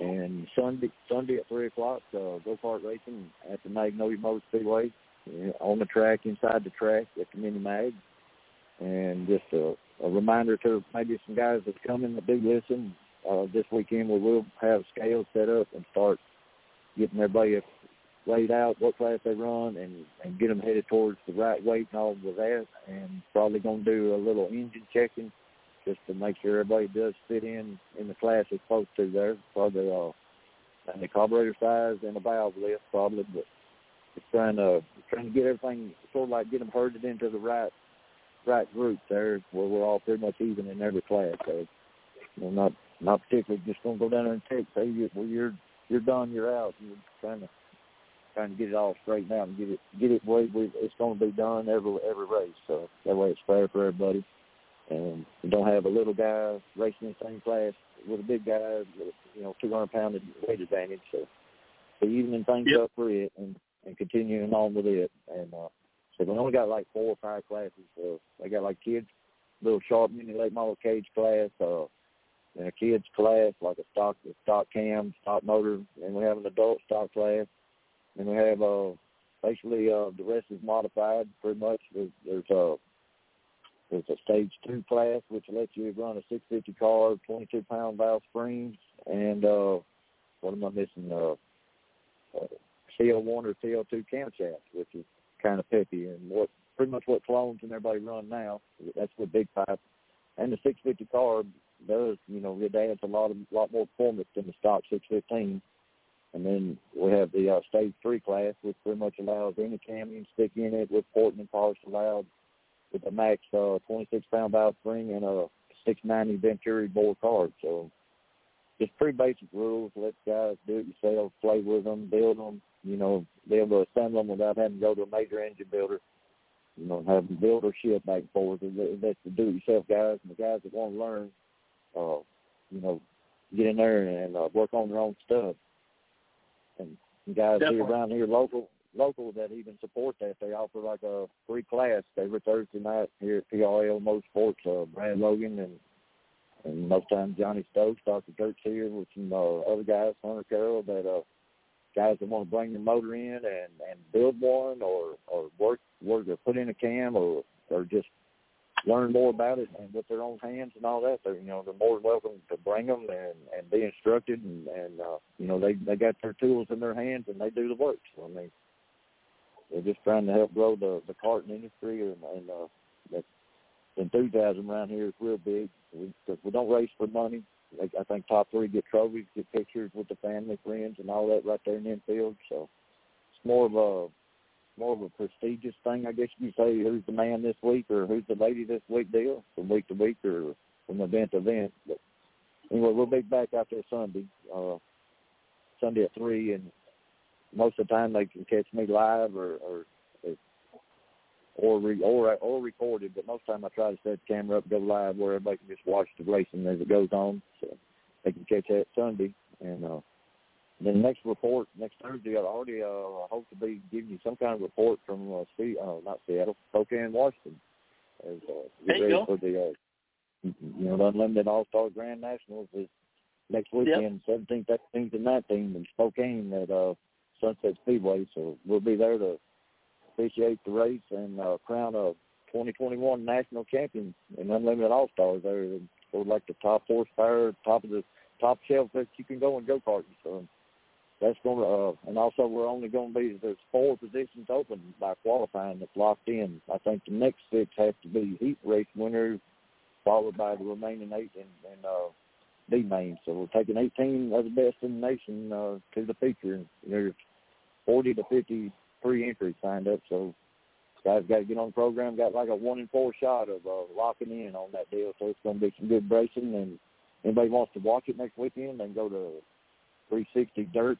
And Sunday, Sunday at three o'clock, uh, go kart racing at the Magnolia Motor Speedway uh, on the track, inside the track at the Mini Mag. And just a, a reminder to maybe some guys that's coming that do listen. Uh, this weekend we will have scales set up and start getting everybody laid out what class they run and and get them headed towards the right weight and all of that. And probably to do a little engine checking just to make sure everybody does fit in in the class it's supposed to there. Probably uh, and the carburetor size and the valve lift probably, but it's trying to trying to get everything sort of like get them herded into the right right group there where we're all pretty much even in every class. So we're not not particularly just to go down there and take say you well you're you're done you're out. You're trying to trying to get it all straightened out and get it get it way it's to be done every every race. So that way it's fair for everybody. And we don't have a little guy racing in the same class with a big guy you know 200 pound weight advantage. So so evening things Yep. up for it and and continuing on with it. And uh, so we only got like four or five classes. So they got like kids, little sharp mini late model cage class. Uh, and a kids class like a stock a stock cam, stock motor, and we have an adult stock class, and we have uh basically uh the rest is modified pretty much. There's there's a there's a stage two class which lets you run a six fifty car, twenty two pound valve springs, and uh what am I missing? Uh, uh CL one or CL two camshaft, which is kind of peppy and what pretty much what clones and everybody run now. That's with big pipe. And the 650 car does, you know, it adds a lot of lot more performance than the stock 615. And then we have the uh, stage three class, which pretty much allows any cam you can stick in it with port and polish allowed with a max uh, 26 pound valve spring and a 690 Venturi bore card. So just pretty basic rules. Let guys do it yourself, play with them, build them. You know, be able to assemble them without having to go to a major engine builder. You know, have them build or ship back and forth. That's the do-it-yourself guys and the guys that want to learn. Uh, you know, get in there and uh, work on their own stuff. And guys here around here, local, local that even support that, they offer like a free class every Thursday night here at PRL Motorsports. Uh, Brad Logan and and most times Johnny Stokes, Dr. Kurtz here with some uh, other guys, Hunter Carroll, that uh, guys that want to bring their motor in and and build one or or work work or put in a cam or or just learn more about it and with their own hands and all that. They're you know they're more than welcome to bring them and and be instructed and and uh, you know they they got their tools in their hands and they do the work. So I mean they're just trying to help grow the the karting industry and, and uh, that enthusiasm around here is real big. We, 'cause we don't race for money. Like I think top three get trophies, get pictures with the family, friends, and all that right there in the infield. So it's more of a more of a prestigious thing, I guess you say. Who's the man this week, or who's the lady this week deal from week to week, or from event to event. But anyway, we'll be back out there Sunday, uh, Sunday at three, and most of the time they can catch me live, or, or or re, or or recorded. But most time I try to set the camera up, go live where everybody can just watch the racing as it goes on, so they can catch that Sunday. And uh, then next report next Thursday, I already uh, hope to be giving you some kind of report from uh, C, uh not Seattle, Spokane, Washington, as uh, get ready for the uh, you know the Unlimited All Star Grand Nationals is next weekend, seventeenth, eighteenth, and nineteenth in Spokane at uh, Sunset Speedway. So we'll be there to officiate the race and uh, crown a 2021 national champion in Unlimited All Stars. There, so like the top horsepower, top of the top shelf that you can go and go karting. So that's going to, uh, and also we're only going to be there's four positions open by qualifying that's locked in. I think the next six have to be heat race winners, followed by the remaining eight in, in uh, D main. So we're taking 18 of the best in the nation uh, to the feature. There's 40 to 53 entries signed up. So guys got to get on the program. Got like a one in four shot of uh, locking in on that deal. So it's going to be some good racing. And anybody wants to watch it next weekend, then go to 360 Dirt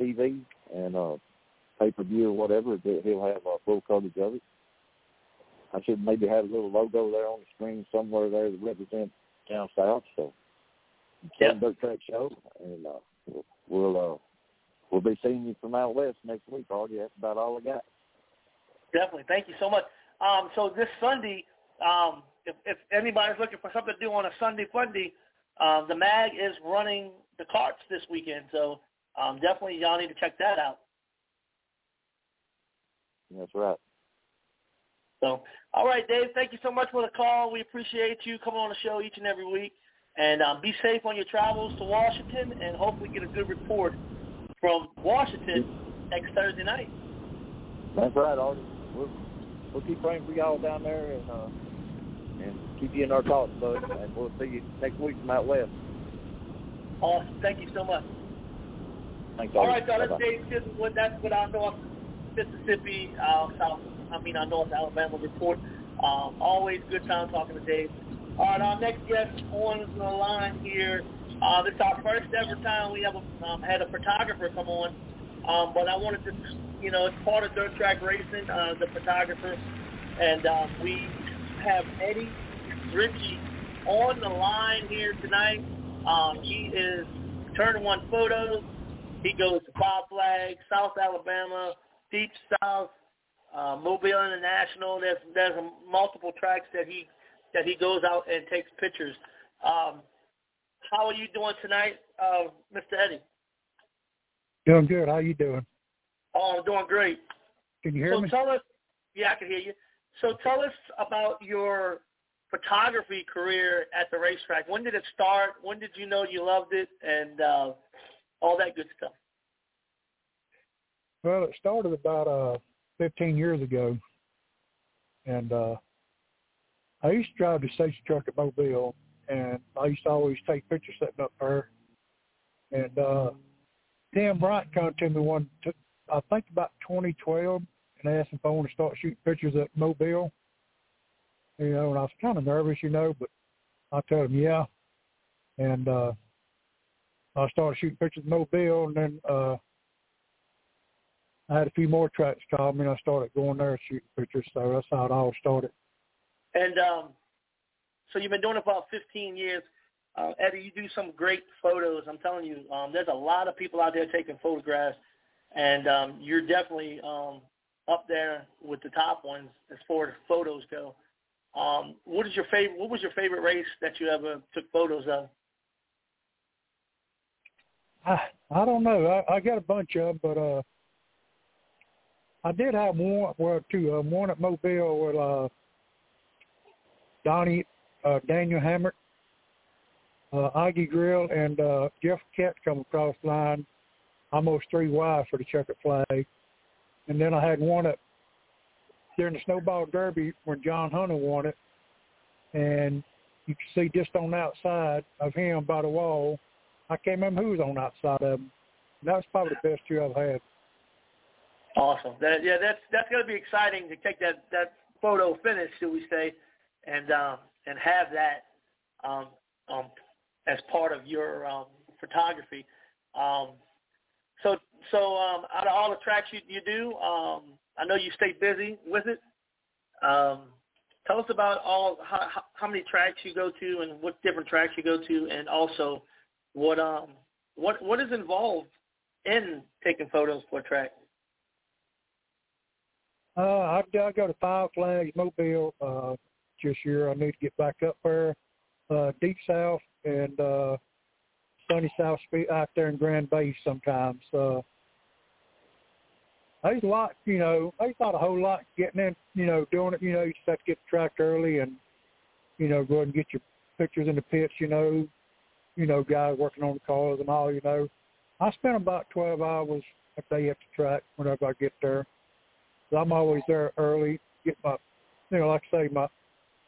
TV and uh, pay per view or whatever. He'll have uh, full coverage of it. I should maybe have a little logo there on the screen somewhere there that represents down south. So yep. Dirt Track Show, and uh, we'll we'll, uh, we'll be seeing you from out west next week, Artie. That's about all I got. Definitely. Thank you so much. Um, so this Sunday, um, if, if anybody's looking for something to do on a Sunday Funday, um, the mag is running the carts this weekend. So um, definitely y'all need to check that out. That's right. So, all right, Dave, thank you so much for the call. We appreciate you coming on the show each and every week. And um, be safe on your travels to Washington and hopefully get a good report from Washington next Thursday night. That's right, Artie. We'll, we'll keep praying for y'all down there and uh, and keep you in our thoughts, bud. And we'll see you next week from out west. Awesome. Thank you so much. Thanks, All right, let's Bye-bye. Dave Chisholm. What that's what our North Mississippi, uh, South, I mean our North Alabama report. Um, always good time talking to Dave. All right, our next guest on the line here. Uh, this is our first ever time we have a, um, had a photographer come on. Um, but I wanted to, you know, it's part of dirt track racing, uh, the photographer, and um, we have Eddie Ritchie on the line here tonight. Um, he is turn one photos. He goes to Five Flags, South Alabama, Deep South, uh, Mobile International. There's there's multiple tracks that he that he goes out and takes pictures. Um, how are you doing tonight, uh, Mr. Eddie? Doing good. How are you doing? Oh, I'm doing great. Can you hear so me? tell us, yeah, I can hear you. So tell us about your photography career at the racetrack. When did it start? When did you know you loved it, and uh, all that good stuff? Well, it started about uh 15 years ago, and uh I used to drive the station truck at Mobile, and I used to always take pictures sitting up there. And uh Tim Bryant come to me one, t- I think about 2012, and asked if I want to start shooting pictures at Mobile. You know, and I was kind of nervous, you know, but I told him yeah, and uh I started shooting pictures at Mobile, and then uh I had a few more tracks call me, and I started going there shooting pictures. So that's how it all started. And um, so you've been doing it for about 15 years. Uh, Eddie, you do some great photos. I'm telling you, um, there's a lot of people out there taking photographs, and um, you're definitely um, up there with the top ones as far as photos go. Um, what is your favorite? What was your favorite race that you ever took photos of? I I don't know. I, I got a bunch of them, but uh, I did have one. Well, two. Uh, one at Mobile with uh, Donnie uh, Daniel Hammett, uh, Aggie Grill, and uh, Jeff Kett come across the line almost three wide for the checkered flag. And then I had one at during the Snowball Derby when John Hunter won it, and you can see just on the outside of him by the wall. I can't remember who was on the outside of him. That was probably the best two I've had. Awesome. That, yeah, that's that's going to be exciting to take that that photo finish, should we say, and um, and have that um, um, as part of your um, photography. Um, so so um, out of all the tracks you you do, um, I know you stay busy with it. Um, tell us about all how, how, many tracks you go to and what different tracks you go to, and also what um what what is involved in taking photos for a track. Uh, I, I go to Five Flags Mobile uh, this year. I need to get back up there, uh, deep south and uh, sunny south out there in Grand Bay sometimes. Uh, there's a lot, you know, there's not a whole lot getting in, you know, doing it. You know, you just have to get the track early and, you know, go ahead and get your pictures in the pits, you know, you know, guys working on the cars and all, you know. I spend about 12 hours a day at the track whenever I get there. So I'm always there early, get my, you know, like I say, my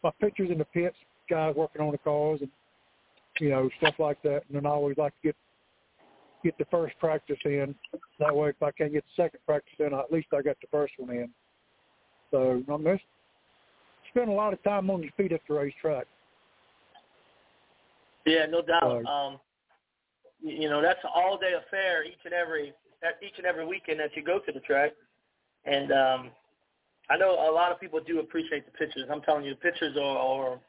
my pictures in the pits, guys working on the cars, and you know stuff like that. And then I always like to get get the first practice in. That way, if I can't get the second practice in, at least I got the first one in. So I'm just spend a lot of time on your feet at the racetrack. Yeah, no doubt. Um, you know, that's an all day affair each and every each and every weekend that you go to the track. And um, I know a lot of people do appreciate the pictures. I'm telling you, the pictures are, are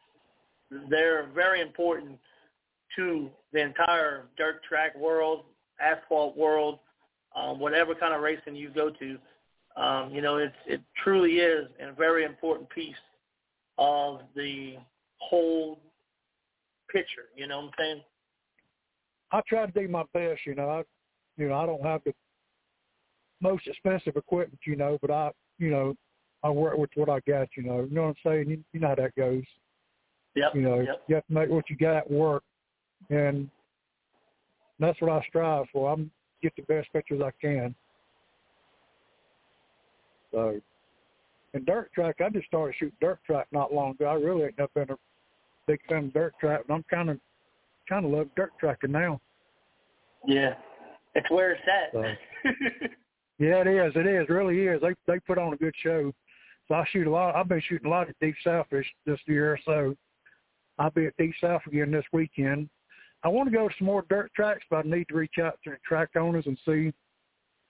they're very important to the entire dirt track world, asphalt world, um, whatever kind of racing you go to. Um, you know, it's, it truly is a very important piece of the whole picture. You know what I'm saying? I try to do my best. You know, I, you know, I don't have the most expensive equipment, you know, but I, you know, I work with what I got, you know. You know what I'm saying? You, you know how that goes. Yep. You know, yep. you have to make what you got work, and that's what I strive for. I'm get the best pictures I can. So, and dirt track, I just started shooting dirt track not long ago. I really ain't up been a big fan of dirt track, but I'm kind of kind of love dirt tracking now. Yeah, it's where it's at. So. Yeah, it is. It is. It really is. They they put on a good show. So I shoot a lot. I've been shooting a lot of deep south this this year. So I'll be at deep south again this weekend. I want to go to some more dirt tracks, but I need to reach out to the track owners and see.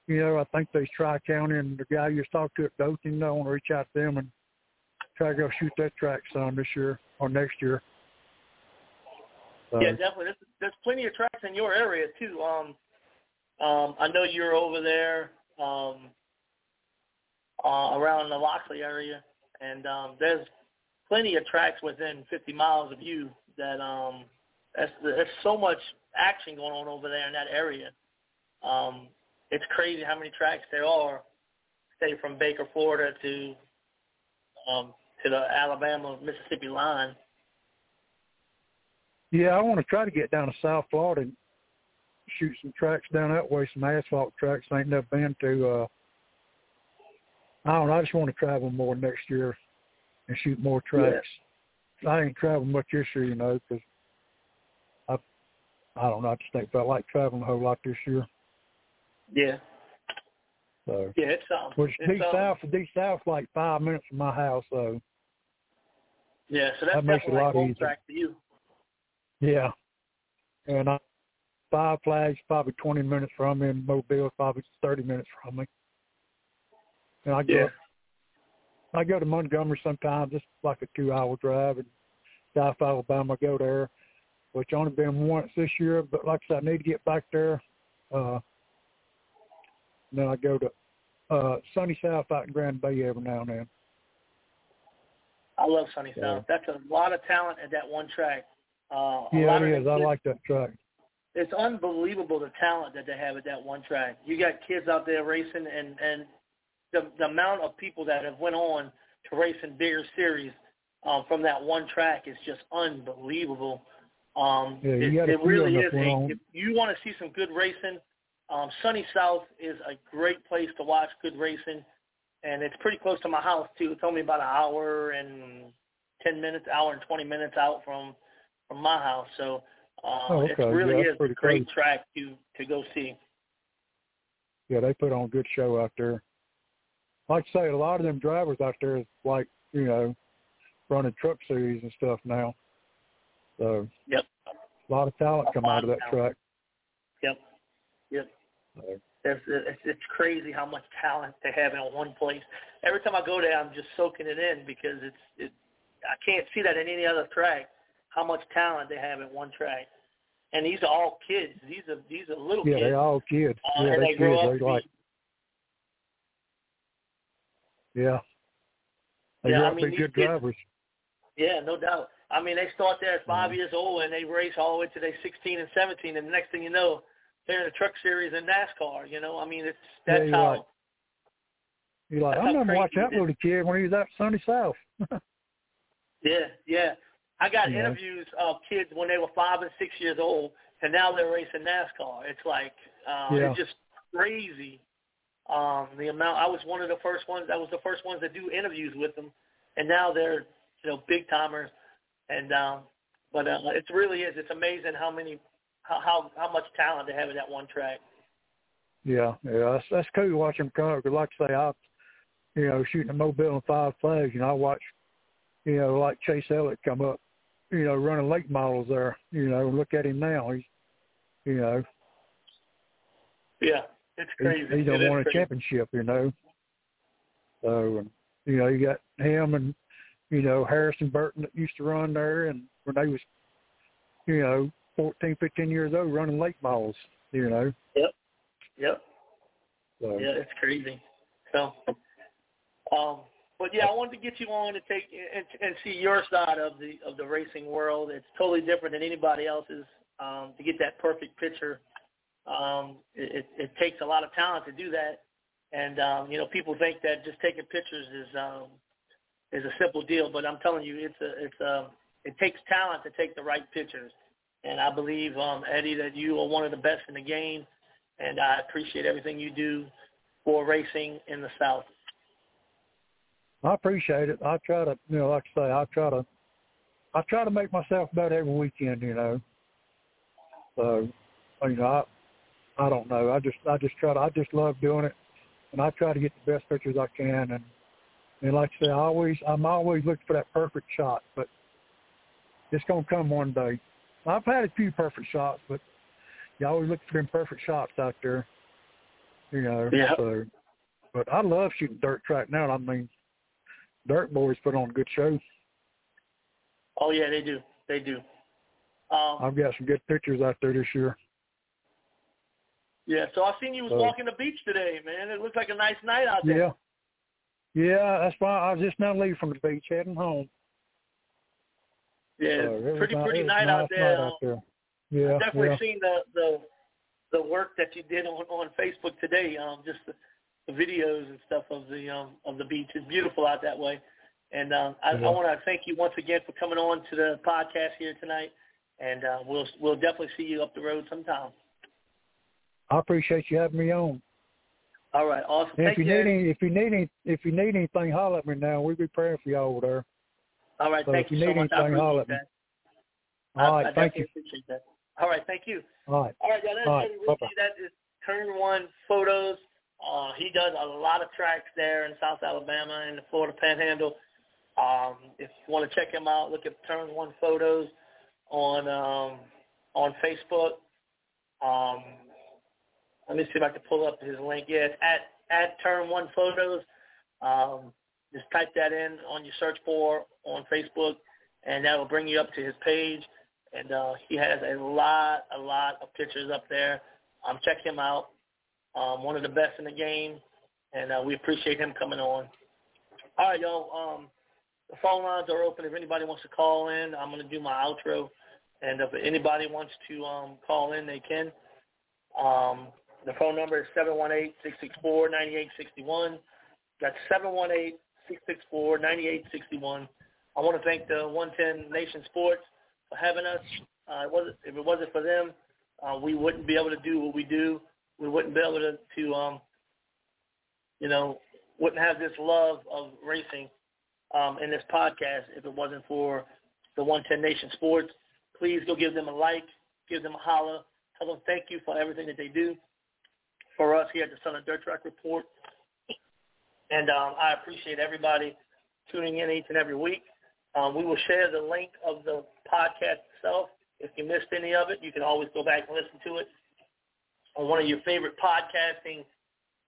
You know, I think there's Tri County and the guy you just talked to at Dothan. You know, I want to reach out to them and try to go shoot that track some this year or next year. So. Yeah, definitely. There's, there's plenty of tracks in your area too. Um, um, I know you're over there um, uh, around the Loxley area, and um, there's plenty of tracks within 50 miles of you that um, that's, there's so much action going on over there in that area. Um, it's crazy how many tracks there are, say from Baker, Florida to um, to the Alabama Mississippi line. Yeah, I want to try to get down to South Florida and shoot some tracks down that way, some asphalt tracks I ain't never been to. Uh, I don't know. I just want to travel more next year and shoot more tracks. Yeah. I ain't traveling much this year, you know, because I, I don't know. I just think I like traveling a whole lot this year. Yeah. So. Yeah, it's um. Which it's, deep um, south, deep south, like five minutes from my house, so. Yeah, so that's that makes it a lot easier. track for you. Yeah. And I, Five Flags probably 20 minutes from me, and Mobile probably 30 minutes from me. And I go, Yeah. I go to Montgomery sometimes, just like a two-hour drive, and South Alabama. I go there, which only been once this year, but like I said, I need to get back there. Uh, and then I go to uh, Sunny South out in Grand Bay every now and then. I love Sunny Yeah. South. That's a lot of talent at that one track. Uh, Yeah, lot it of is. the I like that track. it's unbelievable the talent that they have at that one track. You got kids out there racing, and and the the amount of people that have went on to race in bigger series um, from that one track is just unbelievable. Um, Yeah, it, it really is. A, if you want to see some good racing, um, Sunny South is a great place to watch good racing, and it's pretty close to my house too. It's only about an hour and ten minutes, hour and twenty minutes out from from my house. So uh, Oh, it really Yeah, is a great close. track to to go see. Yeah, they put on a good show out there. Like I say, a lot of them drivers out there is like, you know, running truck series and stuff now. So Yep. a lot of talent come out of that track. Yep. Yep. So, It's, it's it's crazy how much talent they have in one place. Every time I go there, I'm just soaking it in because it's it. I can't see that in any other track. How much talent they have in one track, and these are all kids. These are these are little yeah, kids. Yeah, they're all kids. Uh, yeah, and they they grow kids. up They like, yeah. They Yeah, I mean, good kids- drivers. Yeah, no doubt. I mean, they start there at Mm-hmm. 5 years old and they race all the way to they 16 and 17, and the next thing you know, they're in the Truck Series in NASCAR. You know, I mean, it's Yeah, that's you're how. right. You're like, That's I how remember watching crazy that little kid when he was out Sunny South. Yeah, yeah. I got Yeah. interviews of kids when they were five and six years old, and now they're racing NASCAR. It's like uh, Yeah. it's just crazy. Um, the amount. I was one of the first ones. I was the first ones to do interviews with them, and now they're you know big timers. And um, but uh, it really is. It's amazing how many how how how much talent they have in that one track. Yeah, yeah, that's that's cool watching them come. Cause like I say, I, you know, shooting a mobile and five flags, you know, I watch, you know, like Chase Elliott come up, you know, running late models there. You know, look at him now. He's, you know, Yeah, it's he's, crazy. he It don't won a crazy. championship. You know, so and you know you got him and you know Harrison Burton that used to run there, and when they was, you know, fourteen, fifteen years old running late models. You know, Yep. Yep. so Yeah, it's crazy. So, um, but yeah, I wanted to get you on to take and, and see your side of the of the racing world. It's totally different than anybody else's. Um, to get that perfect picture, um, it, it, takes a lot of talent to do that. And um, you know, people think that just taking pictures is um, is a simple deal, but I'm telling you, it's a it's a it takes talent to take the right pictures. And I believe, um, Eddie, that you are one of the best in the game, and I appreciate everything you do for racing in the South. I appreciate it. I try to, you know, like I say, I try to, I try to make myself better every weekend. You know, so you know, I, I don't know. I just, I just try to, I just love doing it, and I try to get the best pictures I can. And and like I say, I always, I'm always looking for that perfect shot, but it's gonna come one day. I've had a few perfect shots, but you always look for them perfect shots out there. You know, Yeah. so. But I love shooting dirt track now. I mean, Dirt Boys put on a good show. Oh yeah, they do. They do. Um, I've got some good pictures out there this year. Yeah. So I seen you was So- walking the beach today, man. It looked like a nice night out there. Yeah. Yeah, that's why I was just now leaving from the beach, heading home. Yeah, So pretty ni- pretty night nice out there. Night out there. Yeah, I've definitely yeah. seen the the the work that you did on on Facebook today. Um, just the, the videos and stuff of the um of the beach. It's beautiful out that way. And um, I, Yeah. I want to thank you once again for coming on to the podcast here tonight. And uh, we'll we'll definitely see you up the road sometime. I appreciate you having me on. All right, awesome. And if you need any, if you need any, if you need anything, holler at me now. We'll be praying for y'all over there. All right, so thank if you you so need much. I anything, holler at me. All I, right, I thank you. appreciate that. All right, thank you. All right. All right, yeah, that's All right, Eddie bye-bye. That is Turn One Photos. Uh, he does a lot of tracks there in South Alabama and the Florida Panhandle. Um, if you want to check him out, look at Turn One Photos on um, on Facebook. Um, let me see if I can pull up his link. Yeah, it's at at Turn One Photos. Um, just type that in on your search bar on Facebook, and that will bring you up to his page. And uh, he has a lot, a lot of pictures up there. Um, check him out. Um, one of the best in the game, and uh, we appreciate him coming on. All right, y'all. Um, the phone lines are open. If anybody wants to call in, I'm going to do my outro. And if anybody wants to um, call in, they can. Um, the phone number is 718-664-9861. That's 718-664-9861. I want to thank the 110 Nation Sports for having us. Uh, it wasn't, if it wasn't for them, uh, we wouldn't be able to do what we do. We wouldn't be able to, to um, you know, wouldn't have this love of racing um, in this podcast if it wasn't for the 110 Nation Sports. Please go give them a like, give them a holler, tell them thank you for everything that they do for us here at the Southern Dirt Track Report. And um, I appreciate everybody tuning in each and every week. Um, we will share the link of the podcast itself. If you missed any of it, you can always go back and listen to it. on one of your favorite podcasting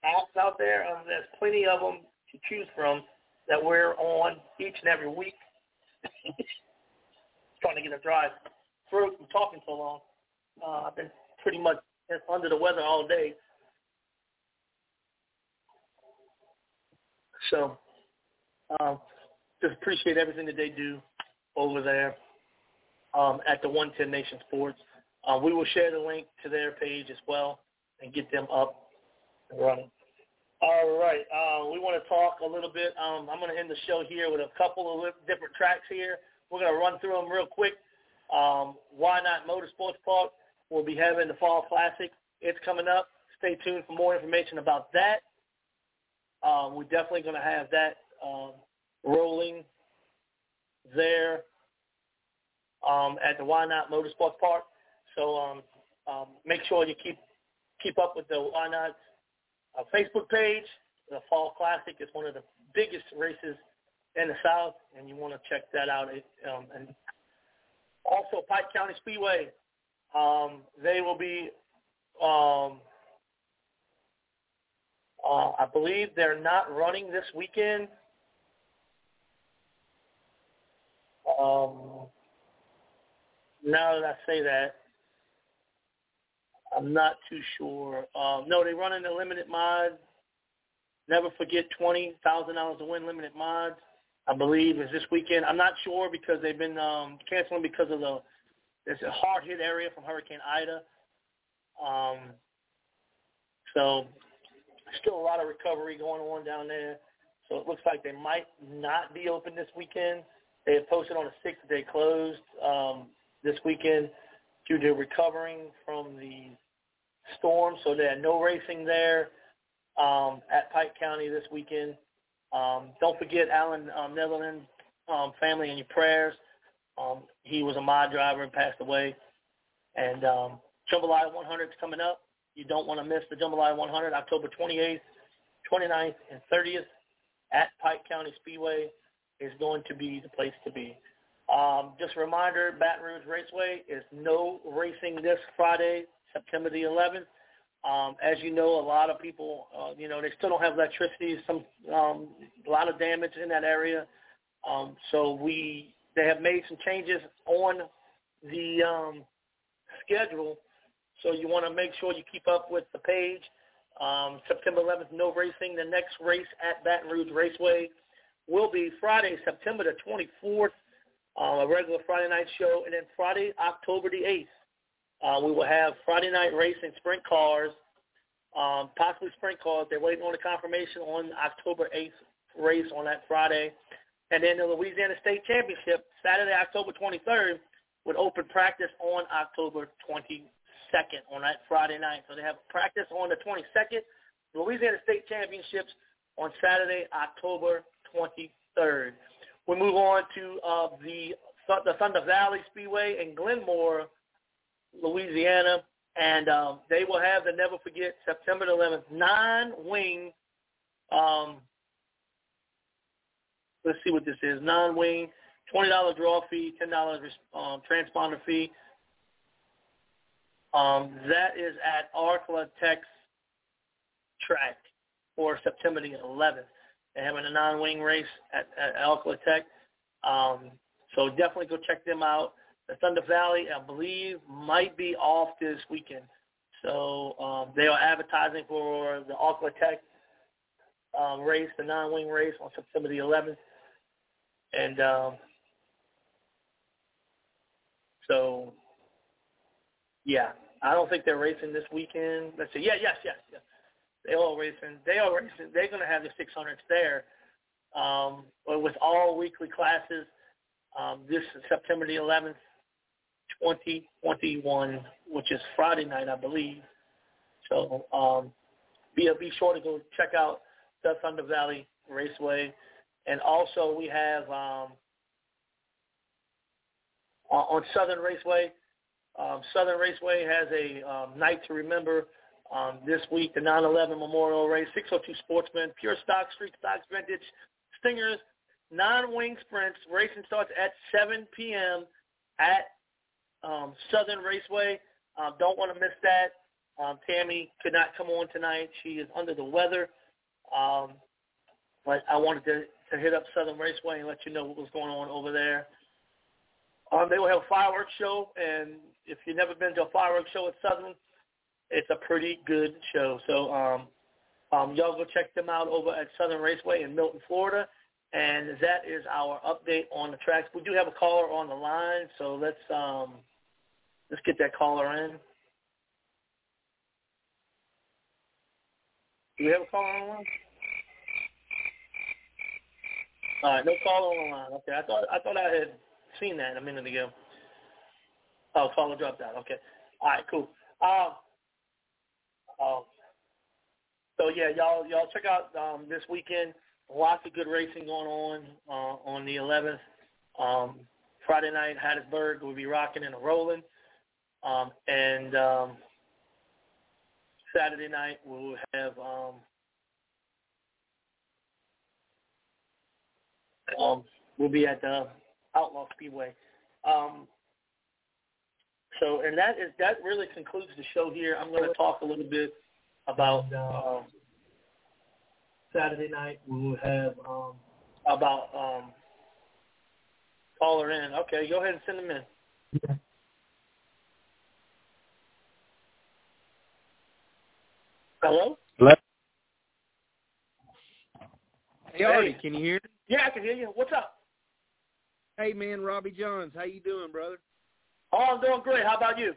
apps out there. Um, there's plenty of them to choose from that we're on each and every week. Trying to get a dry throat from talking so long. Uh, I've been pretty much under the weather all day. So um, just appreciate everything that they do over there um, at the 110 Nation Sports. Uh, we will share the link to their page as well and get them up and running. All right. Uh, we want to talk a little bit. Um, I'm going to end the show here with a couple of different tracks here. We're going to run through them real quick. Um, Whynot Motorsports Park will be having the Fall Classic. It's coming up. Stay tuned for more information about that. Um, we're definitely going to have that um, rolling there um, at the Whynot Motorsports Park. So um, um, make sure you keep keep up with the Whynot uh, Facebook page. The Fall Classic is one of the biggest races in the South, and you want to check that out. Um, and also, Pike County Speedway, they will be, uh, I believe they're not running this weekend. Um, now that I say that, I'm not too sure. Um, no, they run in the limited mod. Never forget twenty thousand dollars to win limited mods. I believe is this weekend. I'm not sure because they've been um, canceling because of the it's a hard hit area from Hurricane Ida. Um, so still a lot of recovery going on down there. So it looks like they might not be open this weekend. They have posted on the sixth that they closed um, this weekend due to recovering from the storm. So they had no racing there um, at Pike County this weekend. Um, don't forget Alan um, Netherland um, family in your prayers. Um, he was a mod driver and passed away. And um, Jambalaya 100 is coming up. You don't want to miss the Jambalaya 100, October 28th, 29th, and 30th at Pike County Speedway is going to be the place to be. Um, just a reminder, Baton Rouge Raceway is no racing this Friday, September the 11th. Um, as you know, a lot of people, uh, you know, they still don't have electricity. Some, um, a lot of damage in that area. Um, so we, they have made some changes on the um, schedule. So you want to make sure you keep up with the page. Um, September 11th, no racing. The next race at Baton Rouge Raceway will be Friday, September the 24th, uh, a regular Friday night show, and then Friday, October the 8th, uh, we will have Friday night racing sprint cars, um, possibly sprint cars. They're waiting on the confirmation on October 8th race on that Friday. And then the Louisiana State Championship, Saturday, October 23rd, with open practice on October 22nd on that Friday night. So they have practice on the 22nd, Louisiana State Championships on Saturday, October 23rd. We move on to uh, the the Thunder Valley Speedway in Glenmora, Louisiana, and um, they will have the never forget September 11th nine-wing. Um, let's see what this is. Nine-wing, twenty dollar draw fee, ten dollars um, transponder fee. Um, that is at Arklatex track for September the 11th. They're having a non-wing race at, at Tech. Um, so definitely go check them out the Thunder Valley, I believe, might be off this weekend. So um, they are advertising for the Arklatex um, race, the non-wing race on September the 11th. And um, so, yeah, I don't think they're racing this weekend. Let's see. Yeah, yes, yes, yes. They are racing. They are racing. They're going to have the 600s there um, with all weekly classes um, this September the 11th 2021, which is Friday night, I believe. So um, be be sure to go check out the Thunder Valley Raceway, and also we have um, on Southern Raceway. Um, Southern Raceway has a um, night to remember um, this week, the 9/11 Memorial Race, 602 Sportsman, Pure Stock, Street Stocks, Vintage, Stingers, non-wing sprints. Racing starts at 7 p.m. at um, Southern Raceway. Uh, don't want to miss that. Um, Tammy could not come on tonight. She is under the weather. Um, but I wanted to, to hit up Southern Raceway and let you know what was going on over there. Um, they will have a fireworks show, and if you've never been to a fireworks show at Southern, it's a pretty good show. So um, um, y'all go check them out over at Southern Raceway in Milton, Florida. And that is our update on the tracks. We do have a caller on the line, so let's um, let's get that caller in. Do we have a caller on the line? All right, no caller on the line. Okay, I thought I thought I had seen that a minute ago. Oh, caller dropped out. Okay. All right, cool. Um, um, so yeah, y'all y'all check out um, this weekend. Lots of good racing going on uh, on the 11th. Um, Friday night, Hattiesburg will be rocking and rolling, um, and um, Saturday night we'll have um, um, we'll be at the Outlaw Speedway. Um, so, and that is that really concludes the show here. I'm going to talk a little bit about um, Saturday night. We will have um, about um, caller in. Okay, go ahead and send them in. Hello. Hello. Hey, Artie, can you hear? Yeah, I can hear you. What's up? Hey, man, Robbie Johns. How you doing, brother? Oh, I'm doing great. How about you?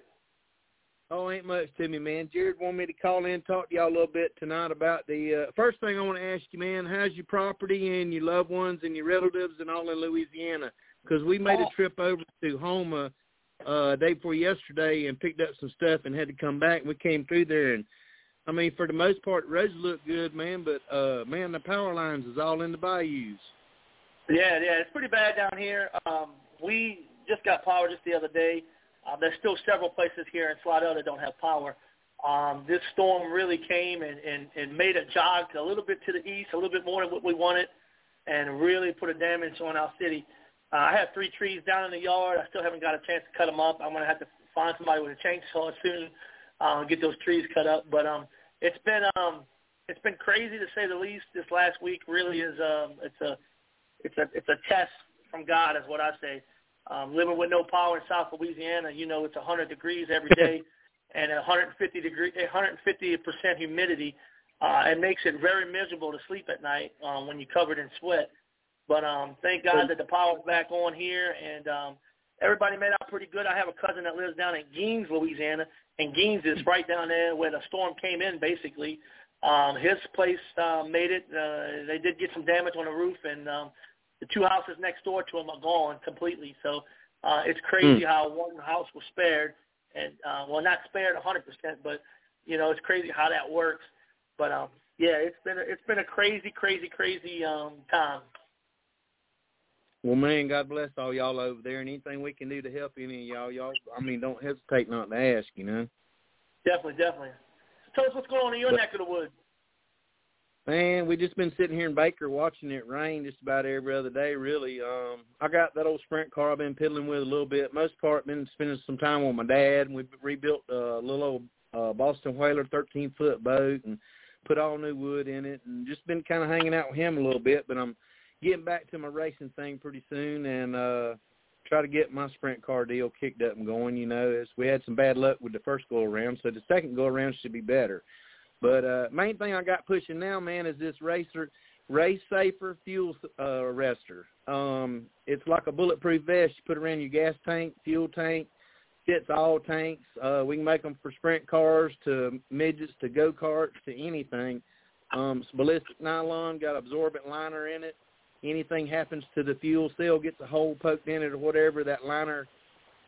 Oh, ain't much to me, man. Jared wanted me to call in and talk to y'all a little bit tonight about the uh, first thing I want to ask you, man. How's your property and your loved ones and your relatives and all in Louisiana? Because we made a trip over to Houma uh, day before yesterday and picked up some stuff and had to come back. We came through there and I mean, for the most part, the roads look good, man. But uh, man, the power lines is all in the bayous. Yeah, yeah, it's pretty bad down here. Um, we just got power just the other day. Uh, there's still several places here in Slidell that don't have power. Um, this storm really came and, and, and made a jog a little bit to the east, a little bit more than what we wanted, and really put a damage on our city. Uh, I have three trees down in the yard. I still haven't got a chance to cut them up. I'm going to have to find somebody with a chainsaw soon, uh, get those trees cut up. But um, it's been um, it's been crazy to say the least. This last week really is um, it's a it's a it's a test from God, is what I say. Um, living with no power in South Louisiana, you know, it's 100 degrees every day and 150 degree, 150 percent humidity. Uh, it makes it very miserable to sleep at night um, when you're covered in sweat. But um, thank God that the power's back on here, and um, everybody made out pretty good. I have a cousin that lives down in Gaines, Louisiana, and Gaines is right down there where the storm came in, basically. Um, his place uh, made it. Uh, they did get some damage on the roof, and um, the two houses next door to him are gone completely. So uh, it's crazy Hmm. how one house was spared, and uh, well, not spared 100%, but you know, it's crazy how that works. But um, yeah, it's been a, it's been a crazy, crazy, crazy um, time. Well, man, God bless all y'all over there, and anything we can do to help any of y'all, y'all. I mean, don't hesitate not to ask. You know. Definitely, definitely. So tell us what's going on in your But- neck of the woods. Man, we just been sitting here in Baker watching it rain just about every other day. Really, um, I got that old sprint car I've been piddling with a little bit. Most part, been spending some time with my dad. and We rebuilt a little old uh, Boston Whaler 13 foot boat and put all new wood in it, and just been kind of hanging out with him a little bit. But I'm getting back to my racing thing pretty soon, and uh, try to get my sprint car deal kicked up and going. You know, as we had some bad luck with the first go around, so the second go around should be better. But uh main thing I got pushing now, man, is this racer race safer fuel uh arrestor. Um it's like a bulletproof vest you put around your gas tank, fuel tank, fits all tanks. Uh we can make them for sprint cars to midgets to go-karts to anything. Um it's ballistic nylon, got absorbent liner in it. Anything happens to the fuel cell, gets a hole poked in it or whatever, that liner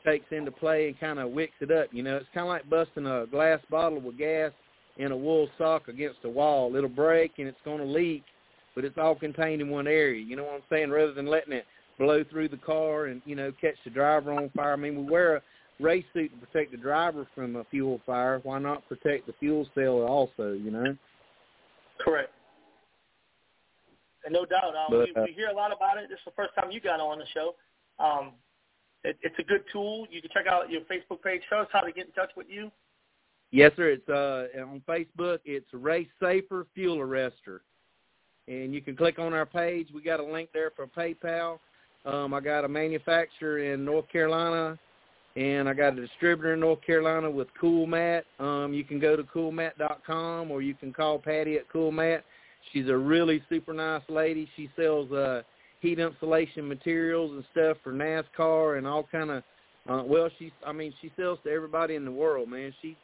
takes into play and kind of wicks it up. You know, it's kind of like busting a glass bottle with gas in a wool sock against a wall. It'll break and it's going to leak, but it's all contained in one area. You know what I'm saying? Rather than letting it blow through the car and you know catch the driver on fire. I mean, we wear a race suit to protect the driver from a fuel fire. Why not protect the fuel cell also? You know. Correct. And no doubt, um, But, we, uh, we hear a lot about it. This is the first time you got on the show. Um, it, it's a good tool. You can check out your Facebook page. Show us how to get in touch with you. Yes, sir. It's uh on Facebook. It's Race Safer Fuel Arrestor, and you can click on our page. We got a link there for PayPal. Um, I got a manufacturer in North Carolina, and I got a distributor in North Carolina with Cool Mat. Um, you can go to coolmat.com or you can call Patty at Cool Mat. She's a really super nice lady. She sells uh, heat insulation materials and stuff for NASCAR and all kind of. Uh, well, she's. I mean, she sells to everybody in the world, man. She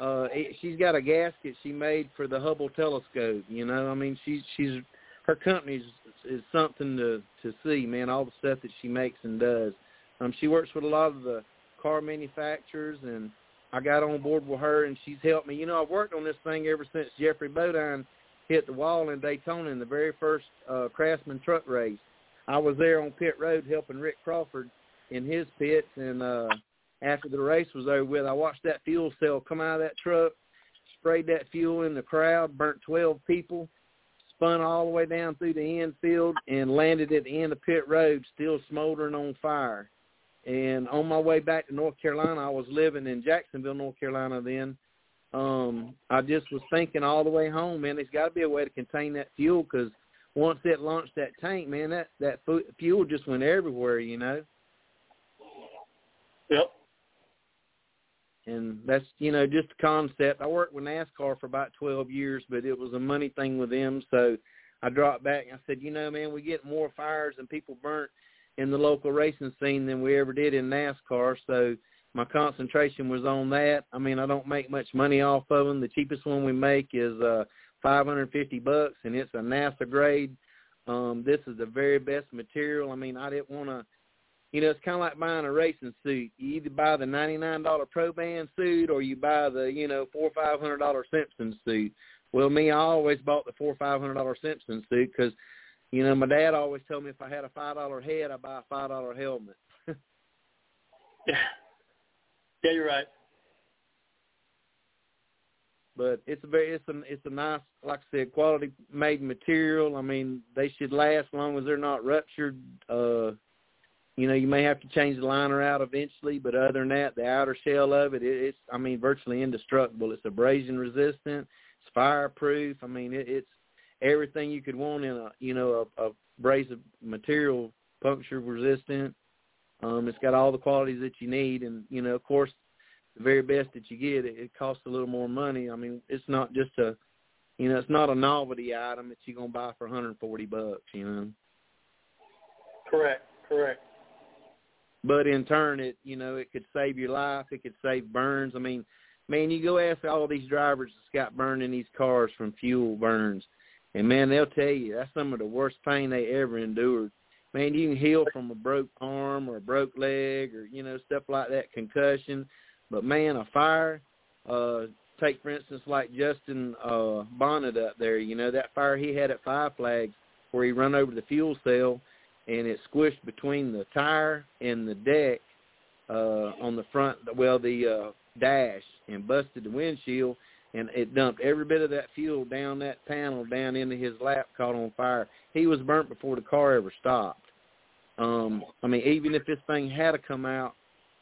uh it, she's got a gasket she made for the Hubble telescope, you know. I mean, she's she's her company is, is something to to see, man, all the stuff that she makes and does. Um she works with a lot of the car manufacturers and I got on board with her and she's helped me. You know, I've worked on this thing ever since Geoffrey Bodine hit the wall in Daytona in the very first uh Craftsman truck race. I was there on pit road helping Rick Crawford in his pits and uh after the race was over with, I watched that fuel cell come out of that truck, sprayed that fuel in the crowd, burnt 12 people, spun all the way down through the infield, and landed at the end of pit road, still smoldering on fire. And on my way back to North Carolina, I was living in Jacksonville, North Carolina then. Um, I just was thinking all the way home, man, there's got to be a way to contain that fuel because once it launched that tank, man, that that fuel just went everywhere, you know. Yep and that's you know just a concept. I worked with NASCAR for about twelve years, but it was a money thing with them, so I dropped back and I said, you know, man, we get more fires and people burnt in the local racing scene than we ever did in NASCAR, so my concentration was on that. I mean, I don't make much money off of them. The cheapest one we make is uh 550 bucks, and it's a NASA grade. Um, this is the very best material. I mean, I didn't want to you know, it's kind of like buying a racing suit. You either buy the ninety-nine dollar Pro Band suit, or you buy the you know four or five hundred dollar Simpson suit. Well, me, I always bought the four or five hundred dollar Simpson suit because, you know, my dad always told me if I had a five dollar head, I buy a five dollar helmet. yeah, yeah, you're right. But it's a very it's a it's a nice like I said quality made material. I mean they should last as long as they're not ruptured. Uh, you know, you may have to change the liner out eventually, but other than that, the outer shell of it, it it's, I mean, virtually indestructible. It's abrasion resistant. It's fireproof. I mean, it, it's everything you could want in a, you know, a, a abrasive material, puncture resistant. Um, it's got all the qualities that you need, and you know, of course, the very best that you get, it, it costs a little more money. I mean, it's not just a, you know, it's not a novelty item that you're gonna buy for 140 bucks. You know. Correct. Correct but in turn it you know it could save your life. It could save burns. I mean man you go ask all these drivers that's got burned in these cars from fuel burns and man they'll tell you that's some of the worst pain they ever endured. Man you can heal from a broke arm or a broke leg or you know stuff like that concussion. But man a fire uh take for instance like justin uh bonnet up there you know that fire he had at five flags where he run over the fuel cell and it squished between the tire and the deck uh on the front well the uh dash and busted the windshield and it dumped every bit of that fuel down that panel down into his lap caught on fire. He was burnt before the car ever stopped. Um I mean even if this thing had to come out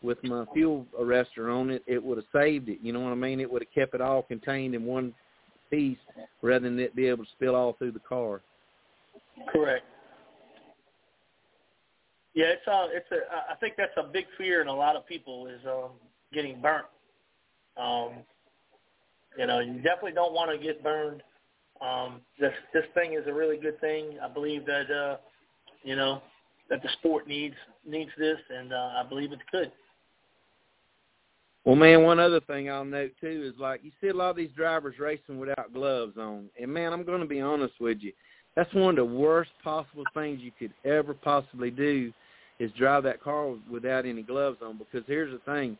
with my fuel arrestor on it, it would have saved it. You know what I mean? It would have kept it all contained in one piece rather than it be able to spill all through the car. Correct. Yeah, it's uh, it's a. I think that's a big fear in a lot of people is um, getting burnt. Um, you know, you definitely don't want to get burned. Um, this this thing is a really good thing. I believe that uh, you know that the sport needs needs this, and uh, I believe it could. Well, man, one other thing I'll note too is like you see a lot of these drivers racing without gloves on, and man, I'm going to be honest with you, that's one of the worst possible things you could ever possibly do is drive that car without any gloves on. Because here's the thing.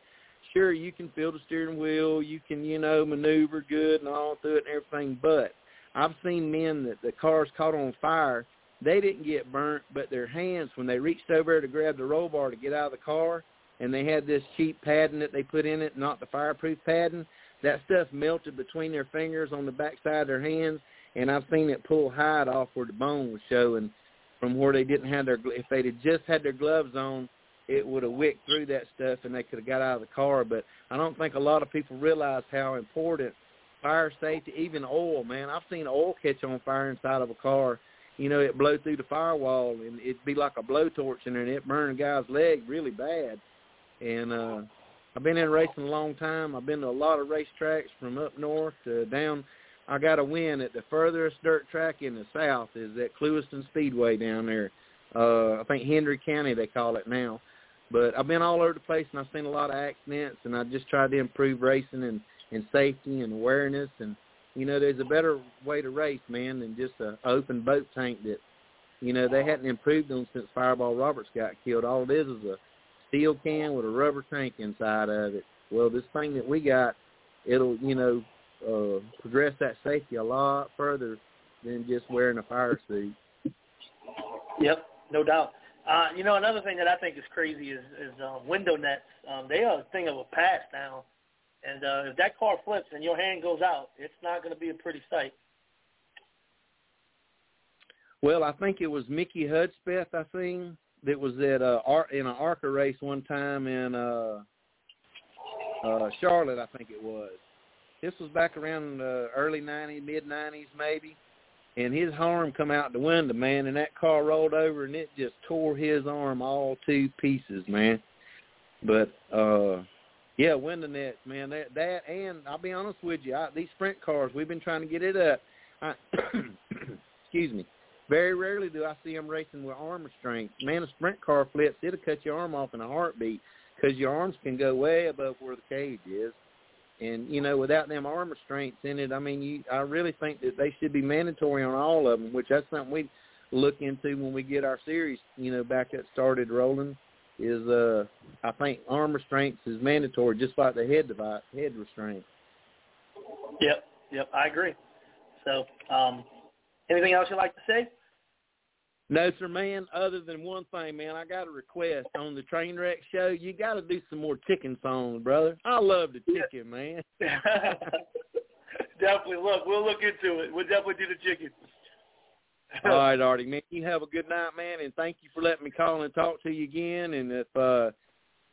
Sure you can feel the steering wheel. You can you know maneuver good and all through it and everything. But i've seen men that the cars caught on fire. They didn't get burnt but their hands when they reached over to grab the roll bar to get out of the car and they had this cheap padding that they put in it not the fireproof padding that stuff melted between their fingers on the backside of their hands and i've seen it pull hide off where the bone was showing from where they didn't have their if they'd have just had their gloves on it would have wicked through that stuff and they could have got out of the car. But I don't think a lot of people realize how important fire safety, even oil, man. I've seen oil catch on fire inside of a car. You know, it blow through the firewall and it'd be like a blowtorch in there and it burn a guy's leg really bad. And uh I've been in racing a long time. I've been to a lot of racetracks from up north to down. I got a win at the furthest dirt track in the south is at Clewiston Speedway down there. Uh I think Hendry County they call it now. But I've been all over the place and I've seen a lot of accidents and I just tried to improve racing and and safety and awareness and you know there's a better way to race man than just a open boat tank that you know they hadn't improved them since Fireball Roberts got killed. All it is is a steel can with a rubber tank inside of it. Well, this thing that we got, it'll you know uh, progress that safety a lot further than just wearing a fire suit. Yep, no doubt. Uh, you know, another thing that I think is crazy is, is uh, window nets. Um, they are a thing of a past now. And uh, if that car flips and your hand goes out, it's not going to be a pretty sight. Well, I think it was Mickey Hudspeth, I think, that was at uh, in an ARCA race one time in uh, uh, Charlotte, I think it was. This was back around the early 90s, mid 90s maybe. And his arm come out the window, man, and that car rolled over and it just tore his arm all to pieces, man. But uh yeah, window nets, man. That that and I'll be honest with you, I, these sprint cars, we've been trying to get it up. I, excuse me. Very rarely do I see them racing with arm restraints. Man, a sprint car flips, it'll cut your arm off in a heartbeat because your arms can go way above where the cage is. And you know, without them arm restraints in it, I mean, you, I really think that they should be mandatory on all of them. Which that's something we look into when we get our series, you know, back that started rolling is uh I think arm restraints is mandatory just like the head device head restraint. Yep, yep, I agree. So, um anything else you'd like to say? No, sir, man. Other than one thing, man, I got a request on the train wreck show. You got to do some more chicken songs, brother. I love the chicken, man. definitely. Look, we'll look into it. We'll definitely do the chicken. All right, Artie, man. You have a good night, man, and thank you for letting me call and talk to you again. And if uh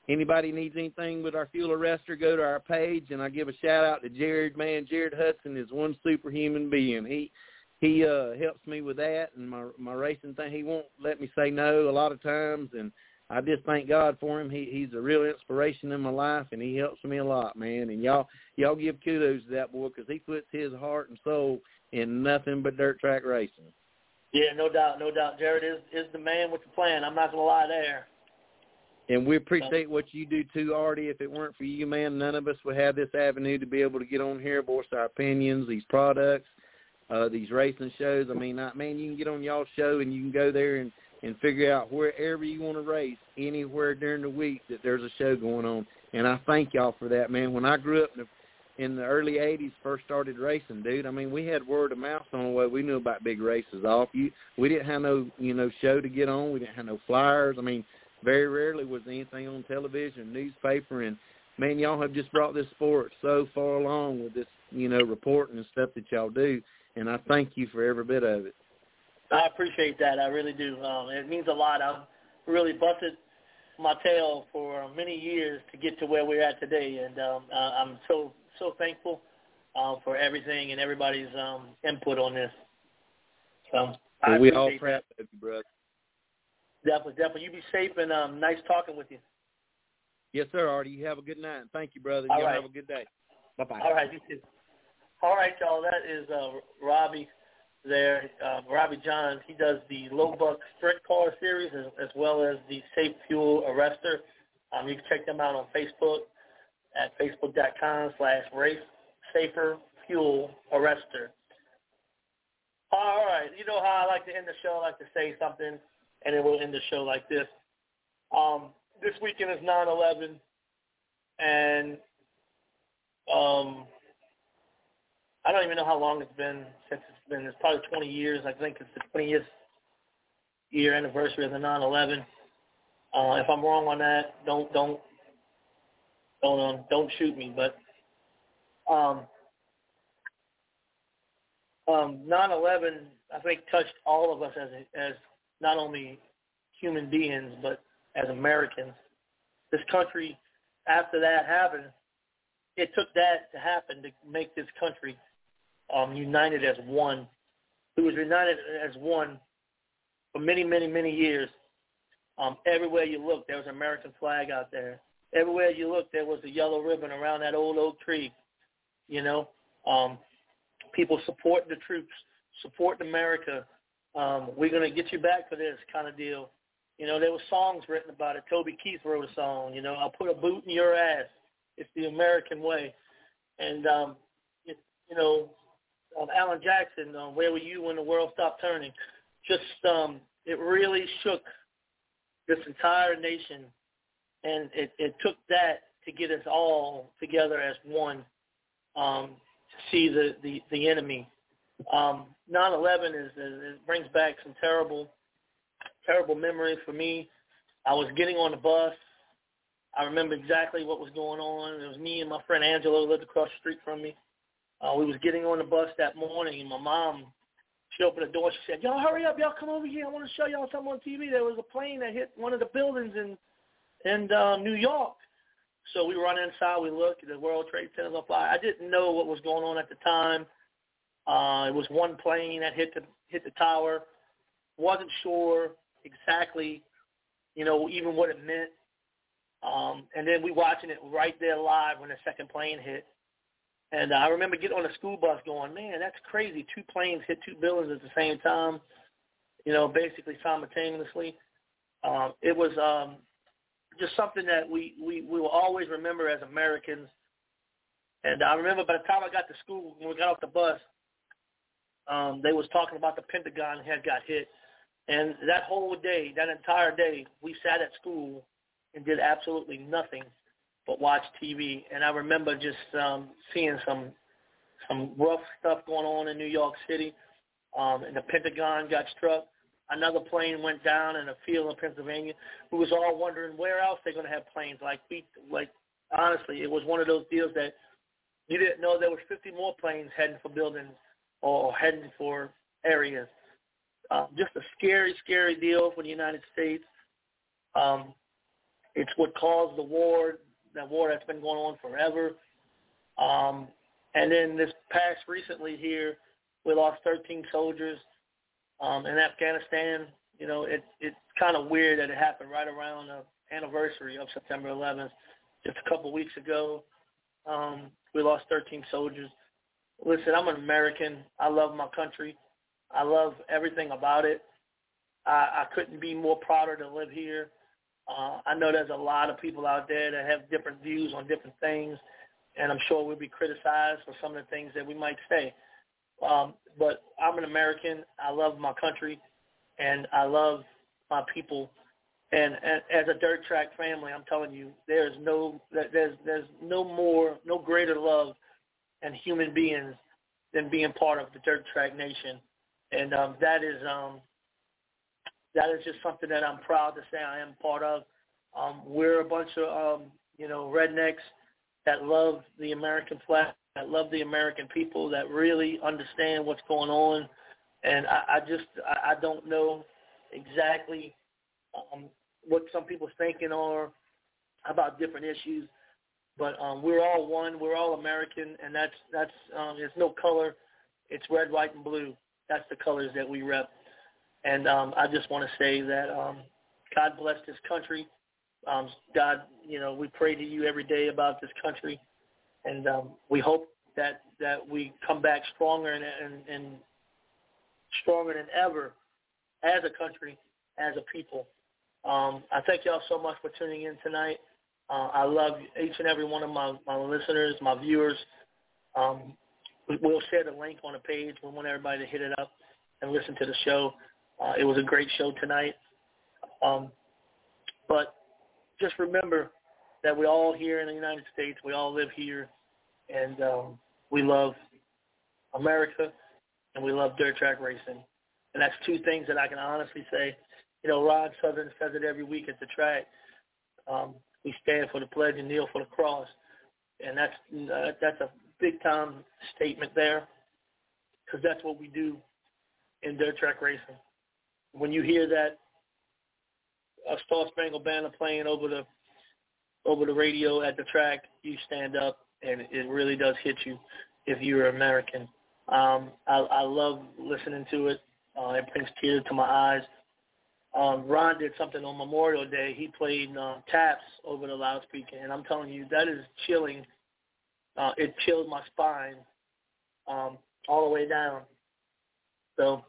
anybody needs anything with our fuel arrestor, go to our page. And I give a shout out to Jared, man. Jared Hudson is one superhuman being. He he uh helps me with that and my my racing thing. He won't let me say no a lot of times, and I just thank God for him. He he's a real inspiration in my life, and he helps me a lot, man. And y'all y'all give kudos to that boy because he puts his heart and soul in nothing but dirt track racing. Yeah, no doubt, no doubt. Jared is is the man with the plan. I'm not gonna lie there. And we appreciate what you do too, Artie. If it weren't for you, man, none of us would have this avenue to be able to get on here, voice our opinions, these products, uh, these racing shows. I mean, not, man, you can get on y'all's show and you can go there and and figure out wherever you want to race, anywhere during the week that there's a show going on. And I thank y'all for that, man. When I grew up in the in the early '80s, first started racing, dude. I mean, we had word of mouth on the way. We knew about big races. Off you, we didn't have no, you know, show to get on. We didn't have no flyers. I mean, very rarely was anything on television, newspaper, and man, y'all have just brought this sport so far along with this, you know, reporting and stuff that y'all do. And I thank you for every bit of it. I appreciate that. I really do. Um, it means a lot. I've really busted my tail for many years to get to where we're at today, and um, I'm so so thankful um, for everything and everybody's um, input on this. So I well, we all appreciate proud of you, brother. Definitely, definitely. You be safe and um, nice talking with you. Yes, sir, Artie. You have a good night. Thank you, brother. All Y'all right. have a good day. Bye bye. All right, you too. All right, y'all. That is uh, Robbie there. Uh, Robbie John. He does the low buck sprint car series as, as well as the Safe Fuel Arrestor. Um, you can check them out on Facebook at facebook.com slash race safer fuel arrestor. All right. You know how I like to end the show. I like to say something, and then we'll end the show like this. Um, this weekend is 9-11, and um, I don't even know how long it's been since it's been. It's probably 20 years. I think it's the 20th year anniversary of the 9/11. Uh, if I'm wrong on that, don't don't don't um, don't shoot me. But um, um, 9/11, I think, touched all of us as as not only human beings but as Americans. this country, after that happened, it took that to happen to make this country um, united as one. It was united as one for many, many, many years. Um, everywhere you look, there was an American flag out there. Everywhere you look, there was a yellow ribbon around that old oak tree. You know, um, people support the troops, support America. Um, we're gonna get you back for this kind of deal. You know, there were songs written about it. Toby Keith wrote a song. You know, I'll put a boot in your ass. It's the American way. And um, it, you know, um, Alan Jackson, uh, where were you when the world stopped turning? Just um, it really shook this entire nation, and it, it took that to get us all together as one um, to see the the, the enemy. Um, 9/11 is, is it brings back some terrible, terrible memories for me. I was getting on the bus. I remember exactly what was going on. It was me and my friend Angelo lived across the street from me. Uh, we was getting on the bus that morning, and my mom, she opened the door. She said, "Y'all hurry up! Y'all come over here. I want to show y'all something on TV. There was a plane that hit one of the buildings in in uh, New York." So we run inside. We look. At the World Trade Center's on fire. I didn't know what was going on at the time. Uh, it was one plane that hit the hit the tower. wasn't sure exactly, you know, even what it meant. Um, and then we watching it right there live when the second plane hit. And I remember getting on a school bus going, man, that's crazy. Two planes hit two buildings at the same time, you know, basically simultaneously. Um, it was um, just something that we, we, we will always remember as Americans. And I remember by the time I got to school, when we got off the bus, um, they was talking about the Pentagon had got hit. And that whole day, that entire day, we sat at school and did absolutely nothing but watch TV. And I remember just um, seeing some some rough stuff going on in New York City. Um, and the Pentagon got struck. Another plane went down in a field in Pennsylvania. We was all wondering where else they're going to have planes. Like we, like honestly, it was one of those deals that you didn't know there was 50 more planes heading for buildings or heading for areas. Uh, just a scary, scary deal for the United States. Um, it's what caused the war that war that's been going on forever. Um, and then this past recently here, we lost 13 soldiers um, in Afghanistan. You know, it, it's kind of weird that it happened right around the anniversary of September 11th. Just a couple weeks ago, um, we lost 13 soldiers. Listen, I'm an American. I love my country. I love everything about it. I, I couldn't be more prouder to live here. Uh, I know there's a lot of people out there that have different views on different things, and I'm sure we'll be criticized for some of the things that we might say. Um, but I'm an American. I love my country, and I love my people. And, and as a dirt track family, I'm telling you, there's no there's there's no more no greater love and human beings than being part of the dirt track nation. And um, that is um, that is just something that I'm proud to say I am part of. Um, we're a bunch of um, you know rednecks that love the American flag, that love the American people, that really understand what's going on. And I, I just I, I don't know exactly um, what some people's thinking are about different issues, but um, we're all one. We're all American, and that's that's um, there's no color. It's red, white, and blue. That's the colors that we rep. And um, I just want to say that um, God bless this country. Um, God, you know, we pray to you every day about this country, and um, we hope that that we come back stronger and, and, and stronger than ever as a country, as a people. Um, I thank y'all so much for tuning in tonight. Uh, I love each and every one of my, my listeners, my viewers. Um, we'll share the link on the page. We want everybody to hit it up and listen to the show. Uh, it was a great show tonight. Um, but just remember that we all here in the United States, we all live here, and um, we love America, and we love dirt track racing. And that's two things that I can honestly say. You know, Rod Southern says it every week at the track. Um, we stand for the pledge and kneel for the cross, and that's uh, that's a big time statement there, because that's what we do in dirt track racing when you hear that a Star Spangled Banner playing over the over the radio at the track, you stand up, and it really does hit you if you're American. Um, I, I love listening to it. Uh, it brings tears to my eyes. Um, Ron did something on Memorial Day. He played uh, taps over the loudspeaker, and I'm telling you, that is chilling. Uh, it chilled my spine um, all the way down. So,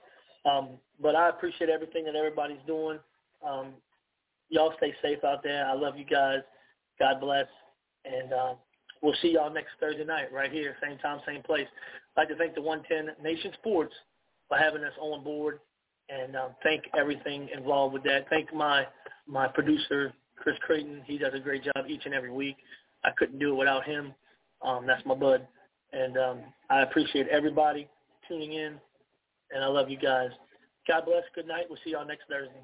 um, but I appreciate everything that everybody's doing. Um, y'all stay safe out there. I love you guys. God bless. And uh, we'll see y'all next Thursday night right here, same time, same place. I'd like to thank the 110 Nation Sports for having us on board and um, thank everything involved with that. Thank my my producer, Chris Creighton. He does a great job each and every week. I couldn't do it without him. Um, that's my bud. And um, I appreciate everybody tuning in, and I love you guys. God bless. Good night. We'll see y'all next Thursday.